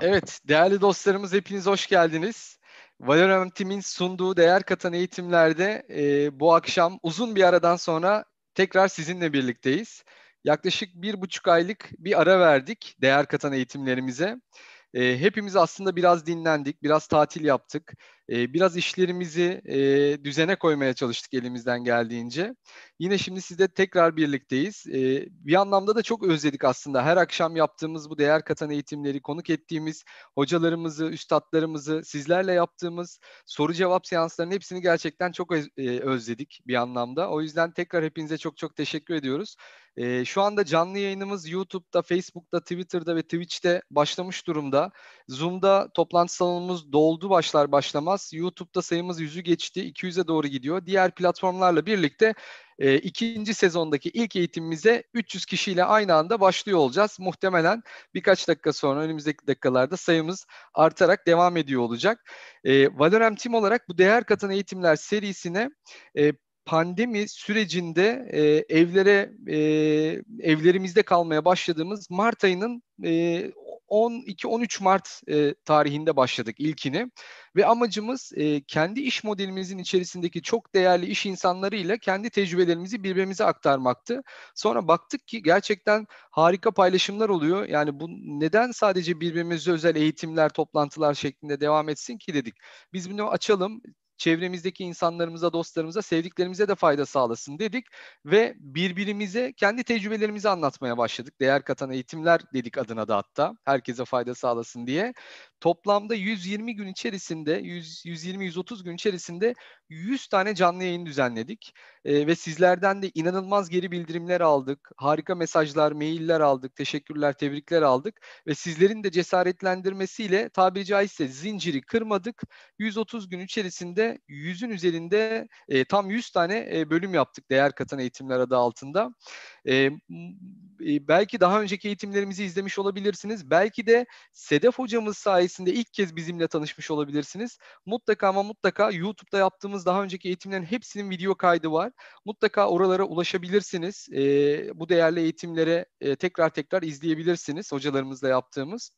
Evet, değerli dostlarımız hepiniz hoş geldiniz. Valorant'imin sunduğu değer katan eğitimlerde e, bu akşam uzun bir aradan sonra tekrar sizinle birlikteyiz. Yaklaşık bir buçuk aylık bir ara verdik değer katan eğitimlerimize. E, hepimiz aslında biraz dinlendik, biraz tatil yaptık. E, biraz işlerimizi e, düzene koymaya çalıştık elimizden geldiğince. Yine şimdi sizde tekrar birlikteyiz. E, bir anlamda da çok özledik aslında. Her akşam yaptığımız bu değer katan eğitimleri, konuk ettiğimiz hocalarımızı, üstadlarımızı, sizlerle yaptığımız soru cevap seanslarının hepsini gerçekten çok e, özledik bir anlamda. O yüzden tekrar hepinize çok çok teşekkür ediyoruz. E, şu anda canlı yayınımız YouTube'da, Facebook'ta, Twitter'da ve Twitch'te başlamış durumda. Zoom'da toplantı salonumuz doldu başlar başlamaz. YouTube'da sayımız yüzü geçti, 200'e doğru gidiyor. Diğer platformlarla birlikte e, ikinci sezondaki ilk eğitimimize 300 kişiyle aynı anda başlıyor olacağız. Muhtemelen birkaç dakika sonra önümüzdeki dakikalarda sayımız artarak devam ediyor olacak. E, Valorem Team olarak bu değer katan eğitimler serisine e, pandemi sürecinde e, evlere e, evlerimizde kalmaya başladığımız Mart ayının e, 12-13 Mart e, tarihinde başladık ilkini ve amacımız e, kendi iş modelimizin içerisindeki çok değerli iş insanlarıyla kendi tecrübelerimizi birbirimize aktarmaktı. Sonra baktık ki gerçekten harika paylaşımlar oluyor. Yani bu neden sadece birbirimize özel eğitimler, toplantılar şeklinde devam etsin ki dedik. Biz bunu açalım, çevremizdeki insanlarımıza, dostlarımıza, sevdiklerimize de fayda sağlasın dedik ve birbirimize kendi tecrübelerimizi anlatmaya başladık. Değer katan eğitimler dedik adına da hatta herkese fayda sağlasın diye. Toplamda 120 gün içerisinde, 120-130 gün içerisinde 100 tane canlı yayın düzenledik e, ve sizlerden de inanılmaz geri bildirimler aldık. Harika mesajlar, mailler aldık, teşekkürler, tebrikler aldık ve sizlerin de cesaretlendirmesiyle tabiri caizse zinciri kırmadık. 130 gün içerisinde 100'ün üzerinde e, tam 100 tane e, bölüm yaptık değer katan eğitimler adı altında. E, belki daha önceki eğitimlerimizi izlemiş olabilirsiniz. Belki de Sedef hocamız sayesinde ilk kez bizimle tanışmış olabilirsiniz. Mutlaka ama mutlaka YouTube'da yaptığımız daha önceki eğitimlerin hepsinin video kaydı var. Mutlaka oralara ulaşabilirsiniz. E, bu değerli eğitimlere e, tekrar tekrar izleyebilirsiniz hocalarımızla yaptığımız.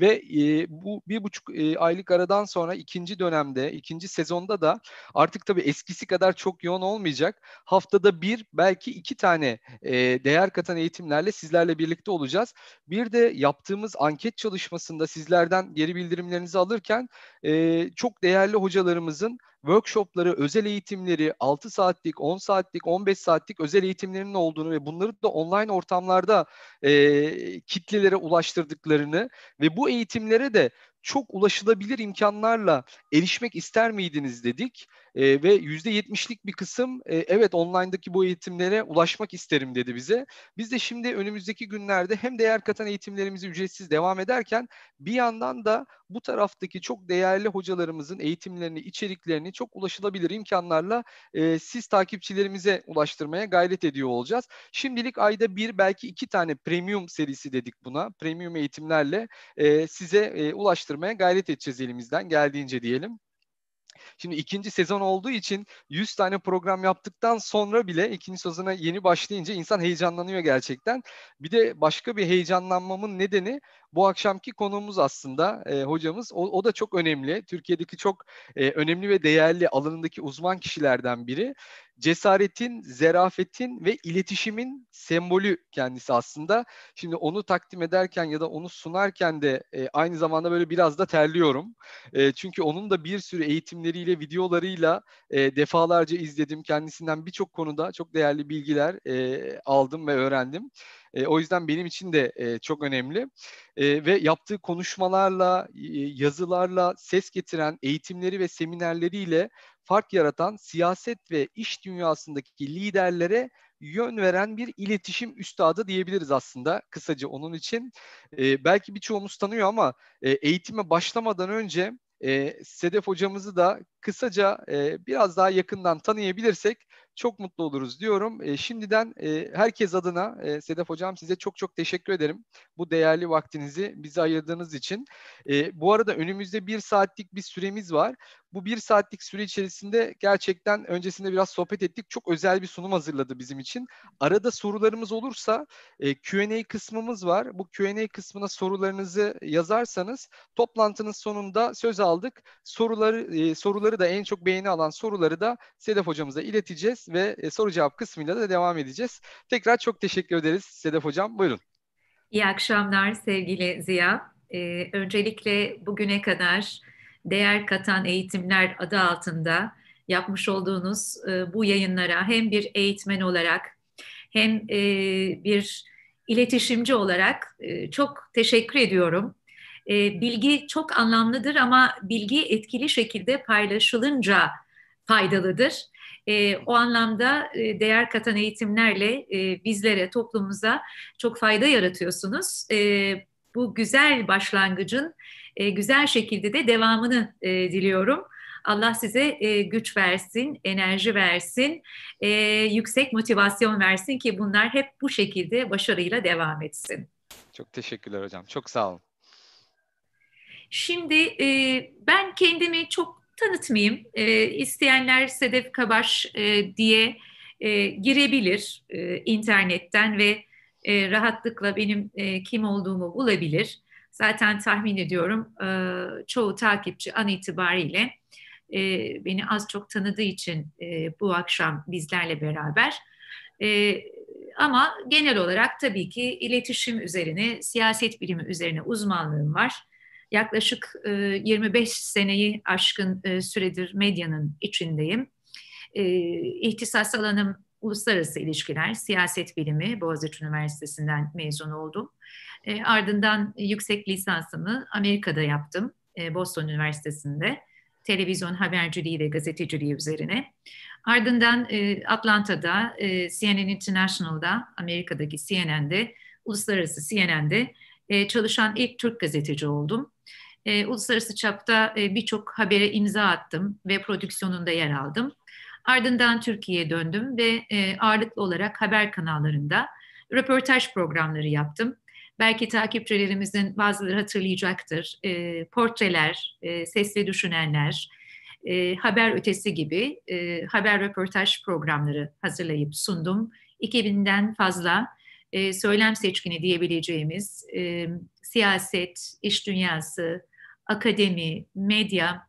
Ve e, bu bir buçuk e, aylık aradan sonra ikinci dönemde, ikinci sezonda da artık tabii eskisi kadar çok yoğun olmayacak. Haftada bir, belki iki tane e, değer katan eğitimlerle sizlerle birlikte olacağız. Bir de yaptığımız anket çalışmasında sizlerden geri bildirimlerinizi alırken e, çok değerli hocalarımızın workshopları, özel eğitimleri, 6 saatlik, 10 saatlik, 15 saatlik özel eğitimlerinin olduğunu ve bunları da online ortamlarda e, kitlelere ulaştırdıklarını ve bu eğitimlere de çok ulaşılabilir imkanlarla erişmek ister miydiniz dedik e, ve yüzde yetmişlik bir kısım e, evet online'daki bu eğitimlere ulaşmak isterim dedi bize. Biz de şimdi önümüzdeki günlerde hem değer katan eğitimlerimizi ücretsiz devam ederken bir yandan da bu taraftaki çok değerli hocalarımızın eğitimlerini, içeriklerini çok ulaşılabilir imkanlarla e, siz takipçilerimize ulaştırmaya gayret ediyor olacağız. Şimdilik ayda bir belki iki tane premium serisi dedik buna. Premium eğitimlerle e, size e, ulaştırmaya gayret edeceğiz elimizden geldiğince diyelim. Şimdi ikinci sezon olduğu için 100 tane program yaptıktan sonra bile ikinci sezona yeni başlayınca insan heyecanlanıyor gerçekten. Bir de başka bir heyecanlanmamın nedeni bu akşamki konuğumuz aslında e, hocamız. O, o da çok önemli. Türkiye'deki çok e, önemli ve değerli alanındaki uzman kişilerden biri. Cesaretin, zerafetin ve iletişimin sembolü kendisi aslında. Şimdi onu takdim ederken ya da onu sunarken de e, aynı zamanda böyle biraz da terliyorum. E, çünkü onun da bir sürü eğitimleriyle, videolarıyla e, defalarca izledim. Kendisinden birçok konuda çok değerli bilgiler e, aldım ve öğrendim. E, o yüzden benim için de e, çok önemli. E, ve yaptığı konuşmalarla, e, yazılarla ses getiren eğitimleri ve seminerleriyle fark yaratan siyaset ve iş dünyasındaki liderlere yön veren bir iletişim üstadı diyebiliriz aslında kısaca onun için. E, belki birçoğumuz tanıyor ama e, eğitime başlamadan önce e, Sedef hocamızı da kısaca e, biraz daha yakından tanıyabilirsek çok mutlu oluruz diyorum. E, şimdiden e, herkes adına e, Sedef Hocam size çok çok teşekkür ederim. Bu değerli vaktinizi bize ayırdığınız için. E, bu arada önümüzde bir saatlik bir süremiz var. Bu bir saatlik süre içerisinde gerçekten öncesinde biraz sohbet ettik. Çok özel bir sunum hazırladı bizim için. Arada sorularımız olursa e, Q&A kısmımız var. Bu Q&A kısmına sorularınızı yazarsanız toplantının sonunda söz aldık. Soruları e, soruları da en çok beğeni alan soruları da Sedef hocamıza ileteceğiz ve e, soru cevap kısmıyla da devam edeceğiz. Tekrar çok teşekkür ederiz Sedef hocam. Buyurun. İyi akşamlar sevgili Ziya. Ee, öncelikle bugüne kadar değer katan eğitimler adı altında yapmış olduğunuz e, bu yayınlara hem bir eğitmen olarak hem e, bir iletişimci olarak e, çok teşekkür ediyorum. E, bilgi çok anlamlıdır ama bilgi etkili şekilde paylaşılınca faydalıdır. E, o anlamda e, değer katan eğitimlerle e, bizlere, toplumumuza çok fayda yaratıyorsunuz. E, bu güzel başlangıcın e, güzel şekilde de devamını e, diliyorum. Allah size e, güç versin, enerji versin, e, yüksek motivasyon versin ki bunlar hep bu şekilde başarıyla devam etsin. Çok teşekkürler hocam. Çok sağ olun. Şimdi e, ben kendimi çok tanıtmayayım. E, isteyenler Sedef Kabaş e, diye e, girebilir e, internetten ve e, rahatlıkla benim e, kim olduğumu bulabilir. Zaten tahmin ediyorum e, çoğu takipçi an itibariyle e, beni az çok tanıdığı için e, bu akşam bizlerle beraber. E, ama genel olarak tabii ki iletişim üzerine, siyaset bilimi üzerine uzmanlığım var. Yaklaşık e, 25 seneyi aşkın e, süredir medyanın içindeyim. E, ihtisas alanım uluslararası ilişkiler, siyaset bilimi Boğaziçi Üniversitesi'nden mezun oldum. E, ardından yüksek lisansımı Amerika'da yaptım, e, Boston Üniversitesi'nde. Televizyon haberciliği ve gazeteciliği üzerine. Ardından e, Atlanta'da, e, CNN International'da, Amerika'daki CNN'de, uluslararası CNN'de e, çalışan ilk Türk gazeteci oldum. E, uluslararası çapta e, birçok habere imza attım ve prodüksiyonunda yer aldım. Ardından Türkiye'ye döndüm ve e, ağırlıklı olarak haber kanallarında röportaj programları yaptım. Belki takipçilerimizin bazıları hatırlayacaktır. E, portreler, e, sesli düşünenler, e, haber ötesi gibi e, haber röportaj programları hazırlayıp sundum. 2000'den fazla e, söylem seçkini diyebileceğimiz e, siyaset, iş dünyası, akademi, medya,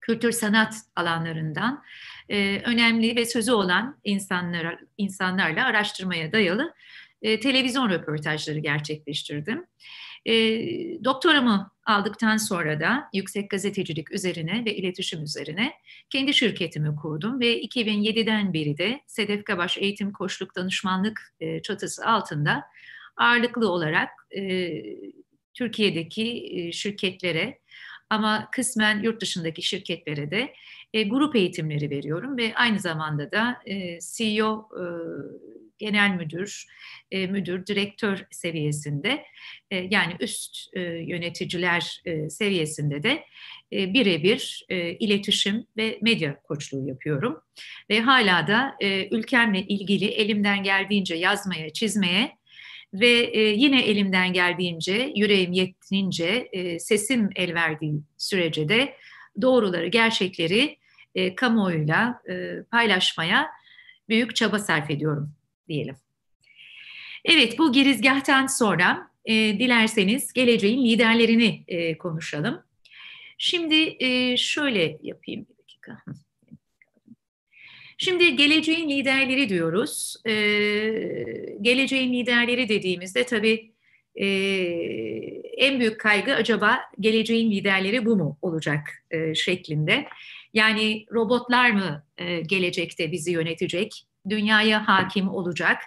kültür sanat alanlarından e, önemli ve sözü olan insanlar, insanlarla araştırmaya dayalı e, televizyon röportajları gerçekleştirdim. E, doktoramı aldıktan sonra da yüksek gazetecilik üzerine ve iletişim üzerine kendi şirketimi kurdum ve 2007'den beri de Sedef Kabaş Eğitim Koçluk Danışmanlık e, çatısı altında ağırlıklı olarak e, Türkiye'deki e, şirketlere ama kısmen yurt dışındaki şirketlere de e, grup eğitimleri veriyorum ve aynı zamanda da e, CEO genel müdür, müdür, direktör seviyesinde yani üst yöneticiler seviyesinde de birebir iletişim ve medya koçluğu yapıyorum. Ve hala da ülkemle ilgili elimden geldiğince yazmaya, çizmeye ve e, yine elimden geldiğince, yüreğim yettiğince, e, sesim el verdiği sürece de doğruları, gerçekleri e, kamuoyuyla e, paylaşmaya büyük çaba sarf ediyorum diyelim. Evet, bu girizgahtan sonra e, dilerseniz geleceğin liderlerini e, konuşalım. Şimdi e, şöyle yapayım bir dakika. Şimdi geleceğin liderleri diyoruz. Ee, geleceğin liderleri dediğimizde tabii e, en büyük kaygı acaba geleceğin liderleri bu mu olacak e, şeklinde. Yani robotlar mı e, gelecekte bizi yönetecek, dünyaya hakim olacak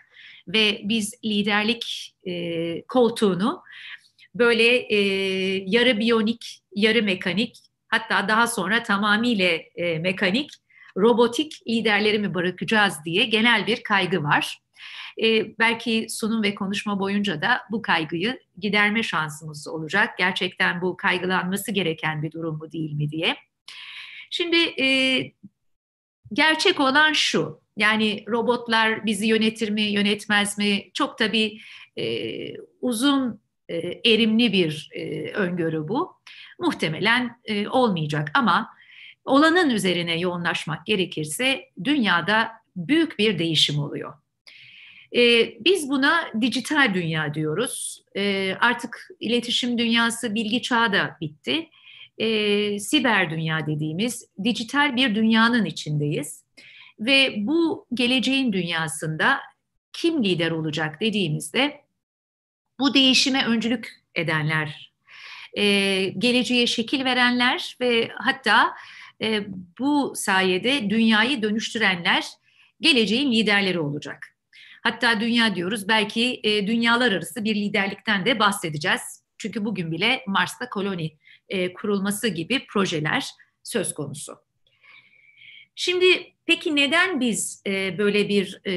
ve biz liderlik e, koltuğunu böyle e, yarı biyonik, yarı mekanik hatta daha sonra tamamıyla e, mekanik robotik liderleri mi bırakacağız diye genel bir kaygı var. E, belki sunum ve konuşma boyunca da bu kaygıyı giderme şansımız olacak. Gerçekten bu kaygılanması gereken bir durum mu değil mi diye. Şimdi e, gerçek olan şu, Yani robotlar bizi yönetir mi, yönetmez mi? Çok tabii e, uzun e, erimli bir e, öngörü bu. Muhtemelen e, olmayacak ama olanın üzerine yoğunlaşmak gerekirse dünyada büyük bir değişim oluyor. E, biz buna dijital dünya diyoruz. E, artık iletişim dünyası, bilgi çağı da bitti. E, siber dünya dediğimiz dijital bir dünyanın içindeyiz. Ve bu geleceğin dünyasında kim lider olacak dediğimizde bu değişime öncülük edenler, e, geleceğe şekil verenler ve hatta e, bu sayede dünyayı dönüştürenler geleceğin liderleri olacak. Hatta dünya diyoruz belki e, dünyalar arası bir liderlikten de bahsedeceğiz. Çünkü bugün bile Mars'ta koloni e, kurulması gibi projeler söz konusu. Şimdi peki neden biz e, böyle bir e,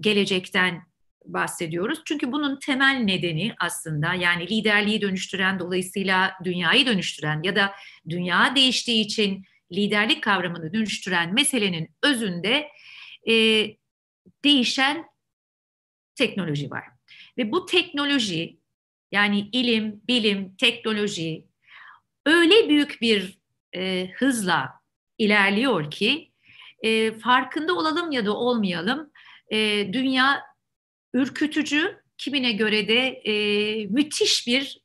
gelecekten bahsediyoruz? Çünkü bunun temel nedeni aslında yani liderliği dönüştüren dolayısıyla dünyayı dönüştüren ya da dünya değiştiği için liderlik kavramını dönüştüren meselenin özünde e, değişen teknoloji var. Ve bu teknoloji yani ilim, bilim, teknoloji öyle büyük bir e, hızla ilerliyor ki e, farkında olalım ya da olmayalım e, dünya ürkütücü, kimine göre de e, müthiş bir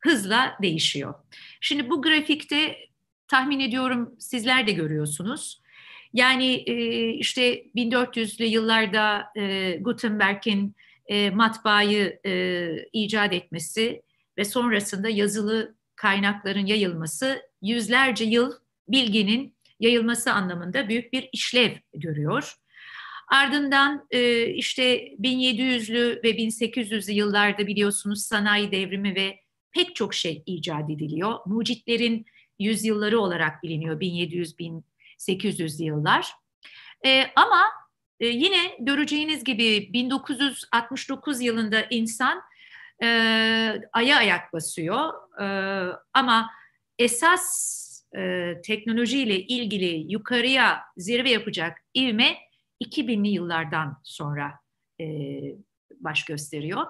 hızla değişiyor. Şimdi bu grafikte tahmin ediyorum sizler de görüyorsunuz. Yani e, işte 1400'lü yıllarda e, Gutenberg'in e, matbaayı e, icat etmesi ve sonrasında yazılı kaynakların yayılması yüzlerce yıl bilginin yayılması anlamında büyük bir işlev görüyor. Ardından işte 1700'lü ve 1800'lü yıllarda biliyorsunuz sanayi devrimi ve pek çok şey icat ediliyor. Mucitlerin yüzyılları olarak biliniyor 1700-1800 yıllar. E, ama e, yine göreceğiniz gibi 1969 yılında insan e, aya ayak basıyor. E, ama esas e, teknolojiyle ilgili yukarıya zirve yapacak ivme 2000'li yıllardan sonra e, baş gösteriyor.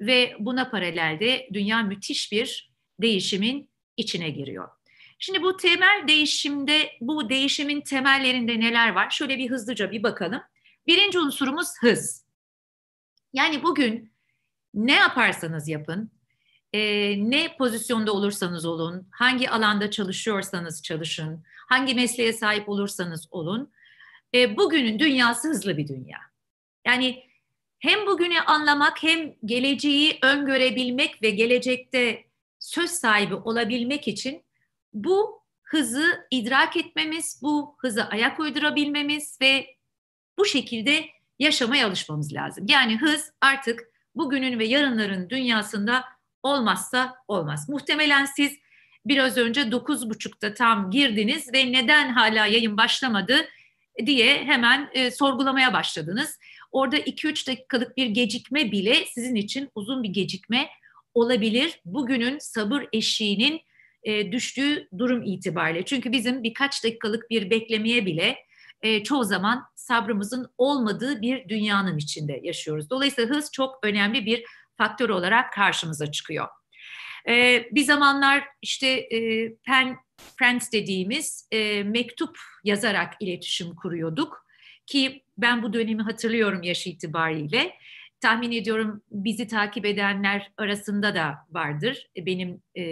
Ve buna paralelde dünya müthiş bir değişimin içine giriyor. Şimdi bu temel değişimde, bu değişimin temellerinde neler var? Şöyle bir hızlıca bir bakalım. Birinci unsurumuz hız. Yani bugün ne yaparsanız yapın, e, ne pozisyonda olursanız olun, hangi alanda çalışıyorsanız çalışın, hangi mesleğe sahip olursanız olun, e, bugünün dünyası hızlı bir dünya. Yani hem bugünü anlamak hem geleceği öngörebilmek ve gelecekte söz sahibi olabilmek için bu hızı idrak etmemiz, bu hızı ayak uydurabilmemiz ve bu şekilde yaşamaya alışmamız lazım. Yani hız artık bugünün ve yarınların dünyasında olmazsa olmaz. Muhtemelen siz biraz önce 9.30'da tam girdiniz ve neden hala yayın başlamadı diye hemen e, sorgulamaya başladınız. Orada 2-3 dakikalık bir gecikme bile sizin için uzun bir gecikme olabilir. Bugünün sabır eşiğinin e, düştüğü durum itibariyle. Çünkü bizim birkaç dakikalık bir beklemeye bile e, çoğu zaman sabrımızın olmadığı bir dünyanın içinde yaşıyoruz. Dolayısıyla hız çok önemli bir faktör olarak karşımıza çıkıyor. E, bir zamanlar işte e, pen friends dediğimiz e, mektup yazarak iletişim kuruyorduk ki ben bu dönemi hatırlıyorum yaş itibariyle. Tahmin ediyorum bizi takip edenler arasında da vardır. Benim e,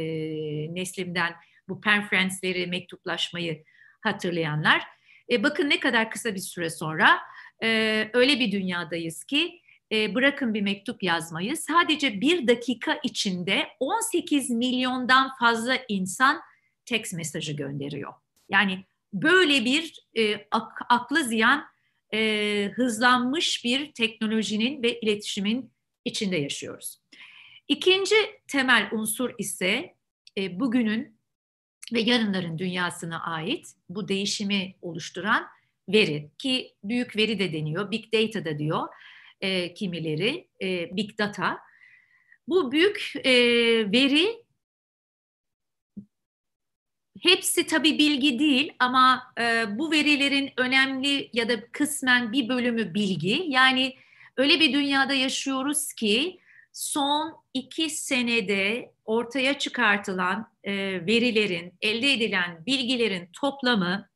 neslimden bu pen friends'leri, mektuplaşmayı hatırlayanlar. E, bakın ne kadar kısa bir süre sonra e, öyle bir dünyadayız ki e, bırakın bir mektup yazmayı sadece bir dakika içinde 18 milyondan fazla insan text mesajı gönderiyor. Yani böyle bir e, ak, aklı ziyan e, hızlanmış bir teknolojinin ve iletişimin içinde yaşıyoruz. İkinci temel unsur ise e, bugünün ve yarınların dünyasına ait bu değişimi oluşturan veri ki büyük veri de deniyor, big data da diyor e, kimileri, e, big data. Bu büyük e, veri hepsi tabii bilgi değil ama e, bu verilerin önemli ya da kısmen bir bölümü bilgi. Yani öyle bir dünyada yaşıyoruz ki son iki senede ortaya çıkartılan e, verilerin, elde edilen bilgilerin toplamı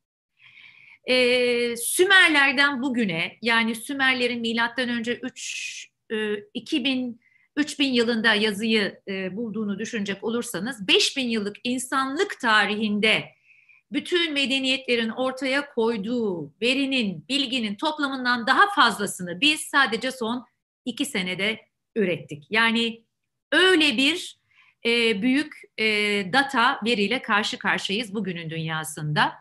e, Sümerlerden bugüne yani Sümerlerin milattan önce 3 e, 2000 3000 yılında yazıyı e, bulduğunu düşünecek olursanız 5000 yıllık insanlık tarihinde bütün medeniyetlerin ortaya koyduğu verinin, bilginin toplamından daha fazlasını biz sadece son iki senede ürettik. Yani öyle bir e, büyük e, data veriyle karşı karşıyayız bugünün dünyasında.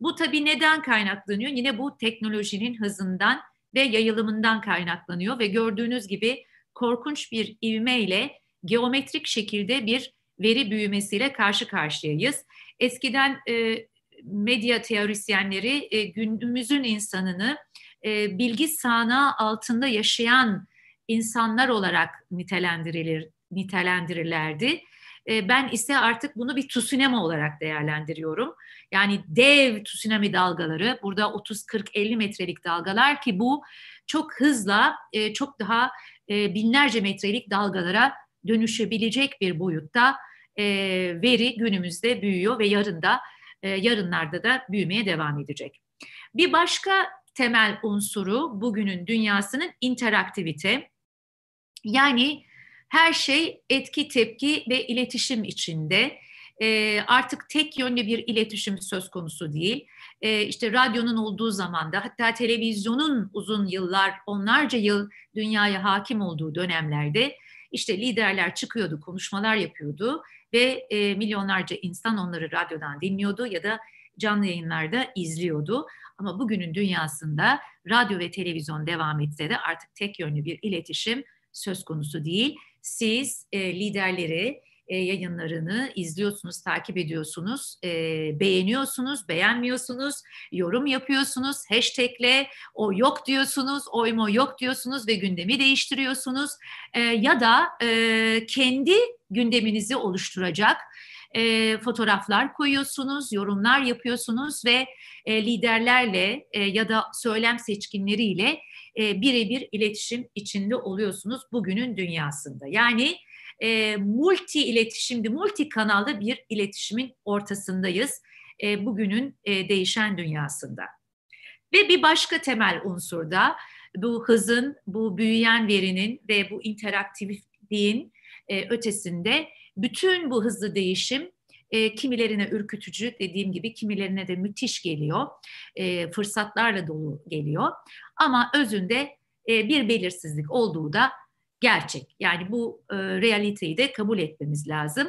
Bu tabii neden kaynaklanıyor? Yine bu teknolojinin hızından ve yayılımından kaynaklanıyor ve gördüğünüz gibi korkunç bir ivmeyle geometrik şekilde bir veri büyümesiyle karşı karşıyayız. Eskiden e, medya teorisyenleri e, günümüzün insanını e, bilgi sahnağı altında yaşayan insanlar olarak nitelendirilir nitelendirirlerdi. E, ben ise artık bunu bir tsunami olarak değerlendiriyorum. Yani dev tsunami dalgaları, burada 30 40 50 metrelik dalgalar ki bu çok hızla e, çok daha e, binlerce metrelik dalgalara dönüşebilecek bir boyutta e, veri günümüzde büyüyor ve yarın da e, yarınlarda da büyümeye devam edecek. Bir başka temel unsuru bugünün dünyasının interaktivite. Yani her şey etki, tepki ve iletişim içinde. Artık tek yönlü bir iletişim söz konusu değil. E, işte radyonun olduğu zamanda hatta televizyonun uzun yıllar, onlarca yıl dünyaya hakim olduğu dönemlerde işte liderler çıkıyordu, konuşmalar yapıyordu ve e, milyonlarca insan onları radyodan dinliyordu ya da canlı yayınlarda izliyordu. Ama bugünün dünyasında radyo ve televizyon devam etse de artık tek yönlü bir iletişim söz konusu değil. Siz e, liderleri e, yayınlarını izliyorsunuz, takip ediyorsunuz, e, beğeniyorsunuz, beğenmiyorsunuz, yorum yapıyorsunuz, hashtagle o yok diyorsunuz, oy mu yok diyorsunuz ve gündemi değiştiriyorsunuz e, ya da kendi gündeminizi oluşturacak fotoğraflar koyuyorsunuz, yorumlar yapıyorsunuz ve liderlerle ya da söylem seçkinleriyle birebir iletişim içinde oluyorsunuz bugünün dünyasında. Yani e, multi iletişimde, multi kanalda bir iletişimin ortasındayız e, bugünün e, değişen dünyasında. Ve bir başka temel unsur da bu hızın, bu büyüyen verinin ve bu interaktifliğin e, ötesinde bütün bu hızlı değişim e, kimilerine ürkütücü dediğim gibi kimilerine de müthiş geliyor. E, fırsatlarla dolu geliyor. Ama özünde e, bir belirsizlik olduğu da gerçek. Yani bu e, realiteyi de kabul etmemiz lazım.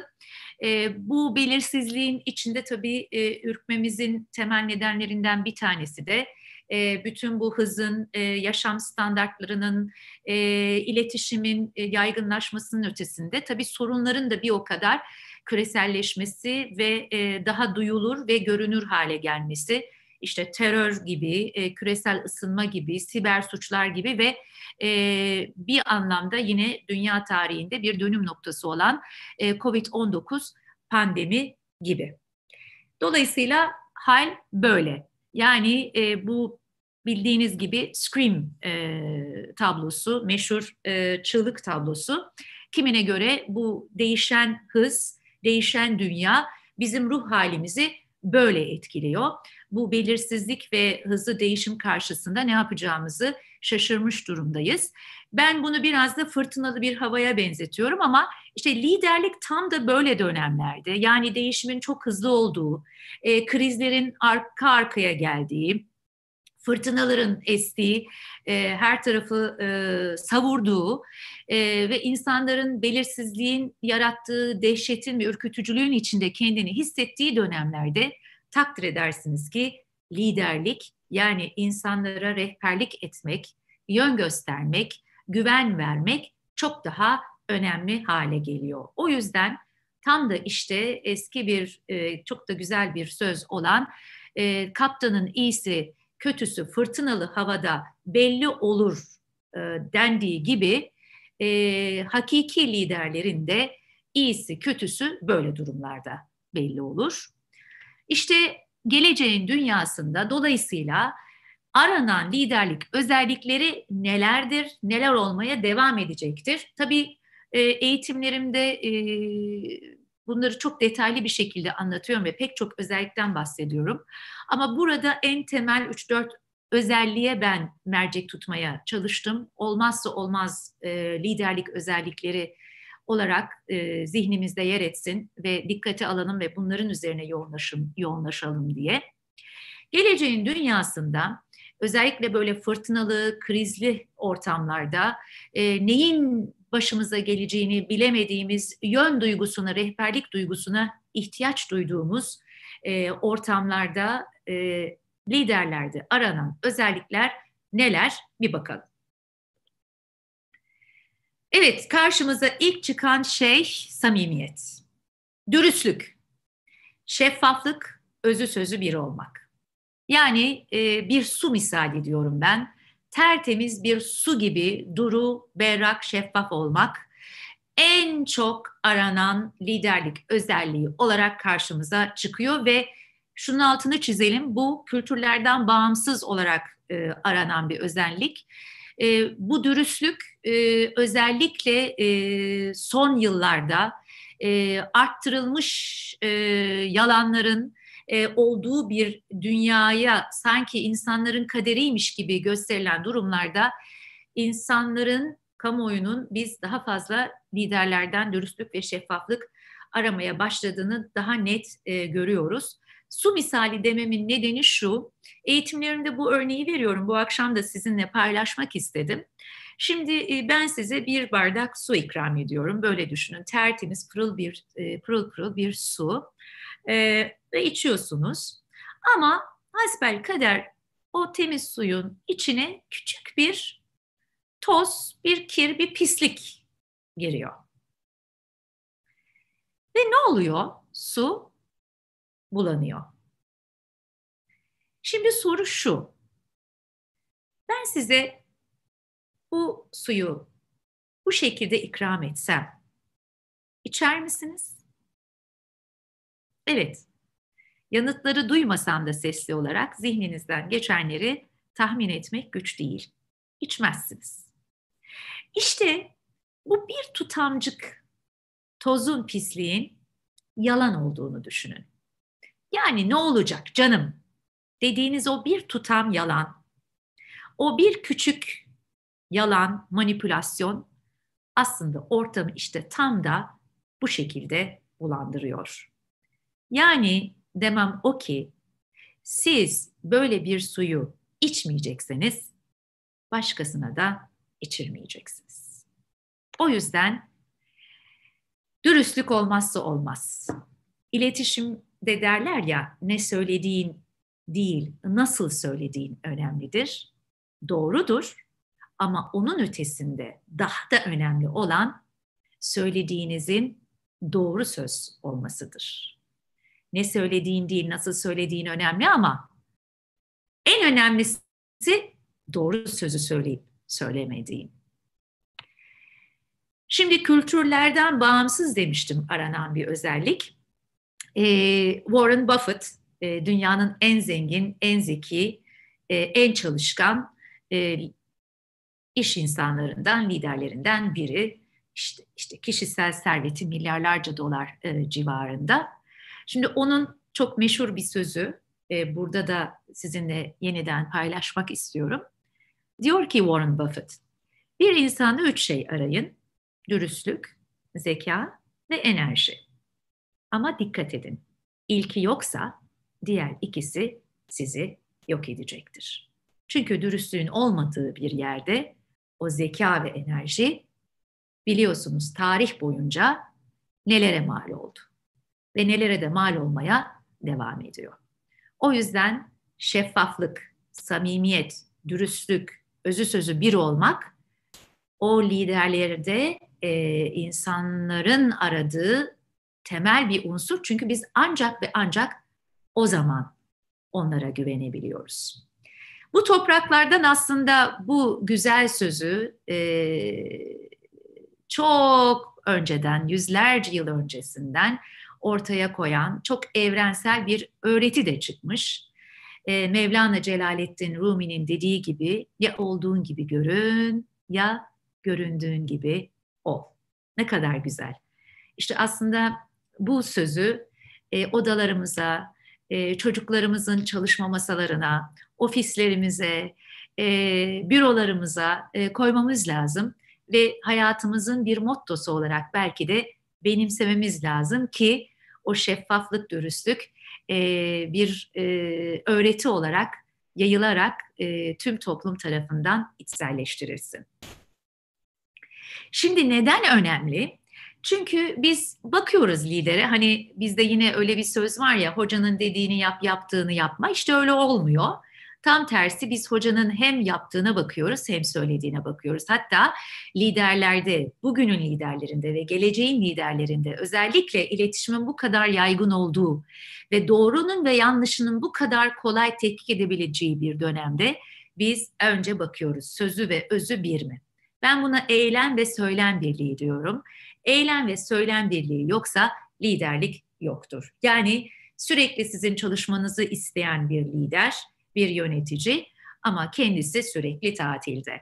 E, bu belirsizliğin içinde tabii e, ürkmemizin temel nedenlerinden bir tanesi de e, bütün bu hızın, e, yaşam standartlarının, e, iletişimin e, yaygınlaşmasının ötesinde tabii sorunların da bir o kadar küreselleşmesi ve e, daha duyulur ve görünür hale gelmesi işte terör gibi, e, küresel ısınma gibi, siber suçlar gibi ve e, bir anlamda yine dünya tarihinde bir dönüm noktası olan e, COVID-19 pandemi gibi. Dolayısıyla hal böyle. Yani e, bu bildiğiniz gibi Scream e, tablosu, meşhur e, çığlık tablosu. Kimine göre bu değişen hız, değişen dünya bizim ruh halimizi böyle etkiliyor. Bu belirsizlik ve hızlı değişim karşısında ne yapacağımızı şaşırmış durumdayız. Ben bunu biraz da fırtınalı bir havaya benzetiyorum ama işte liderlik tam da böyle dönemlerde yani değişimin çok hızlı olduğu, e, krizlerin arka arkaya geldiği, fırtınaların estiği, e, her tarafı e, savurduğu e, ve insanların belirsizliğin yarattığı dehşetin ve ürkütücülüğün içinde kendini hissettiği dönemlerde takdir edersiniz ki liderlik yani insanlara rehberlik etmek, yön göstermek, güven vermek çok daha önemli hale geliyor. O yüzden tam da işte eski bir e, çok da güzel bir söz olan e, kaptanın iyisi kötüsü fırtınalı havada belli olur e, dendiği gibi e, hakiki liderlerin de iyisi kötüsü böyle durumlarda belli olur. İşte geleceğin dünyasında dolayısıyla aranan liderlik özellikleri nelerdir, neler olmaya devam edecektir? Tabii e, eğitimlerimde e, bunları çok detaylı bir şekilde anlatıyorum ve pek çok özellikten bahsediyorum. Ama burada en temel 3-4 özelliğe ben mercek tutmaya çalıştım. Olmazsa olmaz e, liderlik özellikleri olarak e, zihnimizde yer etsin ve dikkate alalım ve bunların üzerine yoğunlaşım, yoğunlaşalım diye. Geleceğin dünyasında özellikle böyle fırtınalı, krizli ortamlarda e, neyin başımıza geleceğini bilemediğimiz yön duygusuna, rehberlik duygusuna ihtiyaç duyduğumuz e, ortamlarda e, liderlerde aranan özellikler neler bir bakalım. Evet, karşımıza ilk çıkan şey samimiyet, dürüstlük, şeffaflık, özü sözü bir olmak. Yani e, bir su misali diyorum ben. Tertemiz bir su gibi duru, berrak, şeffaf olmak en çok aranan liderlik özelliği olarak karşımıza çıkıyor ve şunun altını çizelim. Bu kültürlerden bağımsız olarak e, aranan bir özellik. E, bu dürüstlük e, özellikle e, son yıllarda e, arttırılmış e, yalanların e, olduğu bir dünyaya sanki insanların kaderiymiş gibi gösterilen durumlarda insanların, kamuoyunun biz daha fazla liderlerden dürüstlük ve şeffaflık aramaya başladığını daha net e, görüyoruz. Su misali dememin nedeni şu, eğitimlerimde bu örneği veriyorum. Bu akşam da sizinle paylaşmak istedim. Şimdi e, ben size bir bardak su ikram ediyorum. Böyle düşünün. Tertemiz, pırıl bir e, pırıl pırıl bir su e, ve içiyorsunuz. Ama hasbel kader o temiz suyun içine küçük bir toz, bir kir, bir pislik giriyor. Ve ne oluyor? Su bulanıyor. Şimdi soru şu. Ben size bu suyu bu şekilde ikram etsem içer misiniz? Evet. Yanıtları duymasam da sesli olarak zihninizden geçenleri tahmin etmek güç değil. İçmezsiniz. İşte bu bir tutamcık tozun pisliğin yalan olduğunu düşünün. Yani ne olacak canım dediğiniz o bir tutam yalan, o bir küçük yalan, manipülasyon aslında ortamı işte tam da bu şekilde bulandırıyor. Yani demem o ki siz böyle bir suyu içmeyecekseniz başkasına da içirmeyeceksiniz. O yüzden dürüstlük olmazsa olmaz. İletişim de derler ya ne söylediğin değil nasıl söylediğin önemlidir. Doğrudur ama onun ötesinde daha da önemli olan söylediğinizin doğru söz olmasıdır. Ne söylediğin değil nasıl söylediğin önemli ama en önemlisi doğru sözü söyleyip söylemediğin. Şimdi kültürlerden bağımsız demiştim aranan bir özellik. E, Warren Buffett e, dünyanın en zengin, en zeki, e, en çalışkan e, iş insanlarından, liderlerinden biri. İşte, işte kişisel serveti milyarlarca dolar e, civarında. Şimdi onun çok meşhur bir sözü, e, burada da sizinle yeniden paylaşmak istiyorum. Diyor ki Warren Buffett, bir insanda üç şey arayın, dürüstlük, zeka ve enerji. Ama dikkat edin. İlki yoksa diğer ikisi sizi yok edecektir. Çünkü dürüstlüğün olmadığı bir yerde o zeka ve enerji biliyorsunuz tarih boyunca nelere mal oldu ve nelere de mal olmaya devam ediyor. O yüzden şeffaflık, samimiyet, dürüstlük, özü sözü bir olmak o liderlerde e, insanların aradığı temel bir unsur. Çünkü biz ancak ve ancak o zaman onlara güvenebiliyoruz. Bu topraklardan aslında bu güzel sözü e, çok önceden, yüzlerce yıl öncesinden ortaya koyan çok evrensel bir öğreti de çıkmış. E, Mevlana Celaleddin Rumi'nin dediği gibi ya olduğun gibi görün ya göründüğün gibi ol. Ne kadar güzel. İşte aslında bu sözü e, odalarımıza, e, çocuklarımızın çalışma masalarına, ofislerimize, e, bürolarımıza e, koymamız lazım ve hayatımızın bir mottosu olarak belki de benimsememiz lazım ki o şeffaflık, dürüstlük e, bir e, öğreti olarak yayılarak e, tüm toplum tarafından içselleştirilsin. Şimdi neden önemli? Çünkü biz bakıyoruz lidere hani bizde yine öyle bir söz var ya hocanın dediğini yap yaptığını yapma işte öyle olmuyor. Tam tersi biz hocanın hem yaptığına bakıyoruz hem söylediğine bakıyoruz. Hatta liderlerde, bugünün liderlerinde ve geleceğin liderlerinde özellikle iletişimin bu kadar yaygın olduğu ve doğrunun ve yanlışının bu kadar kolay tetkik edebileceği bir dönemde biz önce bakıyoruz sözü ve özü bir mi? Ben buna eylem ve söylem birliği diyorum. Eylem ve söylem birliği yoksa liderlik yoktur. Yani sürekli sizin çalışmanızı isteyen bir lider, bir yönetici ama kendisi sürekli tatilde.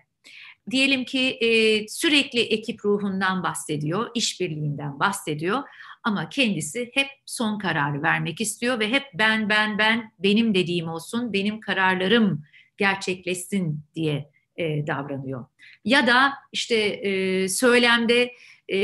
Diyelim ki e, sürekli ekip ruhundan bahsediyor, işbirliğinden bahsediyor ama kendisi hep son kararı vermek istiyor ve hep ben ben ben benim dediğim olsun, benim kararlarım gerçekleşsin diye e, davranıyor. Ya da işte e, söylemde e,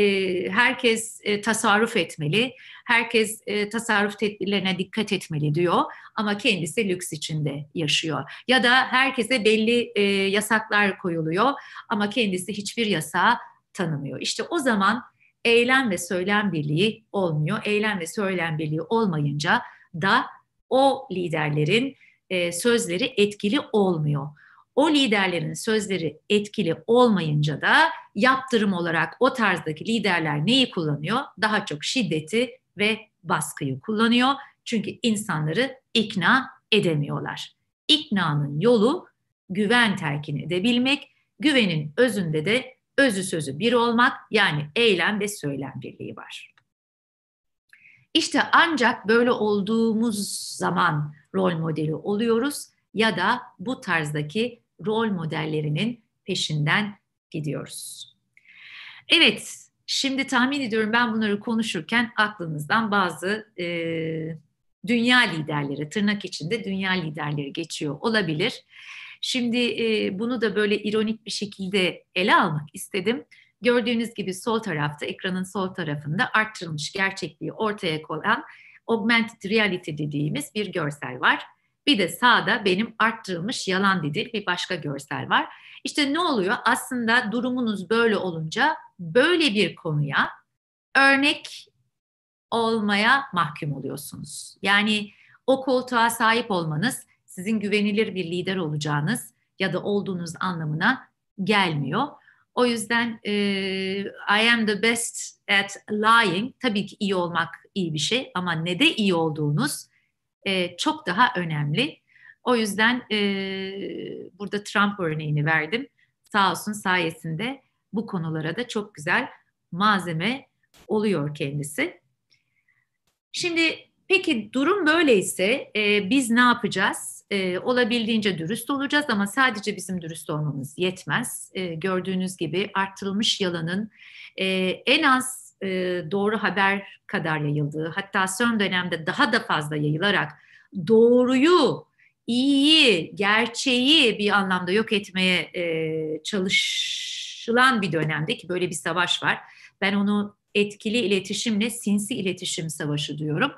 herkes e, tasarruf etmeli, herkes e, tasarruf tedbirlerine dikkat etmeli diyor ama kendisi lüks içinde yaşıyor. Ya da herkese belli e, yasaklar koyuluyor ama kendisi hiçbir yasağı tanımıyor. İşte o zaman eylem ve söylem birliği olmuyor. Eylem ve söylem birliği olmayınca da o liderlerin e, sözleri etkili olmuyor o liderlerin sözleri etkili olmayınca da yaptırım olarak o tarzdaki liderler neyi kullanıyor? Daha çok şiddeti ve baskıyı kullanıyor. Çünkü insanları ikna edemiyorlar. İknanın yolu güven telkin edebilmek, güvenin özünde de özü sözü bir olmak yani eylem ve söylem birliği var. İşte ancak böyle olduğumuz zaman rol modeli oluyoruz ya da bu tarzdaki rol modellerinin peşinden gidiyoruz. Evet, şimdi tahmin ediyorum ben bunları konuşurken aklınızdan bazı e, dünya liderleri, tırnak içinde dünya liderleri geçiyor olabilir. Şimdi e, bunu da böyle ironik bir şekilde ele almak istedim. Gördüğünüz gibi sol tarafta, ekranın sol tarafında arttırılmış gerçekliği ortaya koyan augmented reality dediğimiz bir görsel var. Bir de sağda benim arttırılmış yalan dediği bir başka görsel var. İşte ne oluyor? Aslında durumunuz böyle olunca böyle bir konuya örnek olmaya mahkum oluyorsunuz. Yani o koltuğa sahip olmanız sizin güvenilir bir lider olacağınız ya da olduğunuz anlamına gelmiyor. O yüzden e, I am the best at lying. Tabii ki iyi olmak iyi bir şey ama ne de iyi olduğunuz e, çok daha önemli. O yüzden e, burada Trump örneğini verdim. Sağ olsun sayesinde bu konulara da çok güzel malzeme oluyor kendisi. Şimdi peki durum böyleyse e, biz ne yapacağız? E, olabildiğince dürüst olacağız ama sadece bizim dürüst olmamız yetmez. E, gördüğünüz gibi arttırılmış yalanın e, en az e, doğru haber kadar yayıldığı, hatta son dönemde daha da fazla yayılarak doğruyu, iyiyi, gerçeği bir anlamda yok etmeye e, çalışılan bir dönemde ki böyle bir savaş var. Ben onu etkili iletişimle sinsi iletişim savaşı diyorum.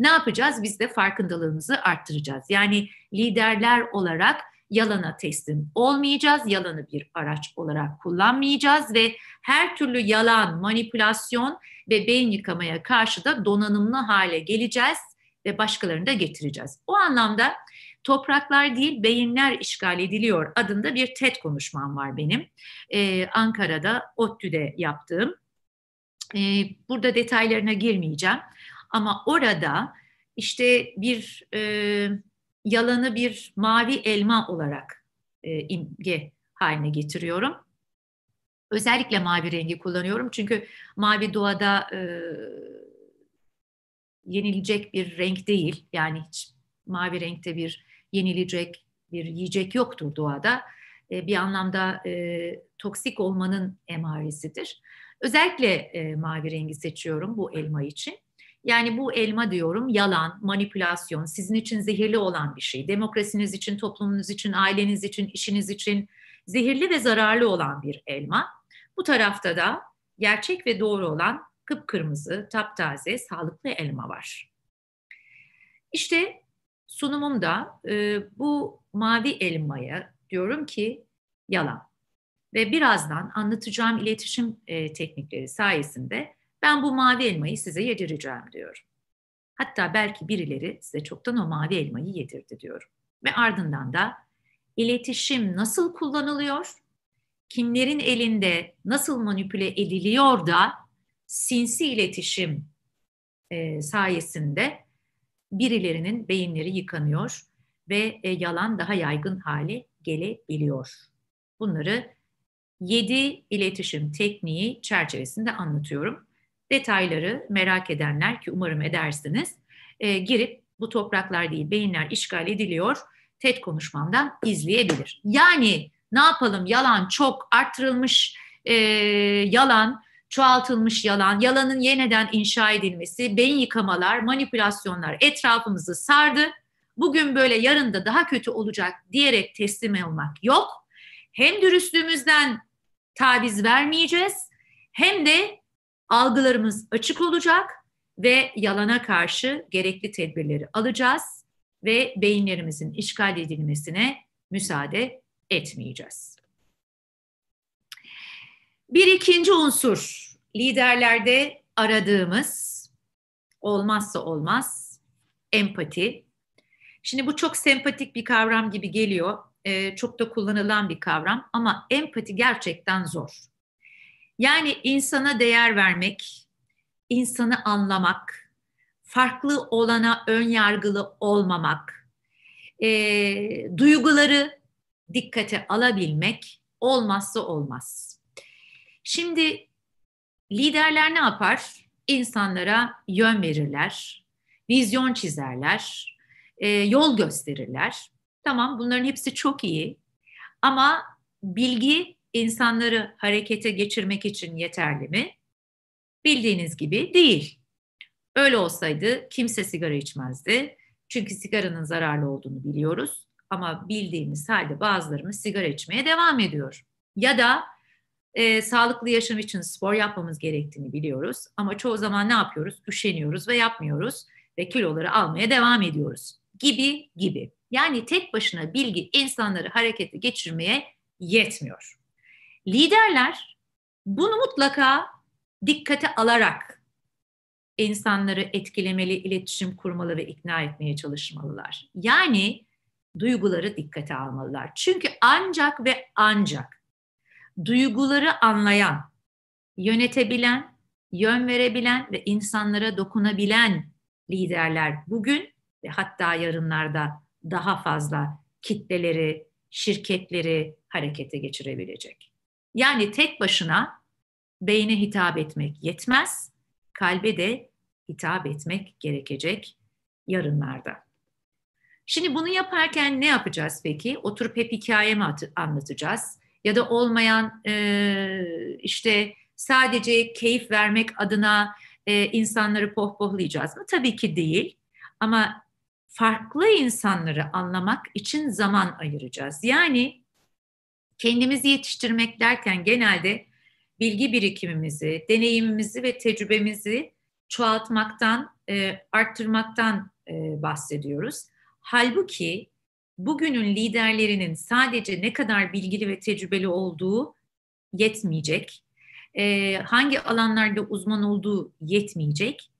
Ne yapacağız? Biz de farkındalığımızı arttıracağız. Yani liderler olarak yalana teslim olmayacağız. Yalanı bir araç olarak kullanmayacağız ve her türlü yalan, manipülasyon ve beyin yıkamaya karşı da donanımlı hale geleceğiz ve başkalarını da getireceğiz. O anlamda topraklar değil beyinler işgal ediliyor adında bir TED konuşmam var benim. Ee, Ankara'da, ODTÜ'de yaptığım. Ee, burada detaylarına girmeyeceğim ama orada işte bir e, yalanı bir mavi elma olarak e, imge haline getiriyorum. Özellikle mavi rengi kullanıyorum çünkü mavi doğada e, yenilecek bir renk değil. Yani hiç mavi renkte bir yenilecek bir yiyecek yoktur doğada. E, bir anlamda e, toksik olmanın emaresidir. Özellikle e, mavi rengi seçiyorum bu elma için. Yani bu elma diyorum yalan, manipülasyon, sizin için zehirli olan bir şey. Demokrasiniz için, toplumunuz için, aileniz için, işiniz için zehirli ve zararlı olan bir elma. Bu tarafta da gerçek ve doğru olan kıpkırmızı, taptaze, sağlıklı elma var. İşte sunumumda e, bu mavi elmaya diyorum ki yalan. Ve birazdan anlatacağım iletişim e, teknikleri sayesinde ben bu mavi elmayı size yedireceğim diyorum. Hatta belki birileri size çoktan o mavi elmayı yedirdi diyorum. Ve ardından da iletişim nasıl kullanılıyor, kimlerin elinde nasıl manipüle ediliyor da sinsi iletişim e, sayesinde birilerinin beyinleri yıkanıyor ve e, yalan daha yaygın hale gelebiliyor. Bunları yedi iletişim tekniği çerçevesinde anlatıyorum. Detayları merak edenler ki umarım edersiniz e, girip bu topraklar değil beyinler işgal ediliyor TED konuşmamdan izleyebilir. Yani ne yapalım yalan çok arttırılmış e, yalan, çoğaltılmış yalan, yalanın yeniden inşa edilmesi, beyin yıkamalar, manipülasyonlar etrafımızı sardı. Bugün böyle yarın da daha kötü olacak diyerek teslim olmak yok. Hem dürüstlüğümüzden taviz vermeyeceğiz hem de algılarımız açık olacak ve yalana karşı gerekli tedbirleri alacağız ve beyinlerimizin işgal edilmesine müsaade etmeyeceğiz. Bir ikinci unsur liderlerde aradığımız olmazsa olmaz empati. Şimdi bu çok sempatik bir kavram gibi geliyor. Ee, çok da kullanılan bir kavram ama empati gerçekten zor. Yani insana değer vermek, insanı anlamak, farklı olana ön yargılı olmamak, e, duyguları dikkate alabilmek olmazsa olmaz. Şimdi liderler ne yapar? İnsanlara yön verirler, vizyon çizerler, e, yol gösterirler. Tamam bunların hepsi çok iyi ama bilgi insanları harekete geçirmek için yeterli mi? Bildiğiniz gibi değil. Öyle olsaydı kimse sigara içmezdi. Çünkü sigaranın zararlı olduğunu biliyoruz. Ama bildiğimiz halde bazılarımız sigara içmeye devam ediyor. Ya da e, sağlıklı yaşam için spor yapmamız gerektiğini biliyoruz. Ama çoğu zaman ne yapıyoruz? Üşeniyoruz ve yapmıyoruz ve kiloları almaya devam ediyoruz. Gibi gibi. Yani tek başına bilgi insanları harekete geçirmeye yetmiyor. Liderler bunu mutlaka dikkate alarak insanları etkilemeli, iletişim kurmalı ve ikna etmeye çalışmalılar. Yani duyguları dikkate almalılar. Çünkü ancak ve ancak duyguları anlayan, yönetebilen, yön verebilen ve insanlara dokunabilen liderler bugün ve hatta yarınlarda daha fazla kitleleri, şirketleri harekete geçirebilecek. Yani tek başına beyne hitap etmek yetmez, kalbe de hitap etmek gerekecek yarınlarda. Şimdi bunu yaparken ne yapacağız peki? Oturup hep hikaye mi anlatacağız? Ya da olmayan e, işte sadece keyif vermek adına e, insanları pohpohlayacağız mı? Tabii ki değil. Ama farklı insanları anlamak için zaman ayıracağız. Yani kendimizi yetiştirmek derken genelde bilgi birikimimizi, deneyimimizi ve tecrübemizi çoğaltmaktan, e, arttırmaktan e, bahsediyoruz. Halbuki bugünün liderlerinin sadece ne kadar bilgili ve tecrübeli olduğu yetmeyecek. E, hangi alanlarda uzman olduğu yetmeyecek.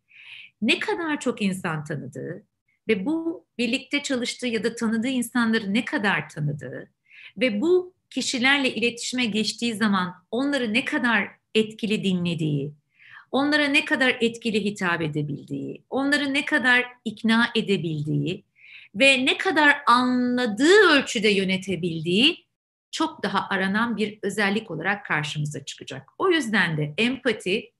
Ne kadar çok insan tanıdığı ve bu birlikte çalıştığı ya da tanıdığı insanları ne kadar tanıdığı ve bu kişilerle iletişime geçtiği zaman onları ne kadar etkili dinlediği, onlara ne kadar etkili hitap edebildiği, onları ne kadar ikna edebildiği ve ne kadar anladığı ölçüde yönetebildiği çok daha aranan bir özellik olarak karşımıza çıkacak. O yüzden de empati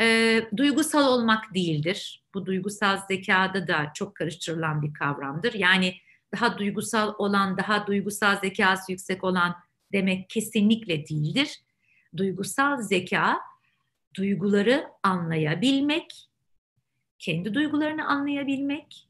e, duygusal olmak değildir. Bu duygusal zekada da çok karıştırılan bir kavramdır. Yani daha duygusal olan, daha duygusal zekası yüksek olan demek kesinlikle değildir. Duygusal zeka, duyguları anlayabilmek, kendi duygularını anlayabilmek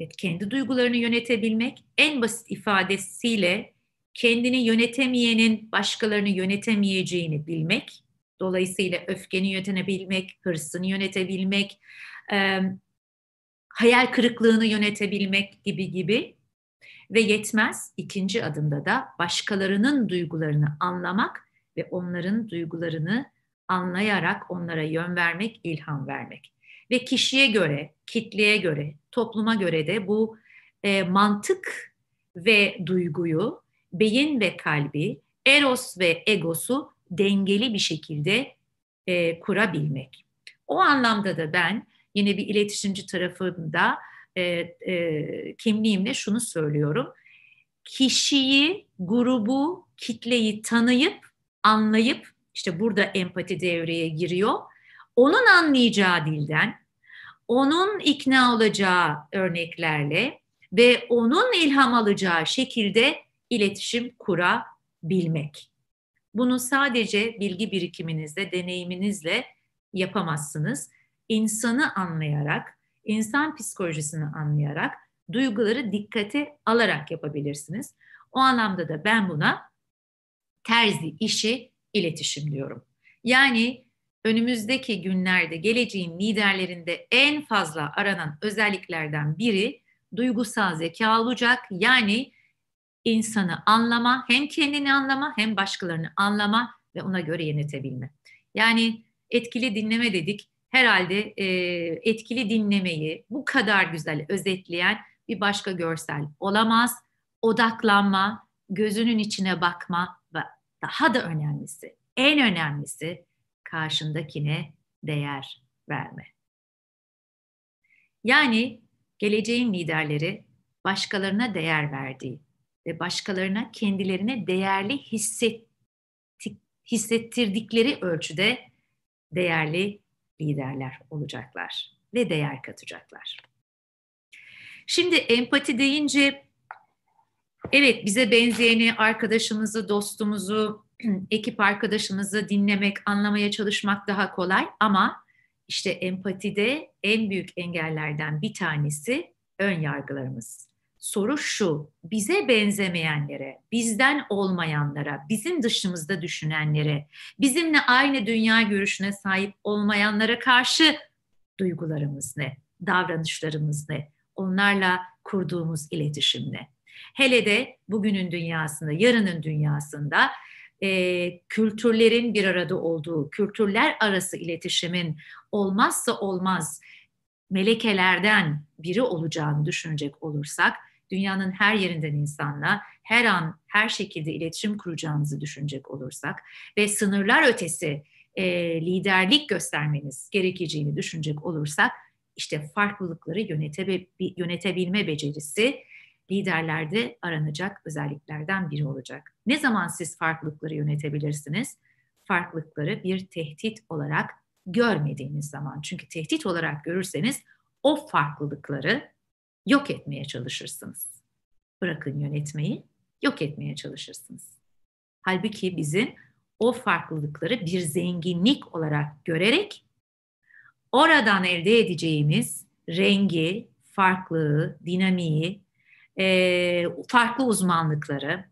ve kendi duygularını yönetebilmek en basit ifadesiyle kendini yönetemeyenin başkalarını yönetemeyeceğini bilmek, dolayısıyla öfkeni yönetebilmek, hırsını yönetebilmek, e, hayal kırıklığını yönetebilmek gibi gibi ve yetmez ikinci adımda da başkalarının duygularını anlamak ve onların duygularını anlayarak onlara yön vermek, ilham vermek. Ve kişiye göre, kitleye göre, topluma göre de bu e, mantık ve duyguyu, beyin ve kalbi, eros ve egosu dengeli bir şekilde e, kurabilmek. O anlamda da ben yine bir iletişimci tarafında e, e, kimliğimle şunu söylüyorum. Kişiyi, grubu, kitleyi tanıyıp, anlayıp, işte burada empati devreye giriyor. Onun anlayacağı dilden, onun ikna olacağı örneklerle ve onun ilham alacağı şekilde iletişim kurabilmek. Bunu sadece bilgi birikiminizle, deneyiminizle yapamazsınız. İnsanı anlayarak, insan psikolojisini anlayarak, duyguları dikkate alarak yapabilirsiniz. O anlamda da ben buna terzi işi iletişim diyorum. Yani önümüzdeki günlerde geleceğin liderlerinde en fazla aranan özelliklerden biri duygusal zeka olacak. Yani insanı anlama, hem kendini anlama hem başkalarını anlama ve ona göre yönetebilme. Yani etkili dinleme dedik. Herhalde e, etkili dinlemeyi bu kadar güzel özetleyen bir başka görsel olamaz. Odaklanma, gözünün içine bakma ve daha da önemlisi, en önemlisi karşındakine değer verme. Yani geleceğin liderleri başkalarına değer verdiği, ve başkalarına kendilerine değerli hissettirdikleri ölçüde değerli liderler olacaklar ve değer katacaklar. Şimdi empati deyince evet bize benzeyeni, arkadaşımızı, dostumuzu, ekip arkadaşımızı dinlemek, anlamaya çalışmak daha kolay ama işte empatide en büyük engellerden bir tanesi ön yargılarımız soru şu, bize benzemeyenlere, bizden olmayanlara, bizim dışımızda düşünenlere, bizimle aynı dünya görüşüne sahip olmayanlara karşı duygularımız ne, davranışlarımız ne, onlarla kurduğumuz iletişim ne? Hele de bugünün dünyasında, yarının dünyasında e, kültürlerin bir arada olduğu, kültürler arası iletişimin olmazsa olmaz melekelerden biri olacağını düşünecek olursak, dünyanın her yerinden insanla her an her şekilde iletişim kuracağınızı düşünecek olursak ve sınırlar ötesi e, liderlik göstermeniz gerekeceğini düşünecek olursak işte farklılıkları yönetebe, yönetebilme becerisi liderlerde aranacak özelliklerden biri olacak. Ne zaman siz farklılıkları yönetebilirsiniz? Farklılıkları bir tehdit olarak görmediğiniz zaman. Çünkü tehdit olarak görürseniz o farklılıkları yok etmeye çalışırsınız. Bırakın yönetmeyi, yok etmeye çalışırsınız. Halbuki bizim o farklılıkları bir zenginlik olarak görerek oradan elde edeceğimiz rengi, farklılığı, dinamiği, e, farklı uzmanlıkları,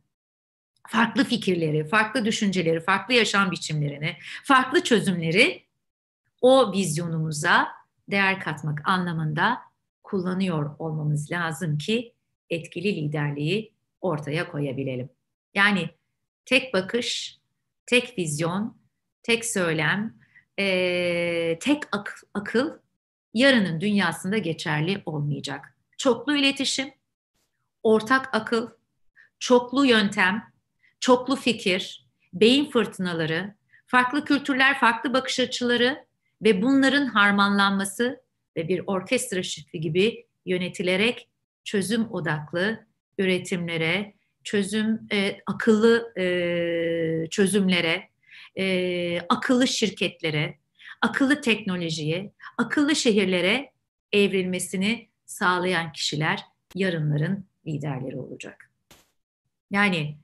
farklı fikirleri, farklı düşünceleri, farklı yaşam biçimlerini, farklı çözümleri o vizyonumuza değer katmak anlamında kullanıyor olmamız lazım ki etkili liderliği ortaya koyabilelim. Yani tek bakış, tek vizyon, tek söylem, e, tek ak- akıl yarının dünyasında geçerli olmayacak. Çoklu iletişim, ortak akıl, çoklu yöntem, çoklu fikir, beyin fırtınaları, farklı kültürler, farklı bakış açıları ve bunların harmanlanması ve bir orkestra şifi gibi yönetilerek çözüm odaklı üretimlere, çözüm e, akıllı e, çözümlere, e, akıllı şirketlere, akıllı teknolojiye, akıllı şehirlere evrilmesini sağlayan kişiler yarınların liderleri olacak. Yani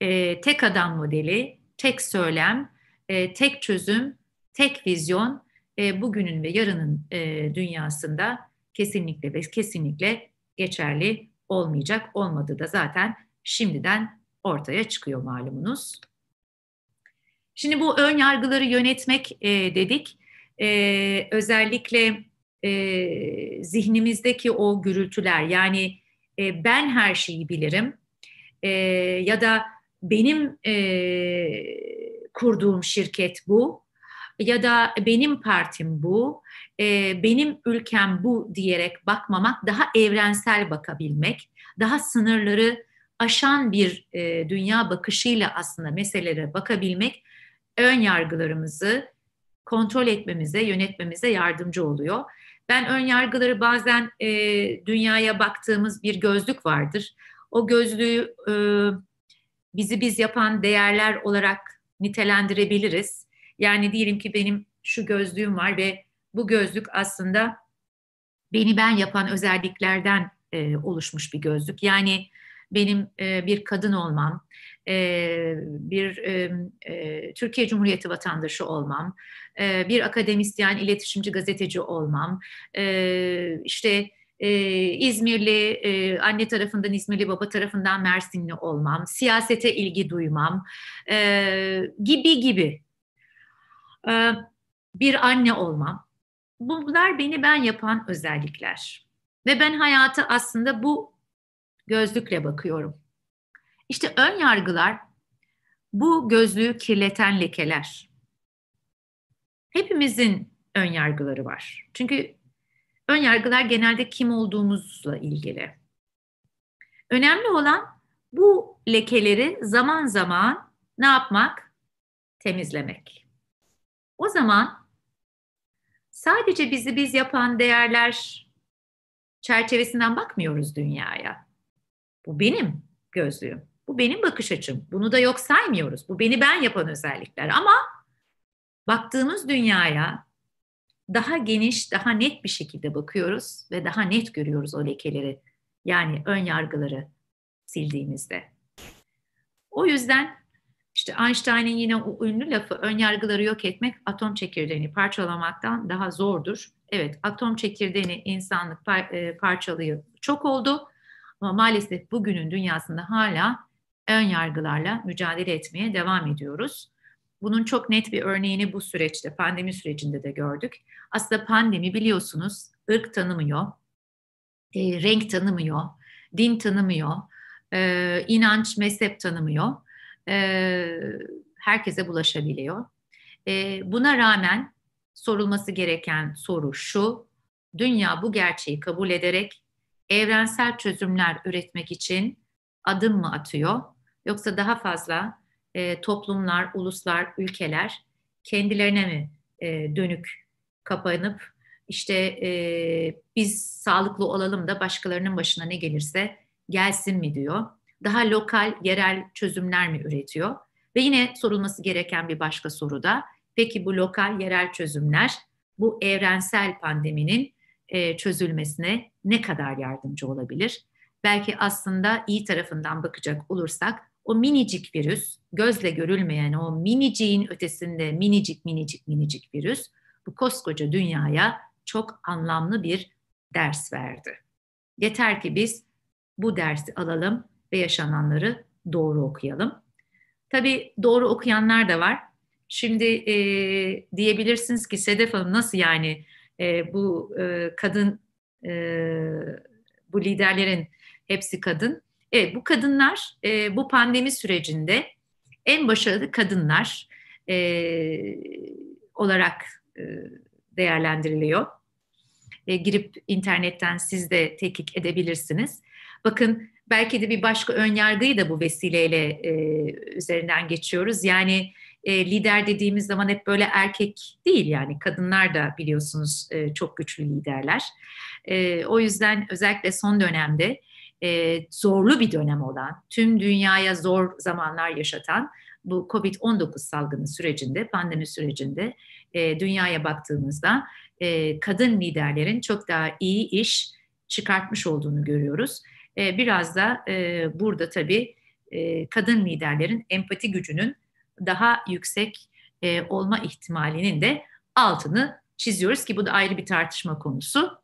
e, tek adam modeli, tek söylem, e, tek çözüm, tek vizyon e, bugünün ve yarının e, dünyasında kesinlikle ve kesinlikle geçerli olmayacak. Olmadı da zaten şimdiden ortaya çıkıyor malumunuz. Şimdi bu ön yargıları yönetmek e, dedik. E, özellikle e, zihnimizdeki o gürültüler yani e, ben her şeyi bilirim e, ya da benim e, kurduğum şirket bu ya da benim partim bu, e, benim ülkem bu diyerek bakmamak, daha evrensel bakabilmek, daha sınırları aşan bir e, dünya bakışıyla aslında meselelere bakabilmek ön yargılarımızı kontrol etmemize, yönetmemize yardımcı oluyor. Ben ön yargıları bazen e, dünyaya baktığımız bir gözlük vardır. O gözlüğü e, bizi biz yapan değerler olarak nitelendirebiliriz. Yani diyelim ki benim şu gözlüğüm var ve bu gözlük aslında beni ben yapan özelliklerden e, oluşmuş bir gözlük. Yani benim e, bir kadın olmam, e, bir e, e, Türkiye Cumhuriyeti vatandaşı olmam, e, bir akademisyen, iletişimci, gazeteci olmam, e, işte e, İzmirli, e, anne tarafından İzmirli, baba tarafından Mersinli olmam, siyasete ilgi duymam e, gibi gibi. E, bir anne olmam. Bunlar beni ben yapan özellikler. Ve ben hayatı aslında bu gözlükle bakıyorum. İşte ön yargılar bu gözlüğü kirleten lekeler. Hepimizin ön yargıları var. Çünkü ön yargılar genelde kim olduğumuzla ilgili. Önemli olan bu lekeleri zaman zaman ne yapmak? Temizlemek. O zaman sadece bizi biz yapan değerler çerçevesinden bakmıyoruz dünyaya. Bu benim gözlüğüm. Bu benim bakış açım. Bunu da yok saymıyoruz. Bu beni ben yapan özellikler. Ama baktığımız dünyaya daha geniş, daha net bir şekilde bakıyoruz ve daha net görüyoruz o lekeleri. Yani ön yargıları sildiğimizde. O yüzden işte Einstein'in yine o ünlü lafı ön yargıları yok etmek atom çekirdeğini parçalamaktan daha zordur. Evet atom çekirdeğini insanlık par- e, parçalıyor çok oldu ama maalesef bugünün dünyasında hala ön yargılarla mücadele etmeye devam ediyoruz. Bunun çok net bir örneğini bu süreçte, pandemi sürecinde de gördük. Aslında pandemi biliyorsunuz ırk tanımıyor, e, renk tanımıyor, din tanımıyor, e, inanç, mezhep tanımıyor. E, herkese bulaşabiliyor. E, buna rağmen sorulması gereken soru şu, dünya bu gerçeği kabul ederek evrensel çözümler üretmek için adım mı atıyor? Yoksa daha fazla e, toplumlar, uluslar, ülkeler kendilerine mi e, dönük kapanıp işte e, biz sağlıklı olalım da başkalarının başına ne gelirse gelsin mi diyor. Daha lokal, yerel çözümler mi üretiyor? Ve yine sorulması gereken bir başka soru da peki bu lokal, yerel çözümler bu evrensel pandeminin e, çözülmesine ne kadar yardımcı olabilir? Belki aslında iyi tarafından bakacak olursak o minicik virüs, gözle görülmeyen o miniciğin ötesinde minicik minicik minicik virüs bu koskoca dünyaya çok anlamlı bir ders verdi. Yeter ki biz bu dersi alalım ve yaşananları doğru okuyalım. Tabii doğru okuyanlar da var. Şimdi e, diyebilirsiniz ki Sedef Hanım nasıl yani e, bu e, kadın e, bu liderlerin hepsi kadın. Evet bu kadınlar e, bu pandemi sürecinde en başarılı kadınlar e, olarak e, değerlendiriliyor. E, girip internetten siz de tekik edebilirsiniz. Bakın belki de bir başka ön yargıyı da bu vesileyle e, üzerinden geçiyoruz. Yani e, lider dediğimiz zaman hep böyle erkek değil yani kadınlar da biliyorsunuz e, çok güçlü liderler. E, o yüzden özellikle son dönemde e, zorlu bir dönem olan, tüm dünyaya zor zamanlar yaşatan bu COVID-19 salgını sürecinde, pandemi sürecinde e, dünyaya baktığımızda e, kadın liderlerin çok daha iyi iş çıkartmış olduğunu görüyoruz. E, biraz da e, burada tabii e, kadın liderlerin empati gücünün daha yüksek e, olma ihtimalinin de altını çiziyoruz ki bu da ayrı bir tartışma konusu.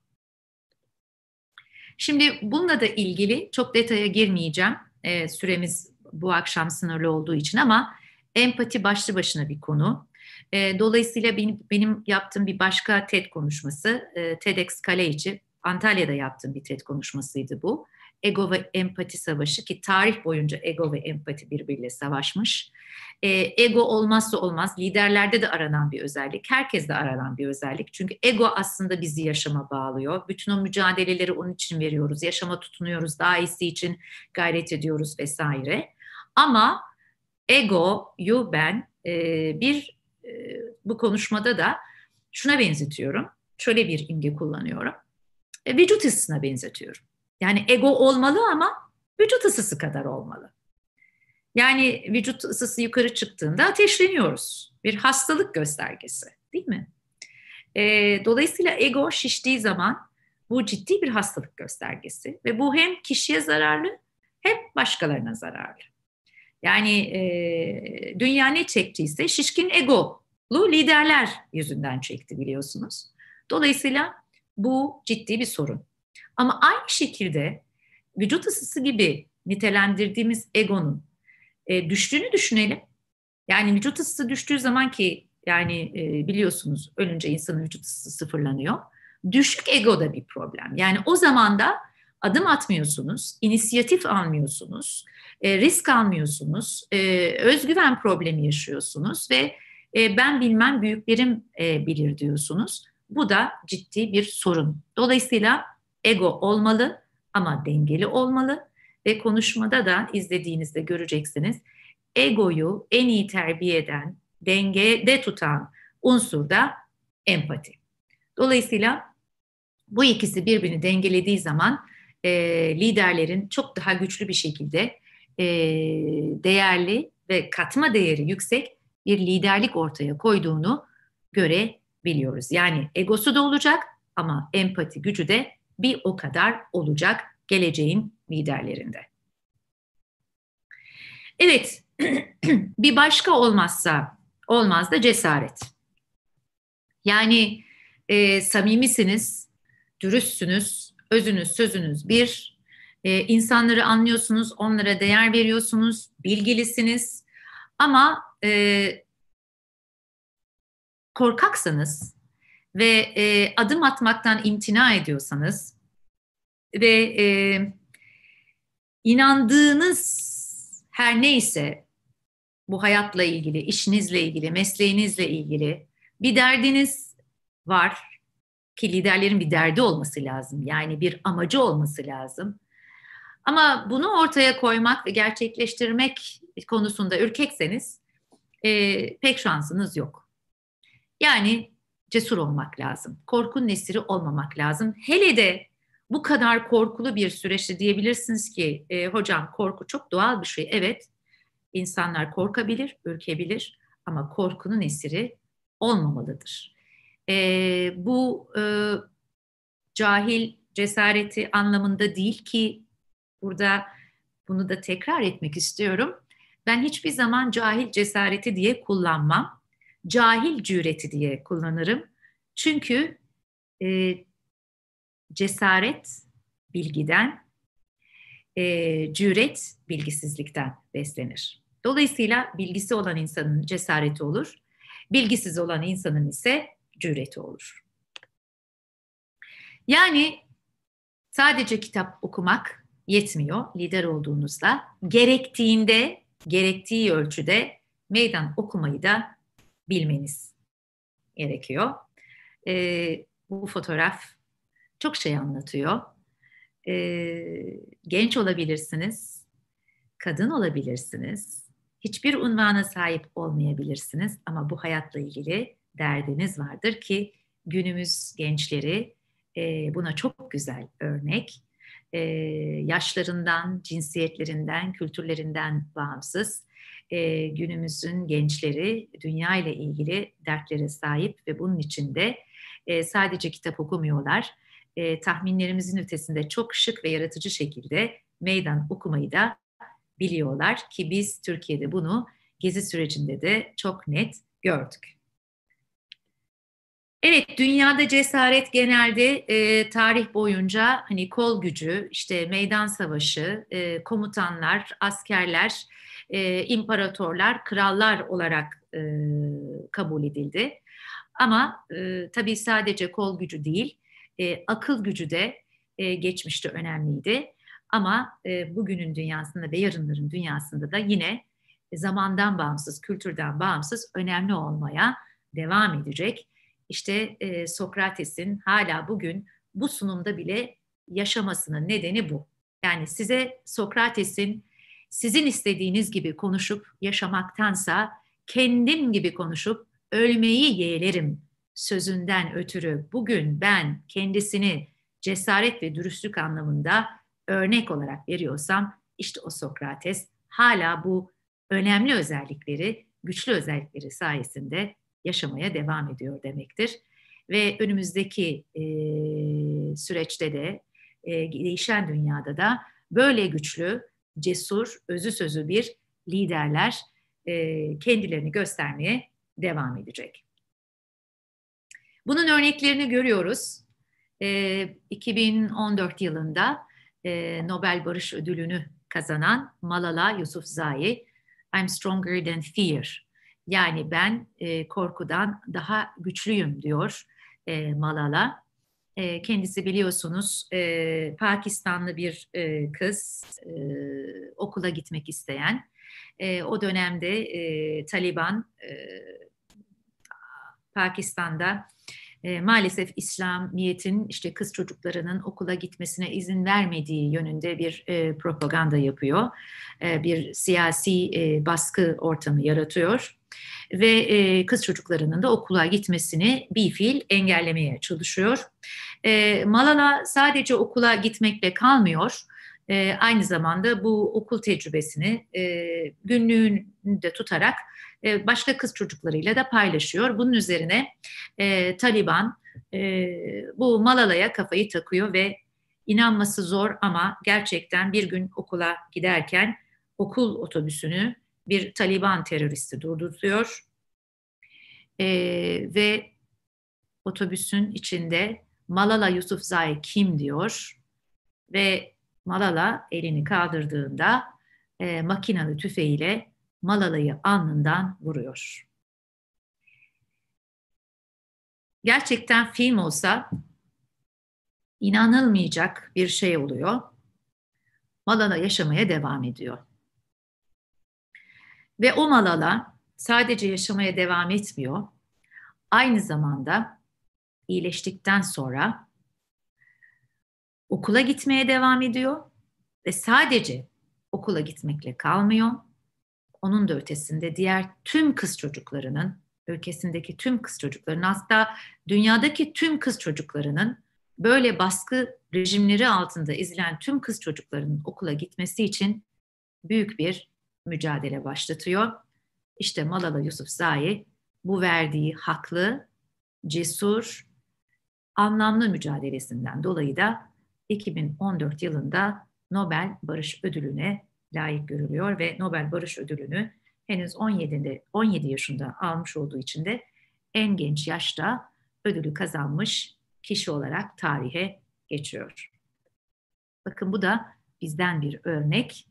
Şimdi bununla da ilgili çok detaya girmeyeceğim. E, süremiz bu akşam sınırlı olduğu için ama empati başlı başına bir konu. E, dolayısıyla benim, benim yaptığım bir başka TED konuşması, e, TEDx Kale içi Antalya'da yaptığım bir TED konuşmasıydı bu. Ego ve empati savaşı ki tarih boyunca ego ve empati birbiriyle savaşmış. E, ego olmazsa olmaz, liderlerde de aranan bir özellik, herkeste aranan bir özellik. Çünkü ego aslında bizi yaşama bağlıyor. Bütün o mücadeleleri onun için veriyoruz, yaşama tutunuyoruz, daha iyisi için gayret ediyoruz vesaire. Ama egoyu ben e, bir e, bu konuşmada da şuna benzetiyorum. Şöyle bir imge kullanıyorum. E, vücut ısısına benzetiyorum. Yani ego olmalı ama vücut ısısı kadar olmalı. Yani vücut ısısı yukarı çıktığında ateşleniyoruz. Bir hastalık göstergesi değil mi? E, dolayısıyla ego şiştiği zaman bu ciddi bir hastalık göstergesi ve bu hem kişiye zararlı hem başkalarına zararlı. Yani e, dünya ne çektiyse şişkin egolu liderler yüzünden çekti biliyorsunuz. Dolayısıyla bu ciddi bir sorun. Ama aynı şekilde vücut ısısı gibi nitelendirdiğimiz egonun e, düştüğünü düşünelim. Yani vücut ısısı düştüğü zaman ki yani e, biliyorsunuz ölünce insanın vücut ısısı sıfırlanıyor. Düşük ego da bir problem. Yani o zaman da adım atmıyorsunuz, inisiyatif almıyorsunuz, e, risk almıyorsunuz, e, özgüven problemi yaşıyorsunuz ve e, ben bilmem büyüklerim e, bilir diyorsunuz. Bu da ciddi bir sorun. Dolayısıyla ego olmalı ama dengeli olmalı ve konuşmada da izlediğinizde göreceksiniz. Egoyu en iyi terbiye eden, dengede tutan unsur da empati. Dolayısıyla bu ikisi birbirini dengelediği zaman e, liderlerin çok daha güçlü bir şekilde e, değerli ve katma değeri yüksek bir liderlik ortaya koyduğunu görebiliyoruz. Yani egosu da olacak ama empati gücü de bir o kadar olacak geleceğin liderlerinde. Evet, bir başka olmazsa olmaz da cesaret. Yani e, samimisiniz, dürüstsünüz, özünüz, sözünüz bir, e, insanları anlıyorsunuz, onlara değer veriyorsunuz, bilgilisiniz. Ama e, korkaksanız ve e, adım atmaktan imtina ediyorsanız ve e, inandığınız her neyse bu hayatla ilgili, işinizle ilgili, mesleğinizle ilgili bir derdiniz var ki liderlerin bir derdi olması lazım. Yani bir amacı olması lazım. Ama bunu ortaya koymak ve gerçekleştirmek konusunda ürkekseniz e, pek şansınız yok. Yani cesur olmak lazım. Korkunun esiri olmamak lazım. Hele de bu kadar korkulu bir süreçte diyebilirsiniz ki e, hocam korku çok doğal bir şey. Evet insanlar korkabilir, ürkebilir ama korkunun esiri olmamalıdır. E, bu e, cahil cesareti anlamında değil ki burada bunu da tekrar etmek istiyorum. Ben hiçbir zaman cahil cesareti diye kullanmam. Cahil cüreti diye kullanırım. Çünkü e, cesaret bilgiden, e, cüret bilgisizlikten beslenir. Dolayısıyla bilgisi olan insanın cesareti olur, bilgisiz olan insanın ise cüreti olur. Yani sadece kitap okumak yetmiyor lider olduğunuzda. Gerektiğinde, gerektiği ölçüde meydan okumayı da bilmeniz gerekiyor. Ee, bu fotoğraf çok şey anlatıyor. Ee, genç olabilirsiniz, kadın olabilirsiniz, hiçbir unvana sahip olmayabilirsiniz ama bu hayatla ilgili derdiniz vardır ki günümüz gençleri e, buna çok güzel örnek. E, yaşlarından, cinsiyetlerinden, kültürlerinden bağımsız e, günümüzün gençleri dünya ile ilgili dertlere sahip ve bunun içinde e, sadece kitap okumuyorlar. E, tahminlerimizin ötesinde çok şık ve yaratıcı şekilde meydan okumayı da biliyorlar ki biz Türkiye'de bunu gezi sürecinde de çok net gördük. Evet, dünyada cesaret genelde e, tarih boyunca hani kol gücü, işte meydan savaşı, e, komutanlar, askerler, e, imparatorlar, krallar olarak e, kabul edildi. Ama e, tabii sadece kol gücü değil, e, akıl gücü de e, geçmişte önemliydi. Ama e, bugünün dünyasında ve yarınların dünyasında da yine zamandan bağımsız, kültürden bağımsız önemli olmaya devam edecek. İşte e, Sokrates'in hala bugün bu sunumda bile yaşamasının nedeni bu. Yani size Sokrates'in sizin istediğiniz gibi konuşup yaşamaktansa kendim gibi konuşup ölmeyi yeğlerim sözünden ötürü bugün ben kendisini cesaret ve dürüstlük anlamında örnek olarak veriyorsam işte o Sokrates hala bu önemli özellikleri, güçlü özellikleri sayesinde yaşamaya devam ediyor demektir. Ve önümüzdeki e, süreçte de e, değişen dünyada da böyle güçlü, cesur, özü sözü bir liderler e, kendilerini göstermeye devam edecek. Bunun örneklerini görüyoruz. E, 2014 yılında e, Nobel Barış Ödülünü kazanan Malala Yousafzai, I'm stronger than fear yani ben e, korkudan daha güçlüyüm diyor e, Malala. E, kendisi biliyorsunuz e, Pakistanlı bir e, kız e, okula gitmek isteyen. E, o dönemde e, Taliban e, Pakistan'da e, maalesef İslamiyet'in işte kız çocuklarının okula gitmesine izin vermediği yönünde bir e, propaganda yapıyor. E, bir siyasi e, baskı ortamı yaratıyor ve e, kız çocuklarının da okula gitmesini bir fiil engellemeye çalışıyor. E, Malala sadece okula gitmekle kalmıyor. E, aynı zamanda bu okul tecrübesini e, günlüğünde tutarak e, başka kız çocuklarıyla da paylaşıyor. Bunun üzerine e, Taliban e, bu Malala'ya kafayı takıyor ve inanması zor ama gerçekten bir gün okula giderken okul otobüsünü bir Taliban teröristi durduruyor e, ve otobüsün içinde Malala Yousafzai kim diyor ve Malala elini kaldırdığında e, makinalı tüfeğiyle Malala'yı alnından vuruyor. Gerçekten film olsa inanılmayacak bir şey oluyor. Malala yaşamaya devam ediyor. Ve o Malala sadece yaşamaya devam etmiyor. Aynı zamanda iyileştikten sonra okula gitmeye devam ediyor ve sadece okula gitmekle kalmıyor. Onun da ötesinde diğer tüm kız çocuklarının, ülkesindeki tüm kız çocuklarının, hatta dünyadaki tüm kız çocuklarının böyle baskı rejimleri altında izlenen tüm kız çocuklarının okula gitmesi için büyük bir mücadele başlatıyor. İşte Malala Yousafzai bu verdiği haklı, cesur, anlamlı mücadelesinden dolayı da 2014 yılında Nobel Barış Ödülü'ne layık görülüyor ve Nobel Barış Ödülünü henüz 17'de 17 yaşında almış olduğu için de en genç yaşta ödülü kazanmış kişi olarak tarihe geçiyor. Bakın bu da bizden bir örnek.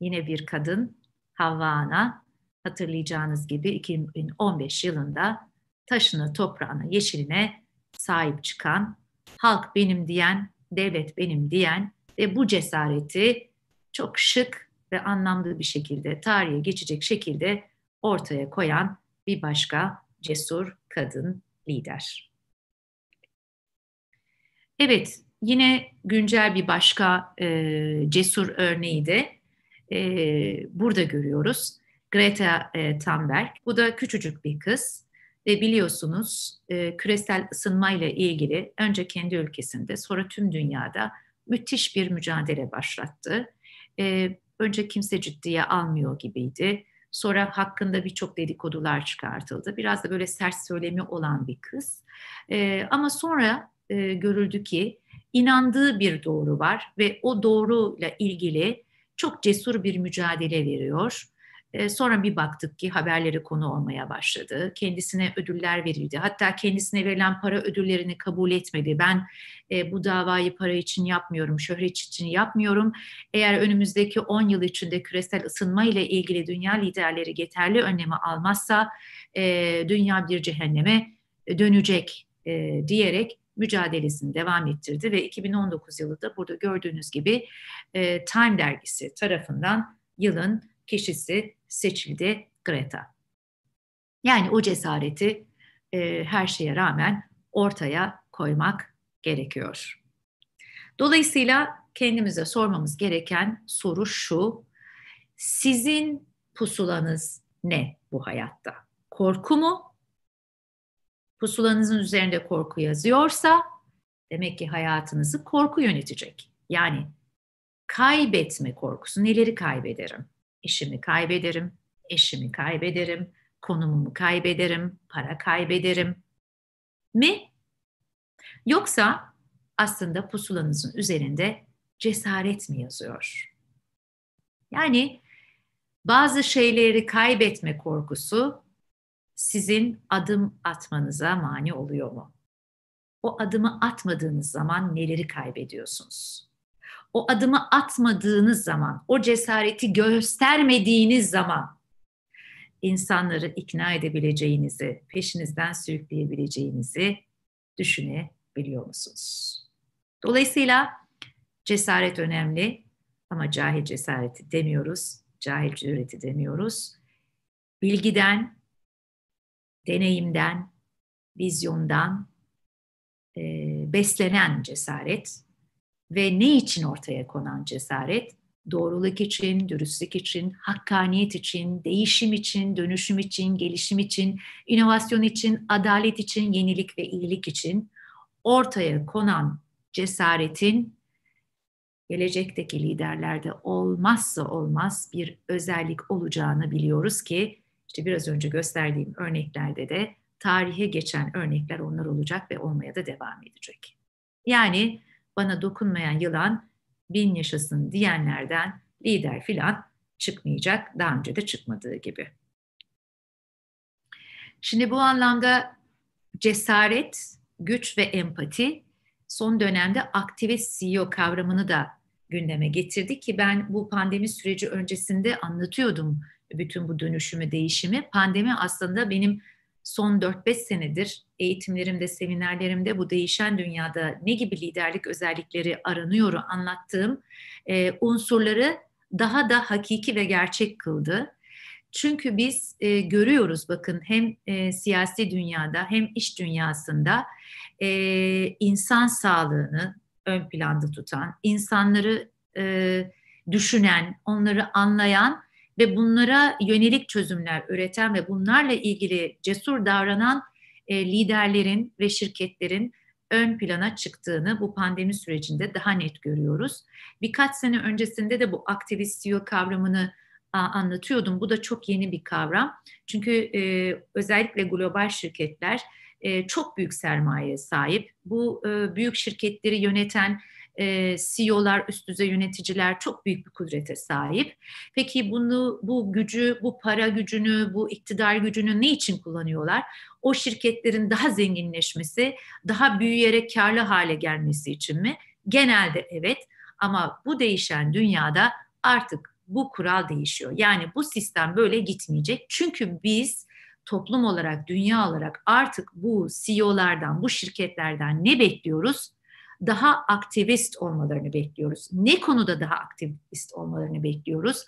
Yine bir kadın Havva Ana hatırlayacağınız gibi 2015 yılında taşını, toprağına, yeşiline sahip çıkan, halk benim diyen, devlet benim diyen ve bu cesareti çok şık ve anlamlı bir şekilde tarihe geçecek şekilde ortaya koyan bir başka cesur kadın lider. Evet, yine güncel bir başka e, cesur örneği de e, burada görüyoruz. Greta e, Thunberg. Bu da küçücük bir kız ve biliyorsunuz e, küresel ısınma ile ilgili önce kendi ülkesinde sonra tüm dünyada müthiş bir mücadele başlattı. E, önce kimse ciddiye almıyor gibiydi. Sonra hakkında birçok dedikodular çıkartıldı. Biraz da böyle sert söylemi olan bir kız. E, ama sonra e, görüldü ki inandığı bir doğru var ve o doğruyla ilgili çok cesur bir mücadele veriyor. Sonra bir baktık ki haberleri konu olmaya başladı. Kendisine ödüller verildi. Hatta kendisine verilen para ödüllerini kabul etmedi. Ben bu davayı para için yapmıyorum, şöhret için yapmıyorum. Eğer önümüzdeki 10 yıl içinde küresel ısınma ile ilgili dünya liderleri yeterli önlemi almazsa dünya bir cehenneme dönecek diyerek mücadelesini devam ettirdi ve 2019 yılında burada gördüğünüz gibi Time dergisi tarafından yılın kişisi seçildi Greta. Yani o cesareti e, her şeye rağmen ortaya koymak gerekiyor. Dolayısıyla kendimize sormamız gereken soru şu. Sizin pusulanız ne bu hayatta? Korku mu pusulanızın üzerinde korku yazıyorsa demek ki hayatınızı korku yönetecek. Yani kaybetme korkusu. Neleri kaybederim? İşimi kaybederim, eşimi kaybederim, konumumu kaybederim, para kaybederim mi? Yoksa aslında pusulanızın üzerinde cesaret mi yazıyor? Yani bazı şeyleri kaybetme korkusu sizin adım atmanıza mani oluyor mu? O adımı atmadığınız zaman neleri kaybediyorsunuz? O adımı atmadığınız zaman, o cesareti göstermediğiniz zaman insanları ikna edebileceğinizi, peşinizden sürükleyebileceğinizi düşünebiliyor musunuz? Dolayısıyla cesaret önemli ama cahil cesareti demiyoruz, cahil cüreti demiyoruz. Bilgiden, deneyimden, vizyondan e, beslenen cesaret ve ne için ortaya konan cesaret? Doğruluk için, dürüstlük için, hakkaniyet için, değişim için, dönüşüm için, gelişim için, inovasyon için, adalet için, yenilik ve iyilik için ortaya konan cesaretin gelecekteki liderlerde olmazsa olmaz bir özellik olacağını biliyoruz ki işte biraz önce gösterdiğim örneklerde de tarihe geçen örnekler onlar olacak ve olmaya da devam edecek. Yani bana dokunmayan yılan bin yaşasın diyenlerden lider filan çıkmayacak. Daha önce de çıkmadığı gibi. Şimdi bu anlamda cesaret, güç ve empati son dönemde aktivist CEO kavramını da gündeme getirdi ki ben bu pandemi süreci öncesinde anlatıyordum bütün bu dönüşümü, değişimi. Pandemi aslında benim son 4-5 senedir eğitimlerimde, seminerlerimde bu değişen dünyada ne gibi liderlik özellikleri aranıyor anlattığım e, unsurları daha da hakiki ve gerçek kıldı. Çünkü biz e, görüyoruz bakın hem e, siyasi dünyada hem iş dünyasında e, insan sağlığını ön planda tutan, insanları e, düşünen, onları anlayan ve bunlara yönelik çözümler üreten ve bunlarla ilgili cesur davranan e, liderlerin ve şirketlerin ön plana çıktığını bu pandemi sürecinde daha net görüyoruz. Birkaç sene öncesinde de bu aktivist CEO kavramını a, anlatıyordum. Bu da çok yeni bir kavram. Çünkü e, özellikle global şirketler e, çok büyük sermayeye sahip. Bu e, büyük şirketleri yöneten e, CEO'lar, üst düzey yöneticiler çok büyük bir kudrete sahip. Peki bunu, bu gücü, bu para gücünü, bu iktidar gücünü ne için kullanıyorlar? O şirketlerin daha zenginleşmesi, daha büyüyerek karlı hale gelmesi için mi? Genelde evet ama bu değişen dünyada artık bu kural değişiyor. Yani bu sistem böyle gitmeyecek. Çünkü biz toplum olarak, dünya olarak artık bu CEO'lardan, bu şirketlerden ne bekliyoruz? Daha aktivist olmalarını bekliyoruz. Ne konuda daha aktivist olmalarını bekliyoruz?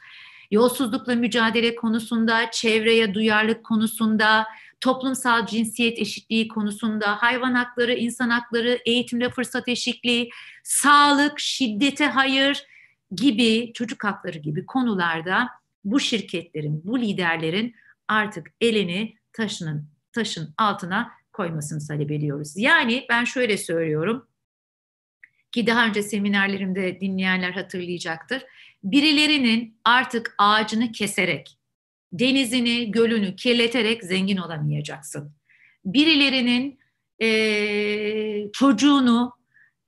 Yolsuzlukla mücadele konusunda, çevreye duyarlılık konusunda, toplumsal cinsiyet eşitliği konusunda, hayvan hakları, insan hakları, eğitimde fırsat eşitliği, sağlık, şiddete hayır gibi, çocuk hakları gibi konularda bu şirketlerin, bu liderlerin artık elini taşının taşın altına koymasını talep ediyoruz. Yani ben şöyle söylüyorum ki daha önce seminerlerimde dinleyenler hatırlayacaktır. Birilerinin artık ağacını keserek denizini, gölünü kirleterek zengin olamayacaksın. Birilerinin e, çocuğunu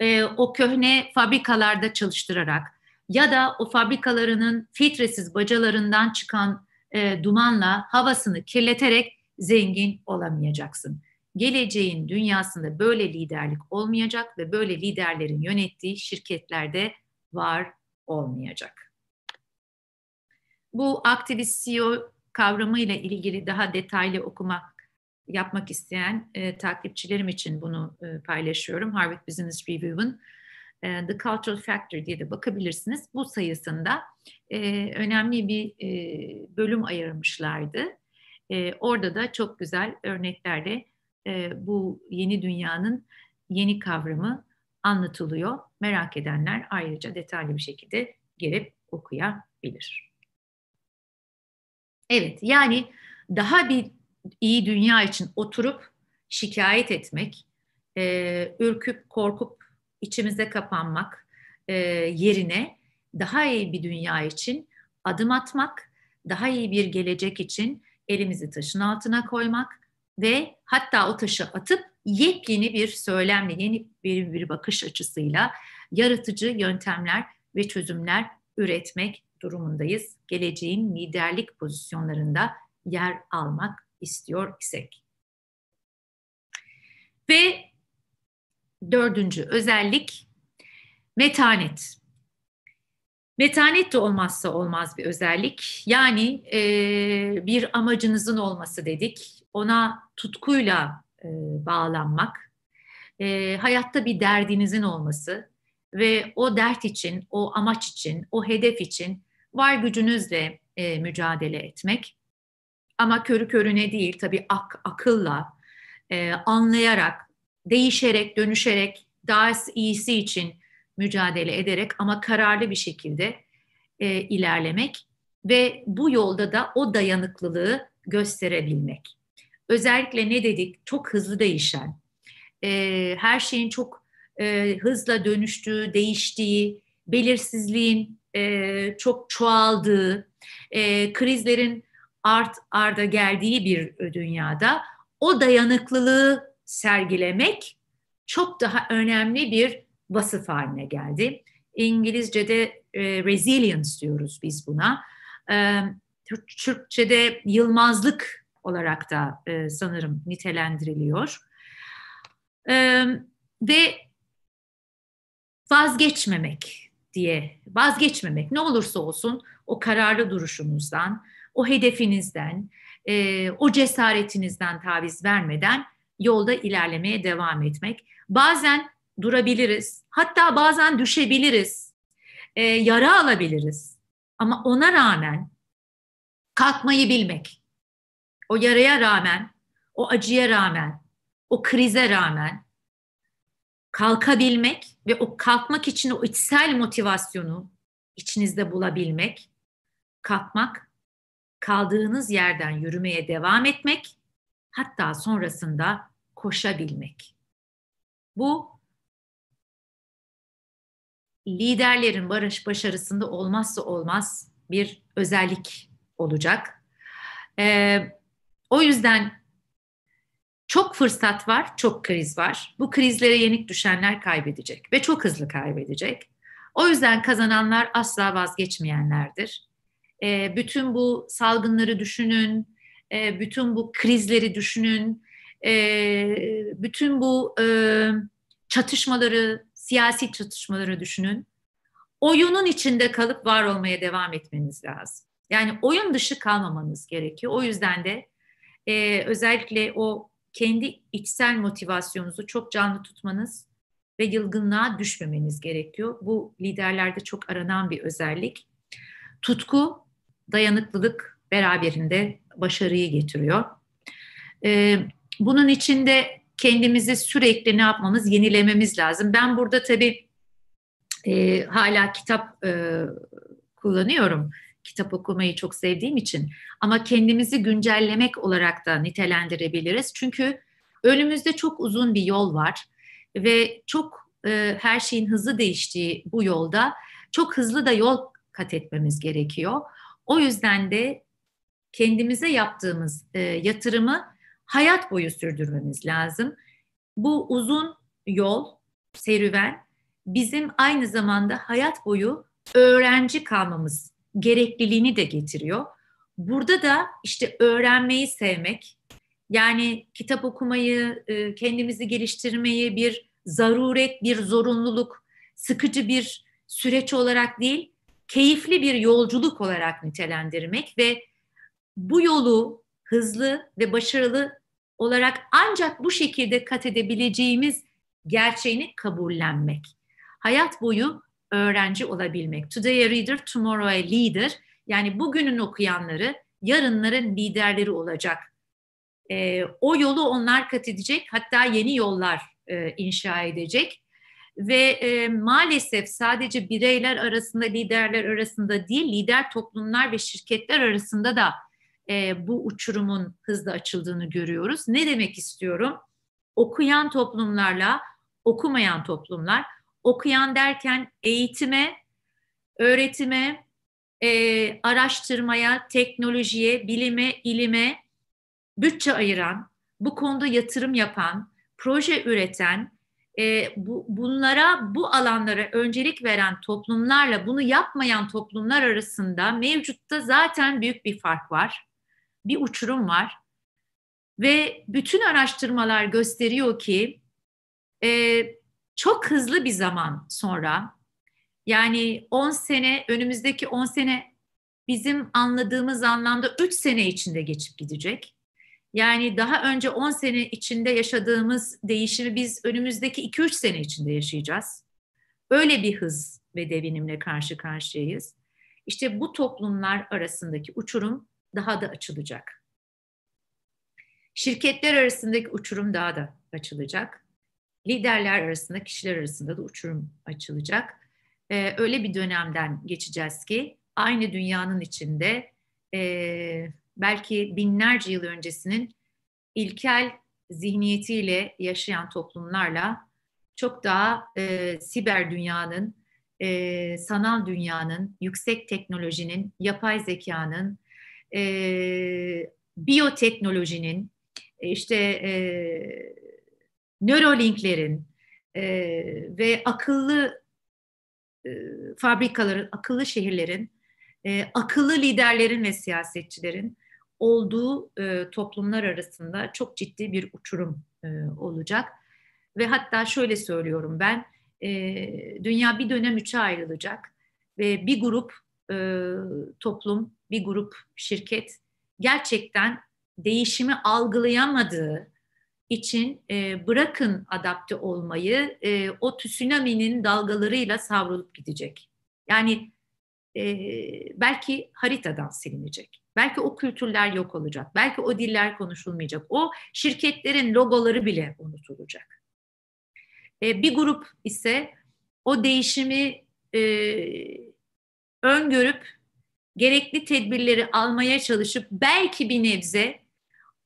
e, o köhne fabrikalarda çalıştırarak ya da o fabrikalarının filtresiz bacalarından çıkan e, dumanla havasını kirleterek zengin olamayacaksın. Geleceğin dünyasında böyle liderlik olmayacak ve böyle liderlerin yönettiği şirketlerde var olmayacak. Bu aktivist CEO kavramıyla ilgili daha detaylı okumak yapmak isteyen e, takipçilerim için bunu e, paylaşıyorum. Harvard Business Review'un e, The Cultural Factor diye de bakabilirsiniz. Bu sayısında e, önemli bir e, bölüm ayırmışlardı. E, orada da çok güzel örneklerle e, bu yeni dünyanın yeni kavramı anlatılıyor. Merak edenler ayrıca detaylı bir şekilde girip okuyabilir. Evet, yani daha bir iyi dünya için oturup şikayet etmek, e, ürküp korkup içimize kapanmak e, yerine daha iyi bir dünya için adım atmak, daha iyi bir gelecek için elimizi taşın altına koymak ve hatta o taşı atıp yepyeni bir söylemle, yeni bir, bir bakış açısıyla yaratıcı yöntemler ve çözümler üretmek durumundayız. Geleceğin liderlik pozisyonlarında yer almak istiyor isek. Ve dördüncü özellik metanet. Metanet de olmazsa olmaz bir özellik. Yani e, bir amacınızın olması dedik. Ona tutkuyla e, bağlanmak. E, hayatta bir derdinizin olması ve o dert için, o amaç için, o hedef için var gücünüzle e, mücadele etmek. Ama körü körüne değil tabii ak, akılla, e, anlayarak, değişerek, dönüşerek, daha iyisi için mücadele ederek ama kararlı bir şekilde e, ilerlemek ve bu yolda da o dayanıklılığı gösterebilmek. Özellikle ne dedik? Çok hızlı değişen, e, her şeyin çok e, hızla dönüştüğü, değiştiği, belirsizliğin e, çok çoğaldığı, e, krizlerin art arda geldiği bir dünyada o dayanıklılığı sergilemek çok daha önemli bir vasıf haline geldi. İngilizce'de e, resilience diyoruz biz buna. E, Türkçe'de yılmazlık olarak da e, sanırım nitelendiriliyor. E, ve vazgeçmemek diye, vazgeçmemek ne olursa olsun o kararlı duruşunuzdan, o hedefinizden, e, o cesaretinizden taviz vermeden yolda ilerlemeye devam etmek. Bazen durabiliriz, hatta bazen düşebiliriz, e, yara alabiliriz. Ama ona rağmen kalkmayı bilmek, o yaraya rağmen, o acıya rağmen, o krize rağmen kalkabilmek ve o kalkmak için o içsel motivasyonu içinizde bulabilmek, kalkmak kaldığınız yerden yürümeye devam etmek, hatta sonrasında koşabilmek. Bu liderlerin barış başarısında olmazsa olmaz bir özellik olacak. Ee, o yüzden çok fırsat var, çok kriz var. Bu krizlere yenik düşenler kaybedecek ve çok hızlı kaybedecek. O yüzden kazananlar asla vazgeçmeyenlerdir. E, bütün bu salgınları düşünün, e, bütün bu krizleri düşünün, e, bütün bu e, çatışmaları, siyasi çatışmaları düşünün. Oyunun içinde kalıp var olmaya devam etmeniz lazım. Yani oyun dışı kalmamanız gerekiyor. O yüzden de e, özellikle o kendi içsel motivasyonunuzu çok canlı tutmanız ve yılgınlığa düşmemeniz gerekiyor. Bu liderlerde çok aranan bir özellik. Tutku dayanıklılık beraberinde başarıyı getiriyor. Ee, bunun içinde kendimizi sürekli ne yapmamız, yenilememiz lazım. Ben burada tabii e, hala kitap e, kullanıyorum. Kitap okumayı çok sevdiğim için. Ama kendimizi güncellemek olarak da nitelendirebiliriz. Çünkü önümüzde çok uzun bir yol var ve çok e, her şeyin hızlı değiştiği bu yolda çok hızlı da yol kat etmemiz gerekiyor. O yüzden de kendimize yaptığımız e, yatırımı hayat boyu sürdürmemiz lazım. Bu uzun yol, serüven bizim aynı zamanda hayat boyu öğrenci kalmamız gerekliliğini de getiriyor. Burada da işte öğrenmeyi sevmek, yani kitap okumayı, e, kendimizi geliştirmeyi bir zaruret, bir zorunluluk, sıkıcı bir süreç olarak değil, keyifli bir yolculuk olarak nitelendirmek ve bu yolu hızlı ve başarılı olarak ancak bu şekilde kat edebileceğimiz gerçeğini kabullenmek. Hayat boyu öğrenci olabilmek. Today a reader, tomorrow a leader. Yani bugünün okuyanları, yarınların liderleri olacak. E, o yolu onlar kat edecek, hatta yeni yollar e, inşa edecek. Ve e, maalesef sadece bireyler arasında, liderler arasında değil, lider toplumlar ve şirketler arasında da e, bu uçurumun hızla açıldığını görüyoruz. Ne demek istiyorum? Okuyan toplumlarla okumayan toplumlar, okuyan derken eğitime, öğretime, e, araştırmaya, teknolojiye, bilime, ilime bütçe ayıran, bu konuda yatırım yapan, proje üreten, e, bu, bunlara, bu alanlara öncelik veren toplumlarla bunu yapmayan toplumlar arasında mevcutta zaten büyük bir fark var. Bir uçurum var. Ve bütün araştırmalar gösteriyor ki e, çok hızlı bir zaman sonra yani 10 sene, önümüzdeki 10 sene bizim anladığımız anlamda 3 sene içinde geçip gidecek. Yani daha önce 10 sene içinde yaşadığımız değişimi biz önümüzdeki 2-3 sene içinde yaşayacağız. Öyle bir hız ve devinimle karşı karşıyayız. İşte bu toplumlar arasındaki uçurum daha da açılacak. Şirketler arasındaki uçurum daha da açılacak. Liderler arasında, kişiler arasında da uçurum açılacak. Ee, öyle bir dönemden geçeceğiz ki aynı dünyanın içinde e, belki binlerce yıl öncesinin ilkel zihniyetiyle yaşayan toplumlarla çok daha e, siber dünyanın, e, sanal dünyanın, yüksek teknolojinin, yapay zekanın, e, biyoteknolojinin, e, işte e, nörolinklerin e, ve akıllı e, fabrikaların, akıllı şehirlerin, e, akıllı liderlerin ve siyasetçilerin olduğu e, toplumlar arasında çok ciddi bir uçurum e, olacak. Ve hatta şöyle söylüyorum ben, e, dünya bir dönem üçe ayrılacak ve bir grup e, toplum, bir grup şirket gerçekten değişimi algılayamadığı için e, bırakın adapte olmayı, e, o tsunami'nin dalgalarıyla savrulup gidecek. Yani e, belki haritadan silinecek. Belki o kültürler yok olacak. Belki o diller konuşulmayacak. O şirketlerin logoları bile unutulacak. E, bir grup ise o değişimi e, öngörüp gerekli tedbirleri almaya çalışıp belki bir nebze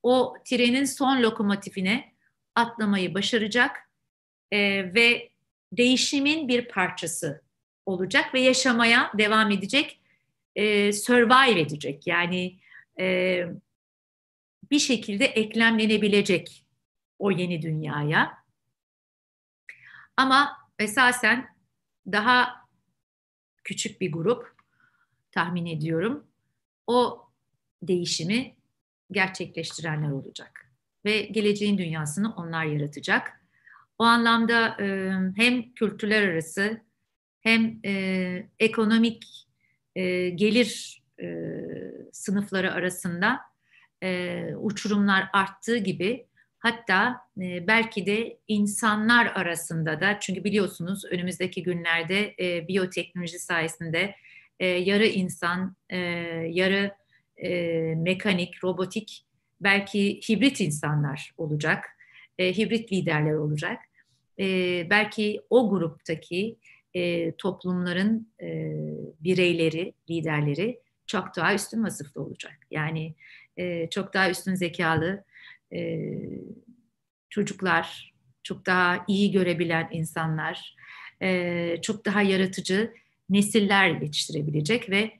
o trenin son lokomotifine atlamayı başaracak e, ve değişimin bir parçası olacak ve yaşamaya devam edecek, e, survive edecek. Yani e, bir şekilde eklemlenebilecek o yeni dünyaya. Ama esasen daha küçük bir grup tahmin ediyorum. O değişimi gerçekleştirenler olacak. Ve geleceğin dünyasını onlar yaratacak. O anlamda e, hem kültürler arası hem e, ekonomik e, gelir e, sınıfları arasında e, uçurumlar arttığı gibi hatta e, belki de insanlar arasında da çünkü biliyorsunuz önümüzdeki günlerde e, biyoteknoloji sayesinde e, yarı insan, e, yarı e, mekanik, robotik, belki hibrit insanlar olacak, e, hibrit liderler olacak. E, belki o gruptaki e, toplumların e, bireyleri, liderleri çok daha üstün vasıflı olacak. Yani e, çok daha üstün zekalı e, çocuklar, çok daha iyi görebilen insanlar, e, çok daha yaratıcı nesiller yetiştirebilecek ve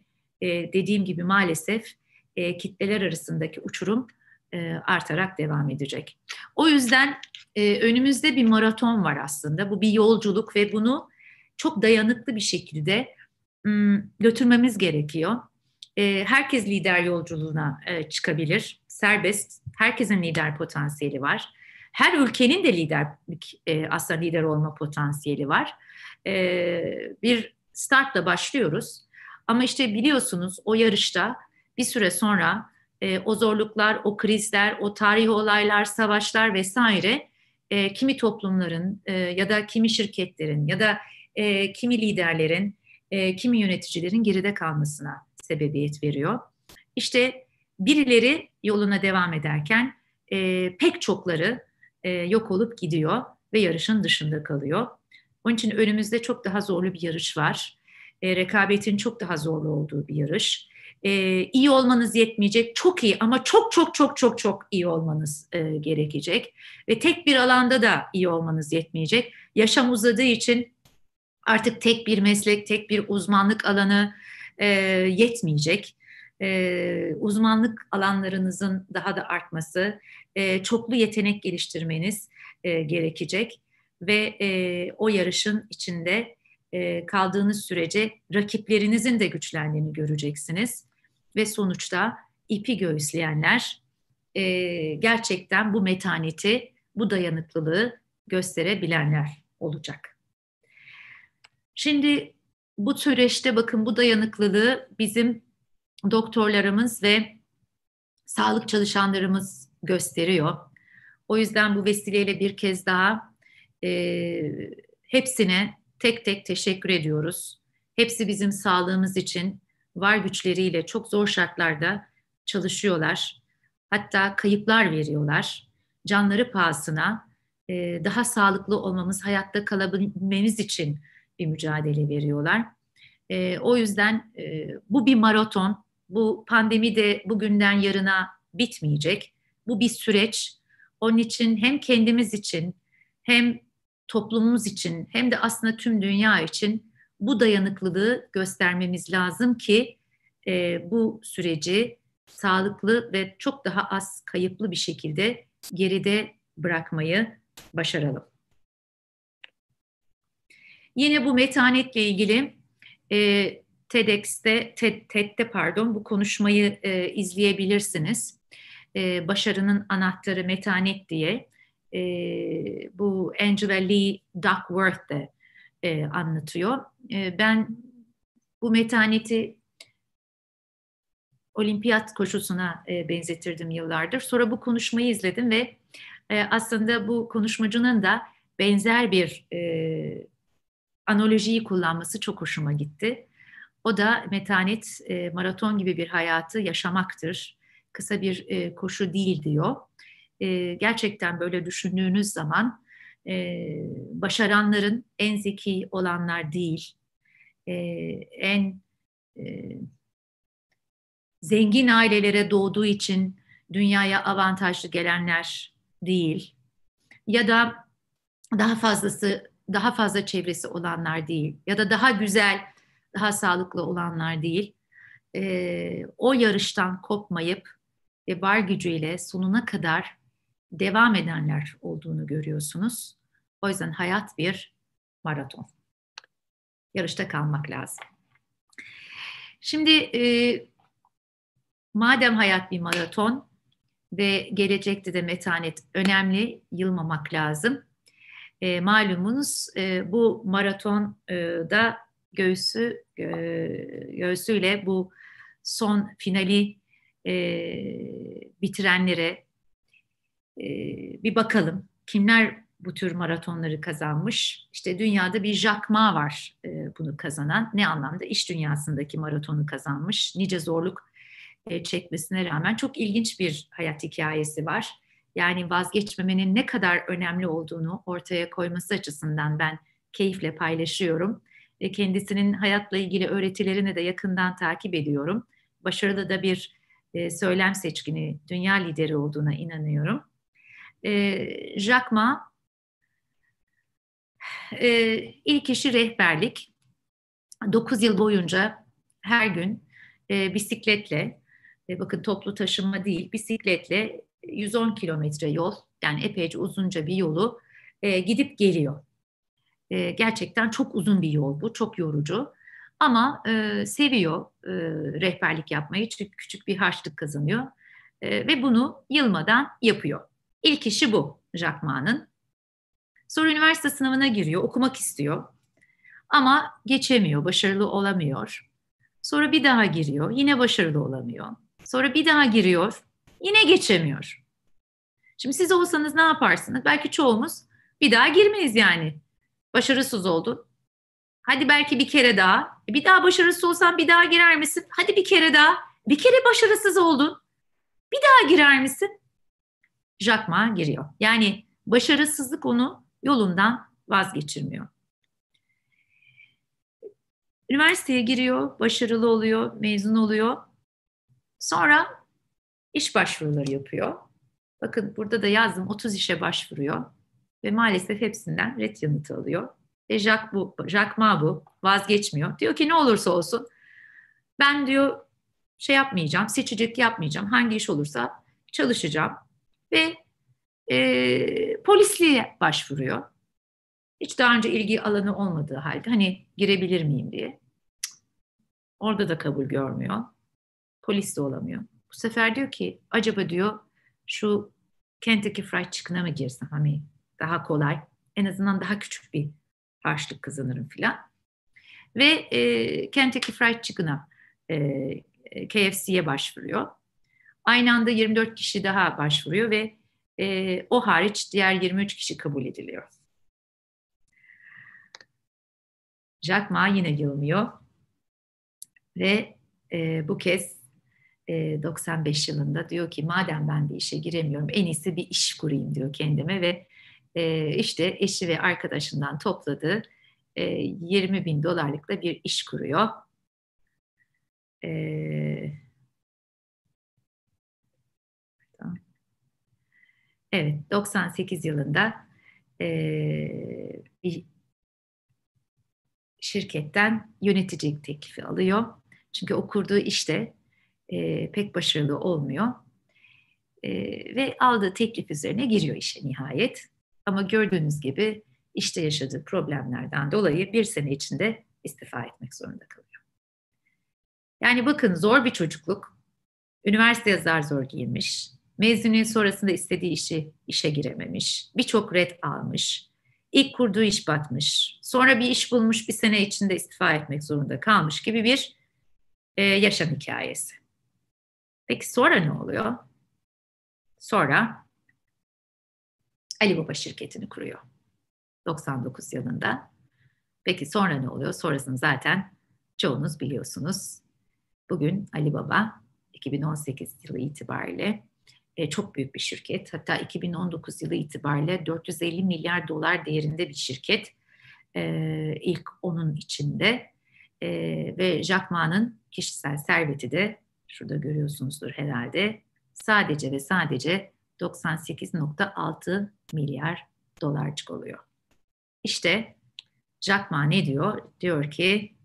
e, dediğim gibi maalesef e, kitleler arasındaki uçurum e, artarak devam edecek. O yüzden e, önümüzde bir maraton var aslında. Bu bir yolculuk ve bunu çok dayanıklı bir şekilde m, götürmemiz gerekiyor. E, herkes lider yolculuğuna e, çıkabilir. Serbest, herkesin lider potansiyeli var. Her ülkenin de liderlik, e, aslında lider olma potansiyeli var. E, bir startla başlıyoruz. Ama işte biliyorsunuz o yarışta bir süre sonra e, o zorluklar, o krizler, o tarihi olaylar, savaşlar vesaire e, kimi toplumların e, ya da kimi şirketlerin ya da e, kimi liderlerin, e, kimi yöneticilerin geride kalmasına sebebiyet veriyor. İşte birileri yoluna devam ederken e, pek çokları e, yok olup gidiyor ve yarışın dışında kalıyor. Onun için önümüzde çok daha zorlu bir yarış var. E, rekabetin çok daha zorlu olduğu bir yarış. E, iyi olmanız yetmeyecek, çok iyi ama çok çok çok çok çok iyi olmanız e, gerekecek. Ve tek bir alanda da iyi olmanız yetmeyecek. Yaşam uzadığı için artık tek bir meslek, tek bir uzmanlık alanı e, yetmeyecek. E, uzmanlık alanlarınızın daha da artması, e, çoklu yetenek geliştirmeniz e, gerekecek ve e, o yarışın içinde kaldığınız sürece rakiplerinizin de güçlendiğini göreceksiniz ve sonuçta ipi göğüsleyenler e, gerçekten bu metaneti, bu dayanıklılığı gösterebilenler olacak. Şimdi bu süreçte bakın bu dayanıklılığı bizim doktorlarımız ve sağlık çalışanlarımız gösteriyor. O yüzden bu vesileyle bir kez daha e, hepsine tek tek teşekkür ediyoruz. Hepsi bizim sağlığımız için var güçleriyle çok zor şartlarda çalışıyorlar. Hatta kayıplar veriyorlar. Canları pahasına e, daha sağlıklı olmamız, hayatta kalabilmemiz için bir mücadele veriyorlar. E, o yüzden e, bu bir maraton. Bu pandemi de bugünden yarına bitmeyecek. Bu bir süreç. Onun için hem kendimiz için hem toplumumuz için hem de aslında tüm dünya için bu dayanıklılığı göstermemiz lazım ki e, bu süreci sağlıklı ve çok daha az kayıplı bir şekilde geride bırakmayı başaralım. Yine bu metanetle ilgili e, TEDx'te, TED, TED'de pardon bu konuşmayı e, izleyebilirsiniz. E, başarının anahtarı metanet diye e, bu Angela Lee Duckworth de e, anlatıyor. E, ben bu metaneti olimpiyat koşusuna e, benzetirdim yıllardır. Sonra bu konuşmayı izledim ve e, aslında bu konuşmacının da benzer bir e, analojiyi kullanması çok hoşuma gitti. O da metanet e, maraton gibi bir hayatı yaşamaktır. Kısa bir e, koşu değil diyor. E, gerçekten böyle düşündüğünüz zaman e, başaranların en zeki olanlar değil, e, en e, zengin ailelere doğduğu için dünyaya avantajlı gelenler değil. Ya da daha fazlası daha fazla çevresi olanlar değil. Ya da daha güzel daha sağlıklı olanlar değil. E, o yarıştan kopmayıp ve var gücüyle sonuna kadar devam edenler olduğunu görüyorsunuz. O yüzden hayat bir maraton. Yarışta kalmak lazım. Şimdi e, madem hayat bir maraton ve gelecekte de metanet önemli, yılmamak lazım. E, malumunuz e, bu maraton e, da göğsü e, göğsüyle bu son finali e, bitirenlere e, bir bakalım. Kimler bu tür maratonları kazanmış? İşte dünyada bir Jack Ma var e, bunu kazanan. Ne anlamda? İş dünyasındaki maratonu kazanmış. Nice zorluk e, çekmesine rağmen çok ilginç bir hayat hikayesi var. Yani vazgeçmemenin ne kadar önemli olduğunu ortaya koyması açısından ben keyifle paylaşıyorum. E, kendisinin hayatla ilgili öğretilerini de yakından takip ediyorum. Başarılı da bir e, söylem seçkini, dünya lideri olduğuna inanıyorum. E, Jack Ma e, ilk işi rehberlik. 9 yıl boyunca her gün e, bisikletle e, bakın toplu taşıma değil bisikletle 110 kilometre yol yani epeyce uzunca bir yolu e, gidip geliyor. E, gerçekten çok uzun bir yol bu, çok yorucu. Ama e, seviyor e, rehberlik yapmayı çünkü küçük bir harçlık kazanıyor e, ve bunu yılmadan yapıyor. İlk işi bu Jack Ma'nın. Sonra üniversite sınavına giriyor, okumak istiyor. Ama geçemiyor, başarılı olamıyor. Sonra bir daha giriyor, yine başarılı olamıyor. Sonra bir daha giriyor, yine geçemiyor. Şimdi siz olsanız ne yaparsınız? Belki çoğumuz bir daha girmeyiz yani. Başarısız oldun. Hadi belki bir kere daha. E, bir daha başarısız olsan bir daha girer misin? Hadi bir kere daha. Bir kere başarısız oldun. Bir daha girer misin? Jack Ma giriyor. Yani başarısızlık onu yolundan vazgeçirmiyor. Üniversiteye giriyor, başarılı oluyor, mezun oluyor. Sonra iş başvuruları yapıyor. Bakın burada da yazdım 30 işe başvuruyor ve maalesef hepsinden ret yanıtı alıyor. Ve Jack, bu, Jack Ma bu vazgeçmiyor. Diyor ki ne olursa olsun ben diyor şey yapmayacağım, seçecek yapmayacağım. Hangi iş olursa çalışacağım. Ve e, polisliğe başvuruyor. Hiç daha önce ilgi alanı olmadığı halde hani girebilir miyim diye. Orada da kabul görmüyor. Polis de olamıyor. Bu sefer diyor ki acaba diyor şu Kentucky Fried Chicken'a mı girsem hani daha kolay. En azından daha küçük bir harçlık kazanırım filan. Ve e, Kentucky Fried Chicken'a e, KFC'ye başvuruyor. Aynı anda 24 kişi daha başvuruyor ve e, o hariç diğer 23 kişi kabul ediliyor. Jack Ma yine yılmıyor ve e, bu kez e, 95 yılında diyor ki madem ben bir işe giremiyorum en iyisi bir iş kurayım diyor kendime ve e, işte eşi ve arkadaşından topladığı e, 20 bin dolarlıkla bir iş kuruyor. E, evet 98 yılında e, bir şirketten yöneticilik teklifi alıyor. Çünkü o kurduğu işte e, pek başarılı olmuyor. E, ve aldığı teklif üzerine giriyor işe nihayet. Ama gördüğünüz gibi işte yaşadığı problemlerden dolayı bir sene içinde istifa etmek zorunda kalıyor. Yani bakın zor bir çocukluk. Üniversiteye zar zor girmiş. Mezuniyet sonrasında istediği işi işe girememiş. Birçok red almış. İlk kurduğu iş batmış. Sonra bir iş bulmuş bir sene içinde istifa etmek zorunda kalmış gibi bir e, yaşam hikayesi. Peki sonra ne oluyor? Sonra Ali Baba şirketini kuruyor. 99 yılında. Peki sonra ne oluyor? Sonrasını zaten çoğunuz biliyorsunuz. Bugün Ali Baba 2018 yılı itibariyle e, çok büyük bir şirket. Hatta 2019 yılı itibariyle 450 milyar dolar değerinde bir şirket. E, ilk onun içinde. E, ve Jack Ma'nın kişisel serveti de şurada görüyorsunuzdur herhalde. Sadece ve sadece 98.6 milyar dolarcık oluyor. İşte Jack Ma ne diyor? Diyor ki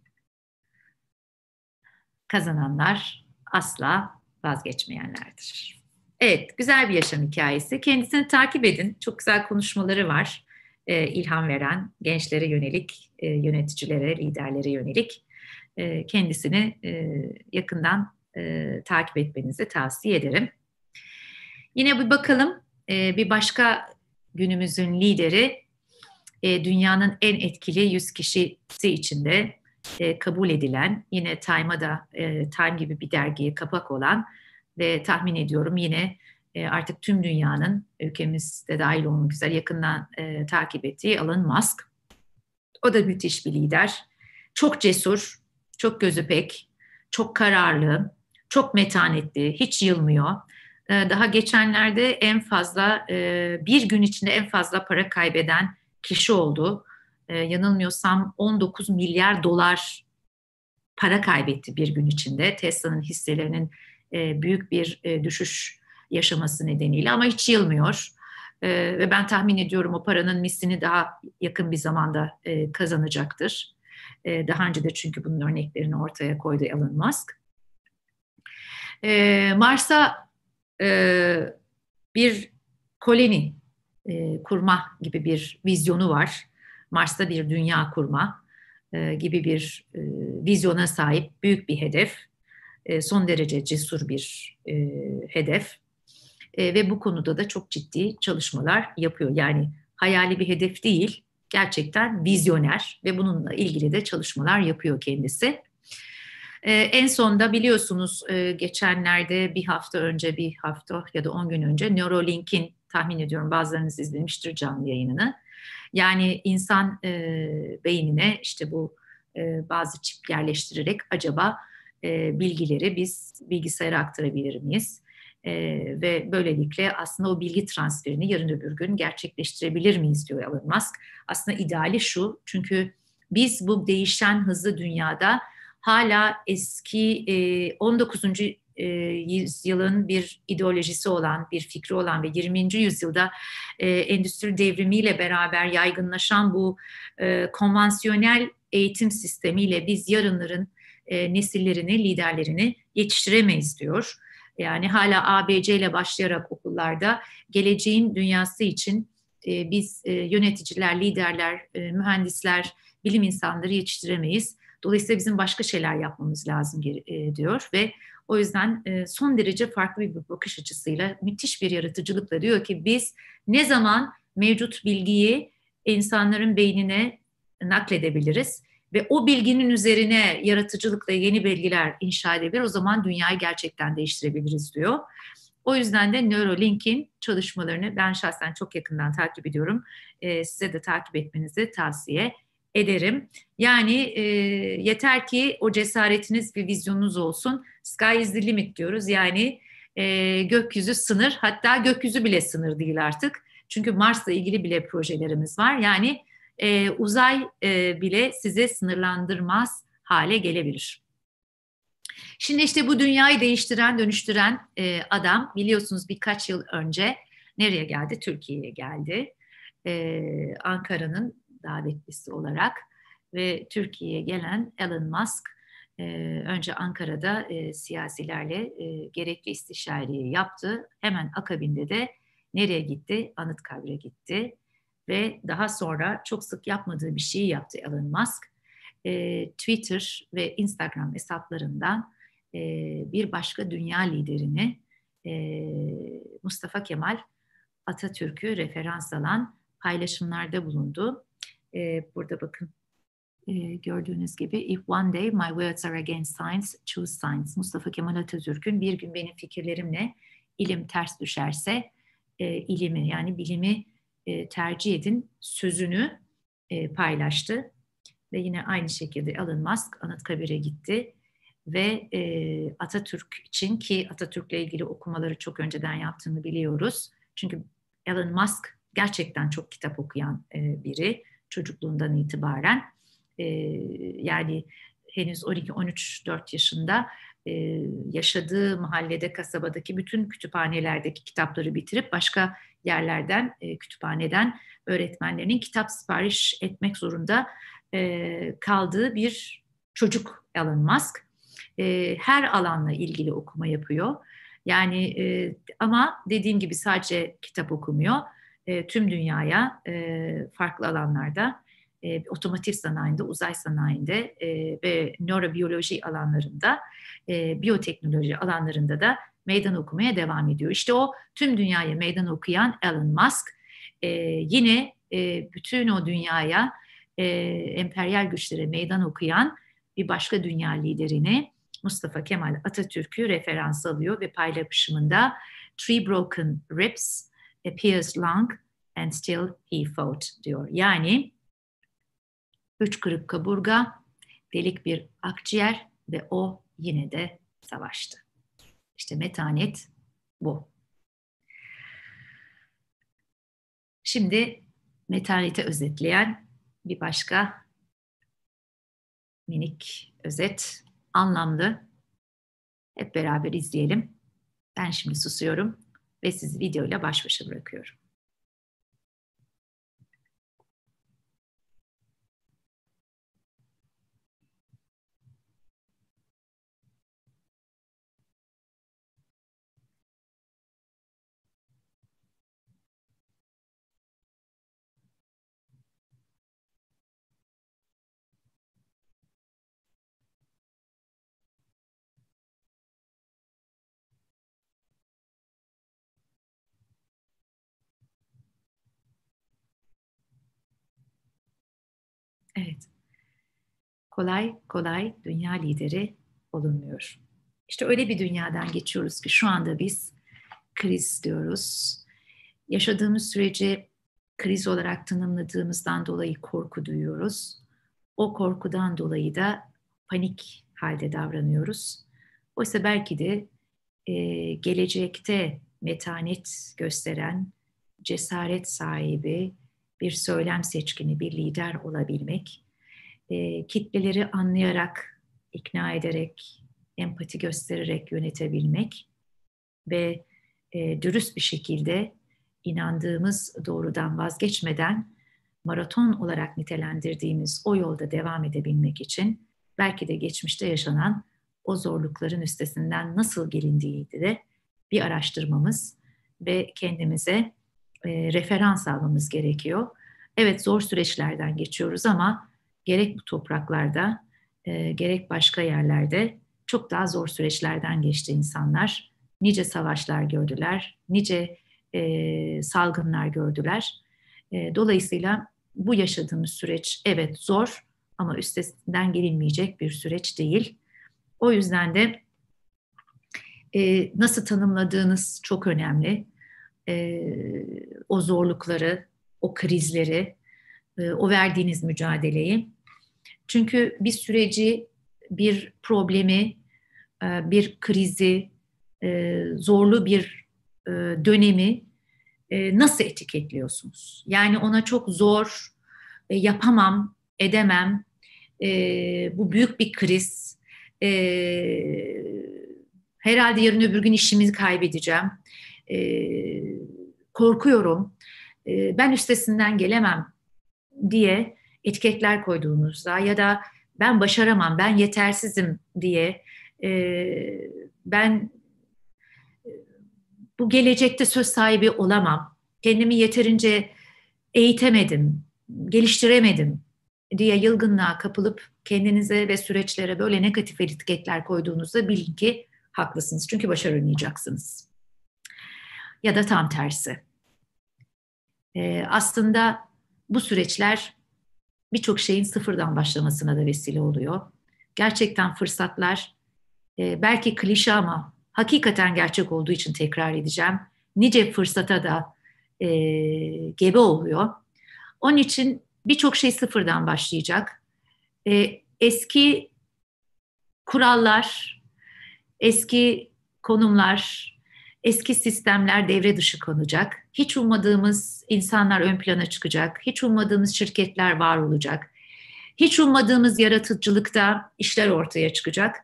kazananlar asla vazgeçmeyenlerdir. Evet, güzel bir yaşam hikayesi. Kendisini takip edin. Çok güzel konuşmaları var. Ee, ilham veren, gençlere yönelik, e, yöneticilere, liderlere yönelik. E, kendisini e, yakından e, takip etmenizi tavsiye ederim. Yine bir bakalım e, bir başka günümüzün lideri e, dünyanın en etkili 100 kişisi içinde e, kabul edilen yine Time'a da e, Time gibi bir dergiye kapak olan ve tahmin ediyorum yine e, artık tüm dünyanın ülkemizde dahil olmak üzere yakından e, takip ettiği Elon Musk. O da müthiş bir lider. Çok cesur, çok gözü pek, çok kararlı, çok metanetli, hiç yılmıyor. Ee, daha geçenlerde en fazla e, bir gün içinde en fazla para kaybeden kişi oldu. Ee, yanılmıyorsam 19 milyar dolar para kaybetti bir gün içinde. Tesla'nın hisselerinin e, büyük bir e, düşüş yaşaması nedeniyle ama hiç yılmıyor. Ee, ve ben tahmin ediyorum o paranın mislini daha yakın bir zamanda kazanacaktır. Daha önce de çünkü bunun örneklerini ortaya koydu Elon Musk. E, Mars'a e, bir koloni e, kurma gibi bir vizyonu var. Mars'ta bir dünya kurma e, gibi bir e, vizyona sahip büyük bir hedef. E, son derece cesur bir e, hedef. E, ve bu konuda da çok ciddi çalışmalar yapıyor. Yani hayali bir hedef değil, gerçekten vizyoner ve bununla ilgili de çalışmalar yapıyor kendisi. Ee, en sonda biliyorsunuz e, geçenlerde bir hafta önce bir hafta ya da on gün önce Neuralink'in tahmin ediyorum bazılarınız izlemiştir canlı yayınını. Yani insan e, beynine işte bu e, bazı çip yerleştirerek acaba e, bilgileri biz bilgisayara aktarabilir miyiz? E, ve böylelikle aslında o bilgi transferini yarın öbür gün gerçekleştirebilir miyiz diyor Elon Musk. Aslında ideali şu çünkü biz bu değişen hızlı dünyada hala eski e, 19. E, yüzyılın bir ideolojisi olan, bir fikri olan ve 20. yüzyılda e, endüstri devrimiyle beraber yaygınlaşan bu e, konvansiyonel eğitim sistemiyle biz yarınların e, nesillerini, liderlerini yetiştiremeyiz diyor. Yani hala ABC ile başlayarak okullarda geleceğin dünyası için e, biz e, yöneticiler, liderler, e, mühendisler, bilim insanları yetiştiremeyiz. Dolayısıyla bizim başka şeyler yapmamız lazım e, diyor ve o yüzden e, son derece farklı bir bakış açısıyla müthiş bir yaratıcılıkla diyor ki biz ne zaman mevcut bilgiyi insanların beynine nakledebiliriz ve o bilginin üzerine yaratıcılıkla yeni bilgiler inşa edebilir. O zaman dünyayı gerçekten değiştirebiliriz diyor. O yüzden de Neuralink'in çalışmalarını ben şahsen çok yakından takip ediyorum. E, size de takip etmenizi tavsiye ederim. Yani e, yeter ki o cesaretiniz bir vizyonunuz olsun. Sky is the limit diyoruz. Yani e, gökyüzü sınır hatta gökyüzü bile sınır değil artık. Çünkü Mars'la ilgili bile projelerimiz var. Yani e, uzay e, bile size sınırlandırmaz hale gelebilir. Şimdi işte bu dünyayı değiştiren, dönüştüren e, adam biliyorsunuz birkaç yıl önce nereye geldi? Türkiye'ye geldi. E, Ankara'nın davetlisi olarak ve Türkiye'ye gelen Elon Musk e, önce Ankara'da e, siyasilerle e, gerekli istişareyi yaptı. Hemen akabinde de nereye gitti? Anıtkabir'e gitti ve daha sonra çok sık yapmadığı bir şeyi yaptı Elon Musk. E, Twitter ve Instagram hesaplarından e, bir başka dünya liderini e, Mustafa Kemal Atatürk'ü referans alan paylaşımlarda bulundu. E, burada bakın e, gördüğünüz gibi If one day my words are against science, choose science. Mustafa Kemal Atatürk'ün bir gün benim fikirlerimle ilim ters düşerse e, ilimi yani bilimi e, tercih edin sözünü e, paylaştı. Ve yine aynı şekilde Elon Musk Anıtkabir'e gitti ve e, Atatürk için ki Atatürk'le ilgili okumaları çok önceden yaptığını biliyoruz. Çünkü Elon Musk gerçekten çok kitap okuyan e, biri çocukluğundan itibaren. E, yani henüz 12-13-4 yaşında e, yaşadığı mahallede, kasabadaki bütün kütüphanelerdeki kitapları bitirip başka yerlerden, e, kütüphaneden öğretmenlerinin kitap sipariş etmek zorunda e, kaldığı bir çocuk Elon Musk. E, her alanla ilgili okuma yapıyor. Yani e, ama dediğim gibi sadece kitap okumuyor. E, tüm dünyaya e, farklı alanlarda e, otomotiv sanayinde, uzay sanayinde e, ve nörobiyoloji alanlarında, e, biyoteknoloji alanlarında da meydan okumaya devam ediyor. İşte o tüm dünyaya meydan okuyan Elon Musk e, yine e, bütün o dünyaya e, emperyal güçlere meydan okuyan bir başka dünya liderini Mustafa Kemal Atatürk'ü referans alıyor ve paylaşımında Three broken ribs, appears long and still he fought diyor. Yani üç kırık kaburga, delik bir akciğer ve o yine de savaştı. İşte metanet bu. Şimdi metaneti özetleyen bir başka minik özet, anlamlı. Hep beraber izleyelim. Ben şimdi susuyorum ve sizi videoyla baş başa bırakıyorum. Evet. Kolay kolay dünya lideri olunmuyor. İşte öyle bir dünyadan geçiyoruz ki şu anda biz kriz diyoruz. Yaşadığımız süreci kriz olarak tanımladığımızdan dolayı korku duyuyoruz. O korkudan dolayı da panik halde davranıyoruz. Oysa belki de e, gelecekte metanet gösteren, cesaret sahibi bir söylem seçkini, bir lider olabilmek, e, kitleleri anlayarak, ikna ederek, empati göstererek yönetebilmek ve e, dürüst bir şekilde inandığımız doğrudan vazgeçmeden maraton olarak nitelendirdiğimiz o yolda devam edebilmek için belki de geçmişte yaşanan o zorlukların üstesinden nasıl gelindiği de bir araştırmamız ve kendimize e, referans almamız gerekiyor. Evet zor süreçlerden geçiyoruz ama gerek bu topraklarda e, gerek başka yerlerde çok daha zor süreçlerden geçti insanlar. Nice savaşlar gördüler, nice e, salgınlar gördüler. E, dolayısıyla bu yaşadığımız süreç evet zor ama üstesinden gelinmeyecek bir süreç değil. O yüzden de e, nasıl tanımladığınız çok önemli. E, o zorlukları, o krizleri, e, o verdiğiniz mücadeleyi. Çünkü bir süreci, bir problemi, e, bir krizi, e, zorlu bir e, dönemi e, nasıl etiketliyorsunuz? Yani ona çok zor, e, yapamam, edemem, e, bu büyük bir kriz, e, herhalde yarın öbür gün işimi kaybedeceğim, e, korkuyorum, e, ben üstesinden gelemem diye etiketler koyduğunuzda ya da ben başaramam, ben yetersizim diye e, ben bu gelecekte söz sahibi olamam, kendimi yeterince eğitemedim, geliştiremedim diye yılgınlığa kapılıp kendinize ve süreçlere böyle negatif etiketler koyduğunuzda bilin ki haklısınız. Çünkü başaramayacaksınız. Ya da tam tersi. Ee, aslında bu süreçler birçok şeyin sıfırdan başlamasına da vesile oluyor. Gerçekten fırsatlar e, belki klişe ama hakikaten gerçek olduğu için tekrar edeceğim. Nice fırsata da e, gebe oluyor. Onun için birçok şey sıfırdan başlayacak. E, eski kurallar, eski konumlar, eski sistemler devre dışı konacak. Hiç ummadığımız insanlar ön plana çıkacak. Hiç ummadığımız şirketler var olacak. Hiç ummadığımız yaratıcılıkta işler ortaya çıkacak.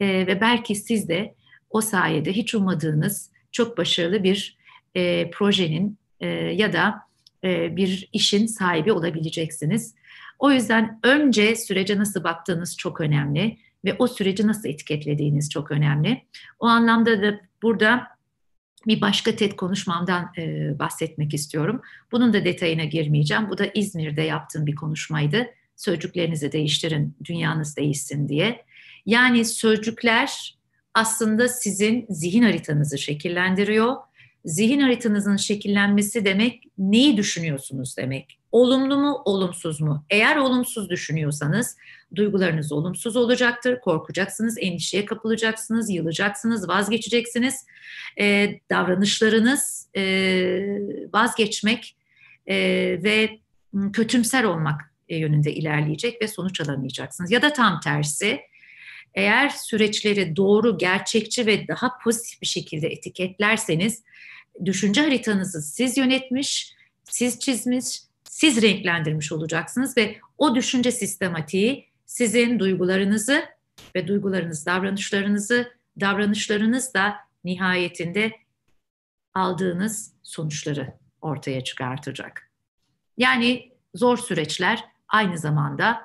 E, ve belki siz de o sayede hiç ummadığınız çok başarılı bir e, projenin e, ya da e, bir işin sahibi olabileceksiniz. O yüzden önce sürece nasıl baktığınız çok önemli ve o süreci nasıl etiketlediğiniz çok önemli. O anlamda da burada bir başka TED konuşmamdan e, bahsetmek istiyorum. Bunun da detayına girmeyeceğim. Bu da İzmir'de yaptığım bir konuşmaydı. Sözcüklerinizi değiştirin, dünyanız değişsin diye. Yani sözcükler aslında sizin zihin haritanızı şekillendiriyor zihin haritanızın şekillenmesi demek neyi düşünüyorsunuz demek. Olumlu mu, olumsuz mu? Eğer olumsuz düşünüyorsanız duygularınız olumsuz olacaktır. Korkacaksınız, endişeye kapılacaksınız, yılacaksınız, vazgeçeceksiniz. Ee, davranışlarınız e, vazgeçmek e, ve kötümser olmak yönünde ilerleyecek ve sonuç alamayacaksınız. Ya da tam tersi eğer süreçleri doğru, gerçekçi ve daha pozitif bir şekilde etiketlerseniz düşünce haritanızı siz yönetmiş, siz çizmiş, siz renklendirmiş olacaksınız ve o düşünce sistematiği sizin duygularınızı ve duygularınız davranışlarınızı, davranışlarınız da nihayetinde aldığınız sonuçları ortaya çıkartacak. Yani zor süreçler aynı zamanda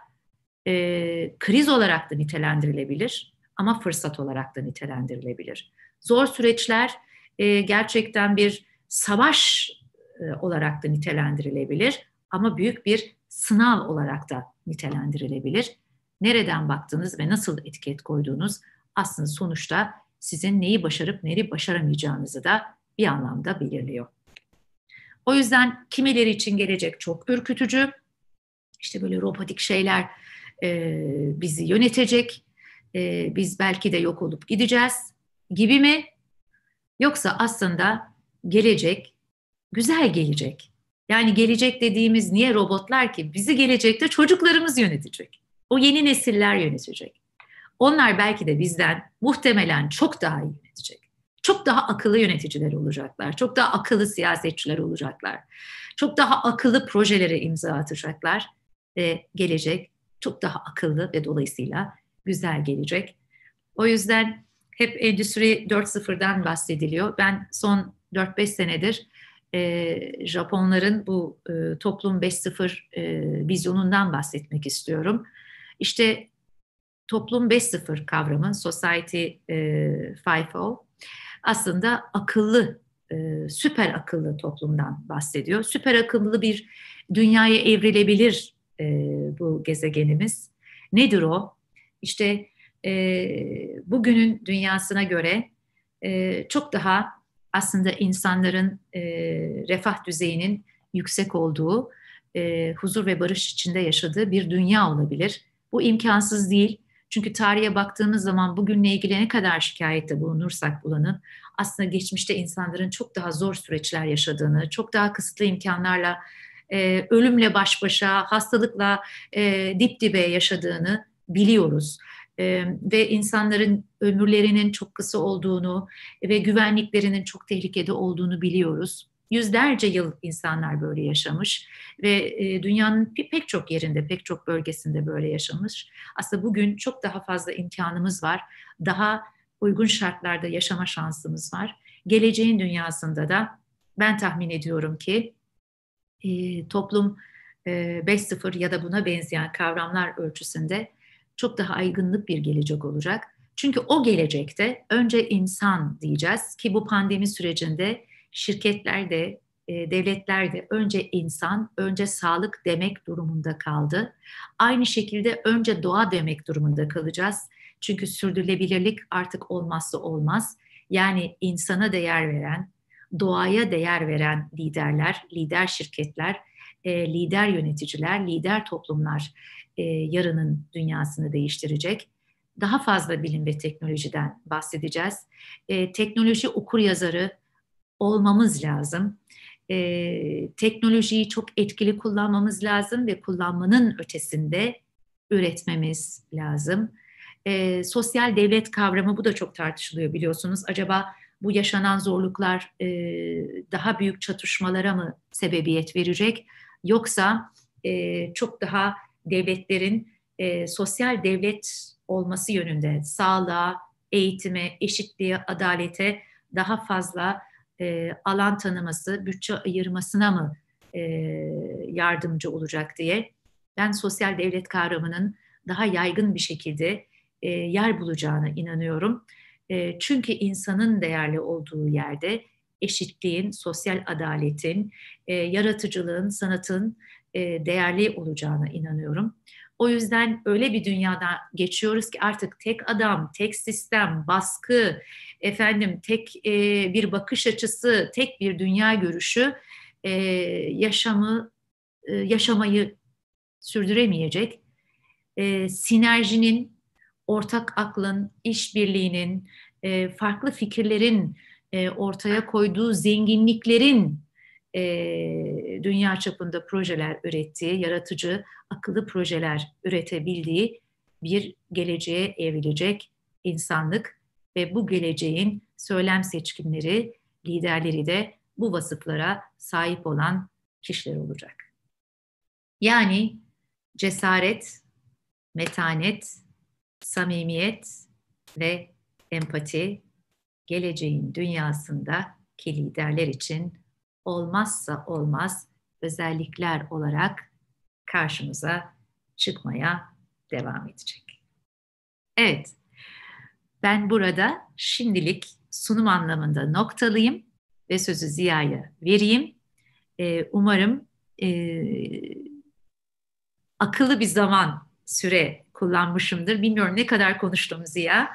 e, kriz olarak da nitelendirilebilir ama fırsat olarak da nitelendirilebilir. Zor süreçler e, gerçekten bir savaş e, olarak da nitelendirilebilir ama büyük bir sınav olarak da nitelendirilebilir. Nereden baktınız ve nasıl etiket koyduğunuz aslında sonuçta sizin neyi başarıp neyi başaramayacağınızı da bir anlamda belirliyor. O yüzden kimileri için gelecek çok ürkütücü, işte böyle robotik şeyler e, bizi yönetecek, e, biz belki de yok olup gideceğiz gibi mi? Yoksa aslında gelecek güzel gelecek. Yani gelecek dediğimiz niye robotlar ki? Bizi gelecekte çocuklarımız yönetecek. O yeni nesiller yönetecek. Onlar belki de bizden muhtemelen çok daha iyi yönetecek. Çok daha akıllı yöneticiler olacaklar. Çok daha akıllı siyasetçiler olacaklar. Çok daha akıllı projelere imza atacaklar. Ve gelecek çok daha akıllı ve dolayısıyla güzel gelecek. O yüzden hep Endüstri 4.0'dan bahsediliyor. Ben son 4-5 senedir e, Japonların bu e, toplum 5.0 e, vizyonundan bahsetmek istiyorum. İşte toplum 5.0 kavramı, Society e, 5.0 aslında akıllı, e, süper akıllı toplumdan bahsediyor. Süper akıllı bir dünyaya evrilebilir e, bu gezegenimiz. Nedir o? İşte e, bugünün dünyasına göre e, çok daha aslında insanların e, refah düzeyinin yüksek olduğu, e, huzur ve barış içinde yaşadığı bir dünya olabilir. Bu imkansız değil. Çünkü tarihe baktığımız zaman bugünle ilgili ne kadar şikayette bulunursak bulanın aslında geçmişte insanların çok daha zor süreçler yaşadığını, çok daha kısıtlı imkanlarla e, ölümle baş başa, hastalıkla e, dip dibe yaşadığını biliyoruz. E, ve insanların ömürlerinin çok kısa olduğunu ve güvenliklerinin çok tehlikede olduğunu biliyoruz. Yüzlerce yıl insanlar böyle yaşamış ve e, dünyanın pek çok yerinde, pek çok bölgesinde böyle yaşamış. Aslında bugün çok daha fazla imkanımız var. Daha uygun şartlarda yaşama şansımız var. Geleceğin dünyasında da ben tahmin ediyorum ki e, toplum e, 5.0 ya da buna benzeyen kavramlar ölçüsünde çok daha aygınlık bir gelecek olacak. Çünkü o gelecekte önce insan diyeceğiz ki bu pandemi sürecinde şirketler de e, devletler de önce insan, önce sağlık demek durumunda kaldı. Aynı şekilde önce doğa demek durumunda kalacağız. Çünkü sürdürülebilirlik artık olmazsa olmaz. Yani insana değer veren, doğaya değer veren liderler, lider şirketler, e, lider yöneticiler, lider toplumlar e, yarının dünyasını değiştirecek. Daha fazla bilim ve teknolojiden bahsedeceğiz. Teknoloji okur yazarı olmamız lazım. E, teknolojiyi çok etkili kullanmamız lazım ve kullanmanın ötesinde üretmemiz lazım. E, sosyal devlet kavramı bu da çok tartışılıyor biliyorsunuz. Acaba bu yaşanan zorluklar e, daha büyük çatışmalara mı sebebiyet verecek? Yoksa e, çok daha devletlerin e, sosyal devlet olması yönünde sağlığa, eğitime, eşitliğe, adalete daha fazla e, alan tanıması, bütçe ayırmasına mı e, yardımcı olacak diye ben sosyal devlet kavramının daha yaygın bir şekilde e, yer bulacağına inanıyorum. E, çünkü insanın değerli olduğu yerde eşitliğin, sosyal adaletin, e, yaratıcılığın, sanatın e, değerli olacağına inanıyorum. O yüzden öyle bir dünyada geçiyoruz ki artık tek adam, tek sistem, baskı, efendim tek e, bir bakış açısı, tek bir dünya görüşü e, yaşamı e, yaşamayı sürdüremeyecek. E, sinerjinin, ortak aklın, işbirliğinin, e, farklı fikirlerin e, ortaya koyduğu zenginliklerin e, dünya çapında projeler ürettiği, yaratıcı, akıllı projeler üretebildiği bir geleceğe evrilecek insanlık ve bu geleceğin söylem seçkinleri, liderleri de bu vasıflara sahip olan kişiler olacak. Yani cesaret, metanet, samimiyet ve empati geleceğin dünyasında ki liderler için olmazsa olmaz özellikler olarak karşımıza çıkmaya devam edecek. Evet, ben burada şimdilik sunum anlamında noktalıyım ve sözü Ziya'ya vereyim. Ee, umarım e, akıllı bir zaman süre kullanmışımdır. Bilmiyorum ne kadar konuştum Ziya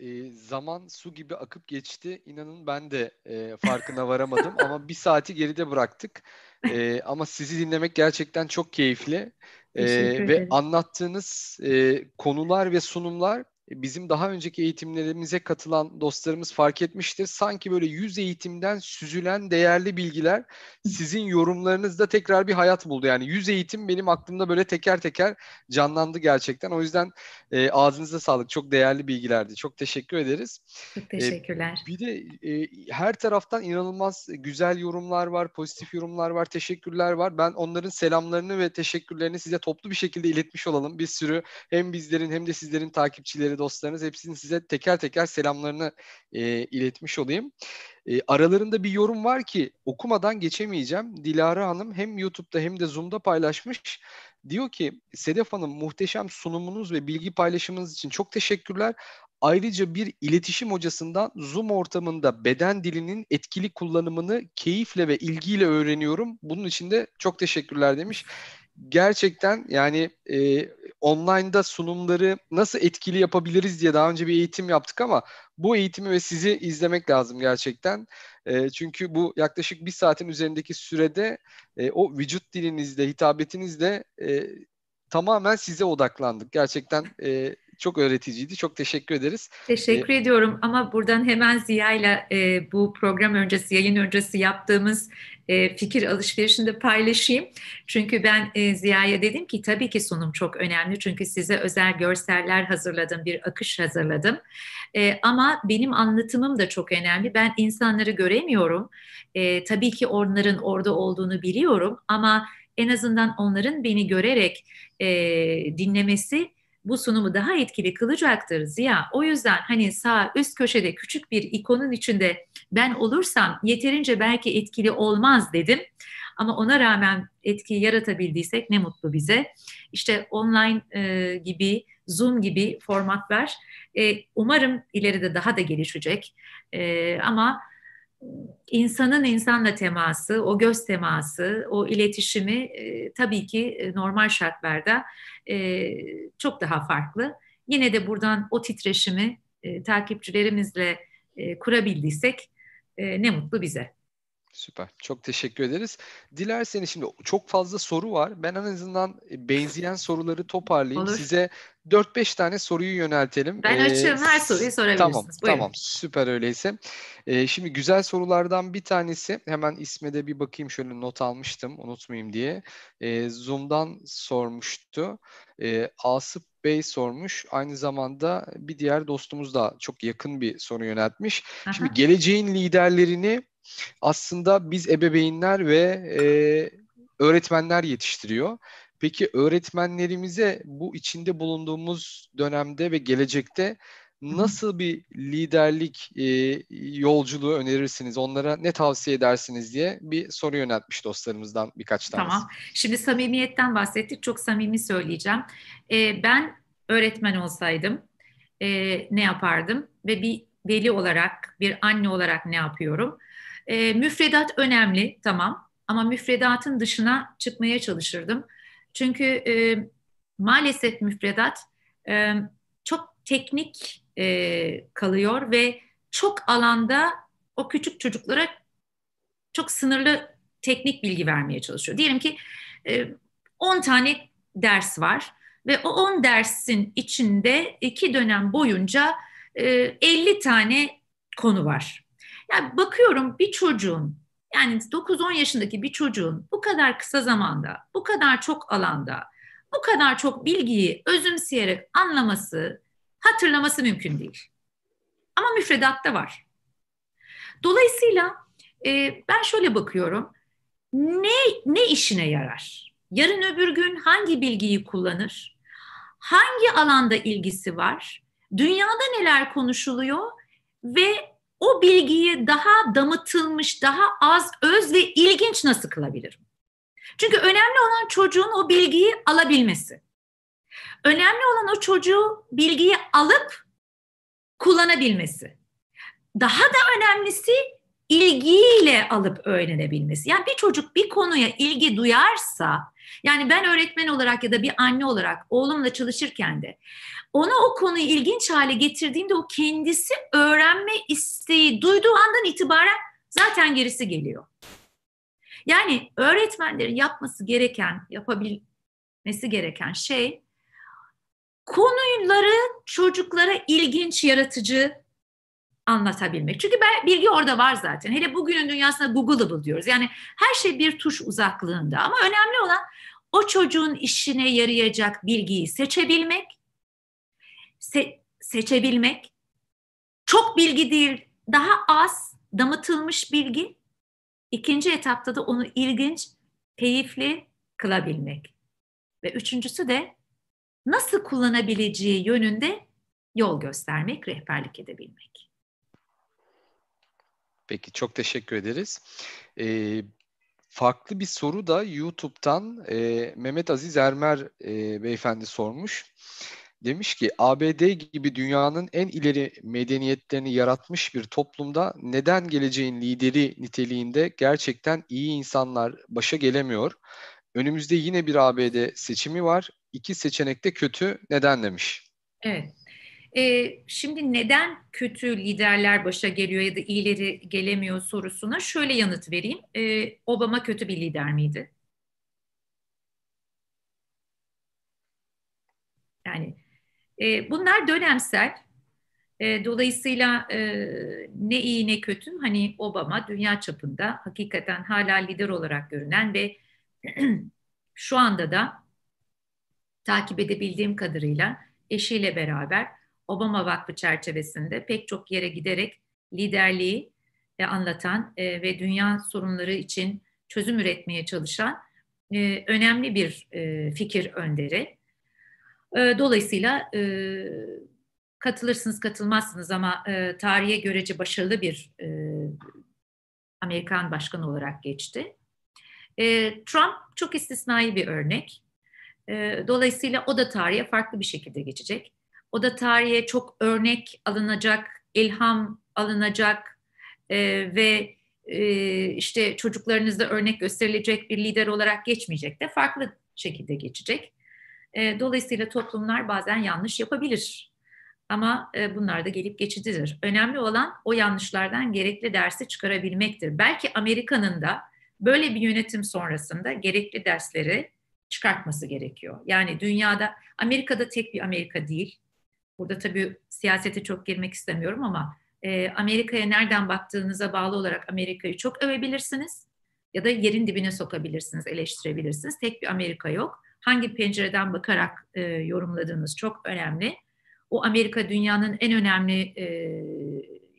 e, zaman su gibi akıp geçti. İnanın ben de e, farkına varamadım ama bir saati geride bıraktık. E, ama sizi dinlemek gerçekten çok keyifli. E, ve anlattığınız e, konular ve sunumlar bizim daha önceki eğitimlerimize katılan dostlarımız fark etmiştir. Sanki böyle yüz eğitimden süzülen değerli bilgiler sizin yorumlarınızda tekrar bir hayat buldu. Yani yüz eğitim benim aklımda böyle teker teker canlandı gerçekten. O yüzden e, ağzınıza sağlık. Çok değerli bilgilerdi. Çok teşekkür ederiz. Çok e, teşekkürler. E, bir de e, her taraftan inanılmaz güzel yorumlar var, pozitif yorumlar var, teşekkürler var. Ben onların selamlarını ve teşekkürlerini size toplu bir şekilde iletmiş olalım. Bir sürü hem bizlerin hem de sizlerin takipçileri dostlarınız hepsinin size teker teker selamlarını e, iletmiş olayım. E, aralarında bir yorum var ki okumadan geçemeyeceğim. Dilara Hanım hem YouTube'da hem de Zoom'da paylaşmış. Diyor ki Sedef Hanım muhteşem sunumunuz ve bilgi paylaşımınız için çok teşekkürler. Ayrıca bir iletişim hocasından Zoom ortamında beden dilinin etkili kullanımını keyifle ve ilgiyle öğreniyorum. Bunun için de çok teşekkürler demiş gerçekten yani e, online'da sunumları nasıl etkili yapabiliriz diye daha önce bir eğitim yaptık ama bu eğitimi ve sizi izlemek lazım gerçekten. E, çünkü bu yaklaşık bir saatin üzerindeki sürede e, o vücut dilinizde, hitabetinizde e, tamamen size odaklandık. Gerçekten e, çok öğreticiydi. Çok teşekkür ederiz. Teşekkür ee, ediyorum ama buradan hemen Ziya ile e, bu program öncesi, yayın öncesi yaptığımız e, fikir alışverişini de paylaşayım. Çünkü ben e, Ziya'ya dedim ki tabii ki sunum çok önemli. Çünkü size özel görseller hazırladım, bir akış hazırladım. E, ama benim anlatımım da çok önemli. Ben insanları göremiyorum. E, tabii ki onların orada olduğunu biliyorum ama en azından onların beni görerek e, dinlemesi bu sunumu daha etkili kılacaktır Ziya. O yüzden hani sağ üst köşede küçük bir ikonun içinde ben olursam yeterince belki etkili olmaz dedim. Ama ona rağmen etki yaratabildiysek ne mutlu bize. İşte online e, gibi, Zoom gibi formatlar e, umarım ileride daha da gelişecek. E, ama insanın insanla teması, o göz teması, o iletişimi e, tabii ki e, normal şartlarda e, çok daha farklı. Yine de buradan o titreşimi e, takipçilerimizle e, kurabildiysek e, ne mutlu bize. Süper. Çok teşekkür ederiz. Dilerseniz şimdi çok fazla soru var. Ben en azından e, benzeyen soruları toparlayayım. Olur. Size 4-5 tane soruyu yöneltelim. Ben açığım. Her soruyu sorabilirsiniz. Tamam. Buyurun. Tamam. Süper öyleyse. Ee, şimdi güzel sorulardan bir tanesi. Hemen isme de bir bakayım. Şöyle not almıştım. Unutmayayım diye. Ee, Zoom'dan sormuştu. Ee, Asıp Bey sormuş. Aynı zamanda bir diğer dostumuz da çok yakın bir soru yöneltmiş. Aha. Şimdi geleceğin liderlerini aslında biz ebeveynler ve e, öğretmenler yetiştiriyor. Peki öğretmenlerimize bu içinde bulunduğumuz dönemde ve gelecekte nasıl bir liderlik e, yolculuğu önerirsiniz? Onlara ne tavsiye edersiniz diye bir soru yöneltmiş dostlarımızdan birkaç tanesi. Tamam. Şimdi samimiyetten bahsettik. Çok samimi söyleyeceğim. E, ben öğretmen olsaydım e, ne yapardım? Ve bir veli olarak, bir anne olarak ne yapıyorum? E, müfredat önemli tamam ama müfredatın dışına çıkmaya çalışırdım. Çünkü e, maalesef müfredat e, çok teknik e, kalıyor ve çok alanda o küçük çocuklara çok sınırlı teknik bilgi vermeye çalışıyor. Diyelim ki e, 10 tane ders var ve o 10 dersin içinde iki dönem boyunca e, 50 tane konu var. Yani bakıyorum bir çocuğun yani 9-10 yaşındaki bir çocuğun bu kadar kısa zamanda, bu kadar çok alanda, bu kadar çok bilgiyi özümseyerek anlaması, hatırlaması mümkün değil. Ama müfredatta var. Dolayısıyla e, ben şöyle bakıyorum. Ne ne işine yarar? Yarın öbür gün hangi bilgiyi kullanır? Hangi alanda ilgisi var? Dünyada neler konuşuluyor ve o bilgiyi daha damıtılmış, daha az öz ve ilginç nasıl kılabilirim? Çünkü önemli olan çocuğun o bilgiyi alabilmesi. Önemli olan o çocuğu bilgiyi alıp kullanabilmesi. Daha da önemlisi ilgiyle alıp öğrenebilmesi. Yani bir çocuk bir konuya ilgi duyarsa, yani ben öğretmen olarak ya da bir anne olarak oğlumla çalışırken de ona o konuyu ilginç hale getirdiğimde o kendisi öğrenme isteği duyduğu andan itibaren zaten gerisi geliyor. Yani öğretmenlerin yapması gereken, yapabil etmesi gereken şey konuları çocuklara ilginç, yaratıcı anlatabilmek. Çünkü ben, bilgi orada var zaten. Hele bugünün dünyasında Googleable diyoruz. Yani her şey bir tuş uzaklığında ama önemli olan o çocuğun işine yarayacak bilgiyi seçebilmek, se- seçebilmek, çok bilgi değil, daha az damıtılmış bilgi. İkinci etapta da onu ilginç, keyifli kılabilmek. Ve üçüncüsü de nasıl kullanabileceği yönünde yol göstermek, rehberlik edebilmek. Peki çok teşekkür ederiz. Ee, farklı bir soru da YouTube'dan e, Mehmet Aziz Ermer e, beyefendi sormuş. Demiş ki ABD gibi dünyanın en ileri medeniyetlerini yaratmış bir toplumda neden geleceğin lideri niteliğinde gerçekten iyi insanlar başa gelemiyor? Önümüzde yine bir ABD seçimi var. İki seçenekte kötü. Neden demiş. Evet. Ee, şimdi neden kötü liderler başa geliyor ya da iyileri gelemiyor sorusuna şöyle yanıt vereyim. Ee, Obama kötü bir lider miydi? Yani e, bunlar dönemsel. E, dolayısıyla e, ne iyi ne kötü hani Obama dünya çapında hakikaten hala lider olarak görünen ve şu anda da takip edebildiğim kadarıyla eşiyle beraber Obama Vakfı çerçevesinde pek çok yere giderek liderliği e, anlatan e, ve dünya sorunları için çözüm üretmeye çalışan e, önemli bir e, fikir önderi. E, dolayısıyla e, katılırsınız katılmazsınız ama e, tarihe görece başarılı bir e, Amerikan başkanı olarak geçti. E, Trump çok istisnai bir örnek. E, dolayısıyla o da tarihe farklı bir şekilde geçecek. O da tarihe çok örnek alınacak, ilham alınacak e, ve e, işte çocuklarınızda örnek gösterilecek bir lider olarak geçmeyecek de farklı şekilde geçecek. E, dolayısıyla toplumlar bazen yanlış yapabilir. Ama e, bunlar da gelip geçicidir. Önemli olan o yanlışlardan gerekli dersi çıkarabilmektir. Belki Amerika'nın da böyle bir yönetim sonrasında gerekli dersleri çıkartması gerekiyor. Yani dünyada, Amerika'da tek bir Amerika değil. Burada tabii siyasete çok girmek istemiyorum ama e, Amerika'ya nereden baktığınıza bağlı olarak Amerika'yı çok övebilirsiniz ya da yerin dibine sokabilirsiniz, eleştirebilirsiniz. Tek bir Amerika yok. Hangi pencereden bakarak e, yorumladığınız çok önemli. O Amerika dünyanın en önemli e,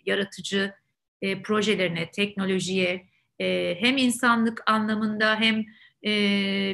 yaratıcı e, projelerine, teknolojiye, e, hem insanlık anlamında hem e,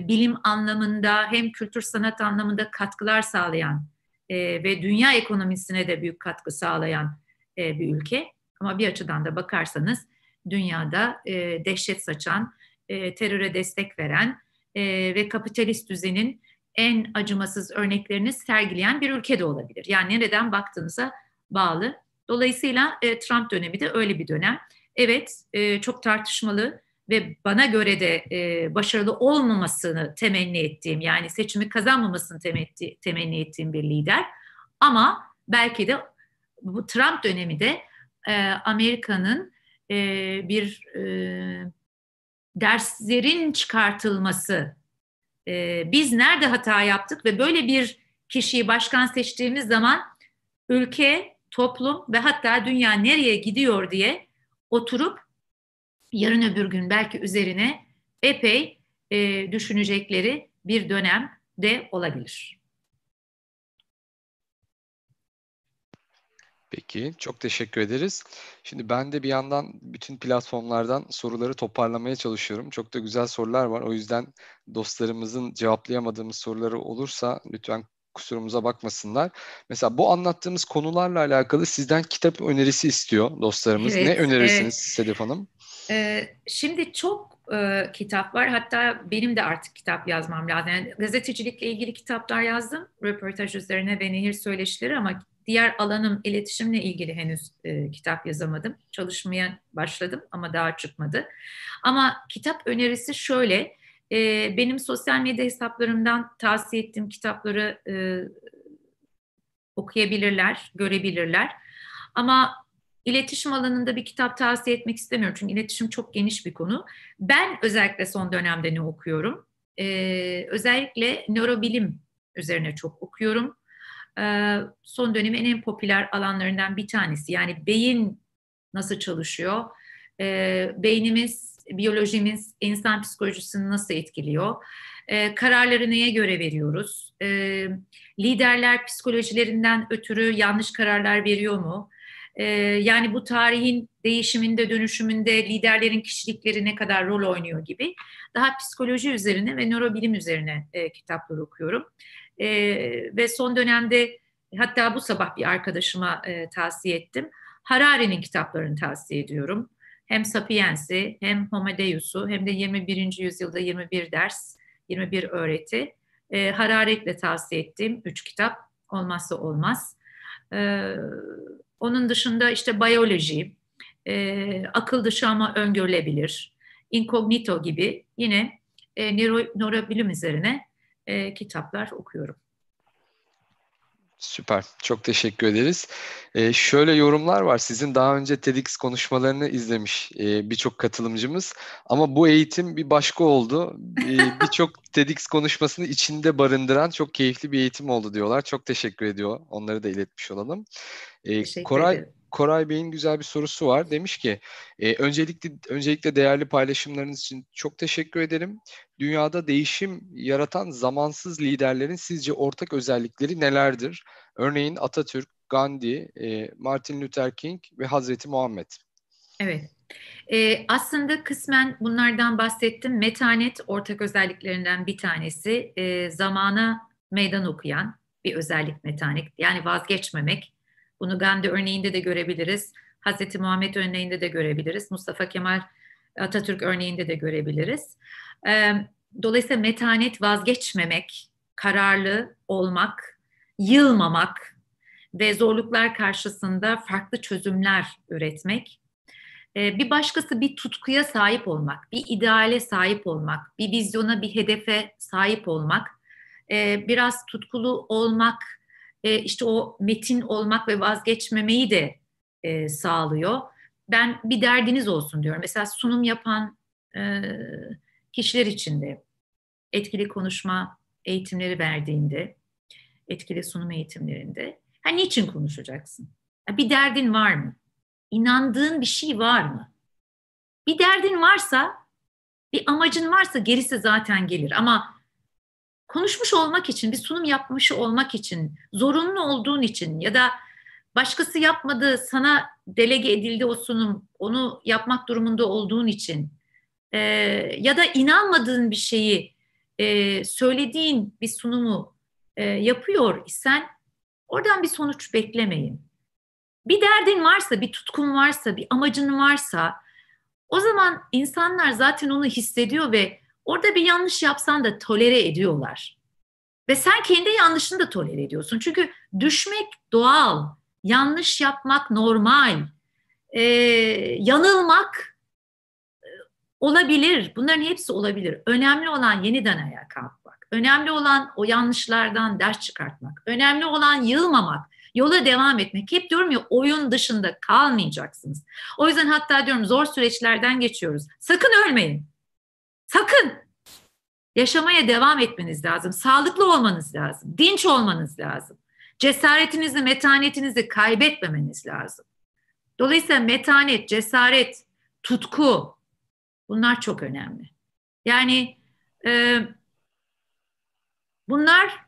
bilim anlamında hem kültür sanat anlamında katkılar sağlayan e, ve dünya ekonomisine de büyük katkı sağlayan e, bir ülke. Ama bir açıdan da bakarsanız dünyada e, dehşet saçan, e, teröre destek veren e, ve kapitalist düzenin en acımasız örneklerini sergileyen bir ülke de olabilir. Yani nereden baktığınıza bağlı. Dolayısıyla e, Trump dönemi de öyle bir dönem. Evet, e, çok tartışmalı ve bana göre de e, başarılı olmamasını temenni ettiğim yani seçimi kazanmamasını temetti, temenni ettiğim bir lider. Ama belki de bu Trump dönemi de e, Amerika'nın e, bir e, derslerin çıkartılması, e, biz nerede hata yaptık ve böyle bir kişiyi başkan seçtiğimiz zaman ülke, toplum ve hatta dünya nereye gidiyor diye oturup yarın öbür gün belki üzerine epey e, düşünecekleri bir dönem de olabilir. Peki, çok teşekkür ederiz. Şimdi ben de bir yandan bütün platformlardan soruları toparlamaya çalışıyorum. Çok da güzel sorular var. O yüzden dostlarımızın cevaplayamadığımız soruları olursa lütfen kusurumuza bakmasınlar. Mesela bu anlattığımız konularla alakalı sizden kitap önerisi istiyor dostlarımız. Evet, ne önerirsiniz evet. Sedef Hanım? Ee, şimdi çok e, kitap var. Hatta benim de artık kitap yazmam lazım. Yani gazetecilikle ilgili kitaplar yazdım. Röportaj üzerine ve nehir söyleşileri ama diğer alanım iletişimle ilgili henüz e, kitap yazamadım. Çalışmaya başladım ama daha çıkmadı. Ama kitap önerisi şöyle. E, benim sosyal medya hesaplarımdan tavsiye ettiğim kitapları e, okuyabilirler, görebilirler. Ama iletişim alanında bir kitap tavsiye etmek istemiyorum. Çünkü iletişim çok geniş bir konu. Ben özellikle son dönemde ne okuyorum? e, özellikle nörobilim üzerine çok okuyorum. E, son dönemin en popüler alanlarından bir tanesi. Yani beyin nasıl çalışıyor? E, beynimiz, biyolojimiz insan psikolojisini nasıl etkiliyor? E, kararları neye göre veriyoruz? E, liderler psikolojilerinden ötürü yanlış kararlar veriyor mu? E, yani bu tarihin değişiminde, dönüşümünde liderlerin kişilikleri ne kadar rol oynuyor gibi daha psikoloji üzerine ve nörobilim üzerine e, kitaplar okuyorum. E, ve son dönemde hatta bu sabah bir arkadaşıma e, tavsiye ettim. Harari'nin kitaplarını tavsiye ediyorum. Hem Sapiens'i hem Homo Deus'u hem de 21. yüzyılda 21 ders, 21 öğreti. E, hararetle tavsiye ettiğim üç kitap olmazsa olmaz. E, onun dışında işte biyoloji, e, akıl dışı ama öngörülebilir, incognito gibi yine e, nöro, nörobilim üzerine e, kitaplar okuyorum. Süper. Çok teşekkür ederiz. Ee, şöyle yorumlar var. Sizin daha önce TEDx konuşmalarını izlemiş e, birçok katılımcımız. Ama bu eğitim bir başka oldu. Ee, birçok TEDx konuşmasını içinde barındıran çok keyifli bir eğitim oldu diyorlar. Çok teşekkür ediyor. Onları da iletmiş olalım. Ee, Koray ederim. Koray Bey'in güzel bir sorusu var. Demiş ki, e, öncelikle öncelikle değerli paylaşımlarınız için çok teşekkür ederim. Dünyada değişim yaratan zamansız liderlerin sizce ortak özellikleri nelerdir? Örneğin Atatürk, Gandhi, e, Martin Luther King ve Hazreti Muhammed. Evet. Ee, aslında kısmen bunlardan bahsettim. Metanet ortak özelliklerinden bir tanesi. E, zamana meydan okuyan bir özellik metanet. Yani vazgeçmemek, bunu Gandhi örneğinde de görebiliriz. Hazreti Muhammed örneğinde de görebiliriz. Mustafa Kemal Atatürk örneğinde de görebiliriz. Dolayısıyla metanet vazgeçmemek, kararlı olmak, yılmamak ve zorluklar karşısında farklı çözümler üretmek. Bir başkası bir tutkuya sahip olmak, bir ideale sahip olmak, bir vizyona, bir hedefe sahip olmak, biraz tutkulu olmak, e, işte o metin olmak ve vazgeçmemeyi de e, sağlıyor. Ben bir derdiniz olsun diyorum. Mesela sunum yapan e, kişiler için de etkili konuşma eğitimleri verdiğinde, etkili sunum eğitimlerinde, ha niçin konuşacaksın? Bir derdin var mı? İnandığın bir şey var mı? Bir derdin varsa, bir amacın varsa gerisi zaten gelir. Ama konuşmuş olmak için, bir sunum yapmış olmak için, zorunlu olduğun için ya da başkası yapmadı, sana delege edildi o sunum, onu yapmak durumunda olduğun için e, ya da inanmadığın bir şeyi e, söylediğin bir sunumu e, yapıyor isen oradan bir sonuç beklemeyin. Bir derdin varsa, bir tutkun varsa, bir amacın varsa o zaman insanlar zaten onu hissediyor ve Orada bir yanlış yapsan da tolere ediyorlar. Ve sen kendi yanlışını da tolere ediyorsun. Çünkü düşmek doğal, yanlış yapmak normal, ee, yanılmak e, olabilir. Bunların hepsi olabilir. Önemli olan yeniden ayağa kalkmak. Önemli olan o yanlışlardan ders çıkartmak. Önemli olan yılmamak. Yola devam etmek. Hep diyorum ya oyun dışında kalmayacaksınız. O yüzden hatta diyorum zor süreçlerden geçiyoruz. Sakın ölmeyin. Sakın yaşamaya devam etmeniz lazım. Sağlıklı olmanız lazım. Dinç olmanız lazım. Cesaretinizi, metanetinizi kaybetmemeniz lazım. Dolayısıyla metanet, cesaret, tutku bunlar çok önemli. Yani e, bunlar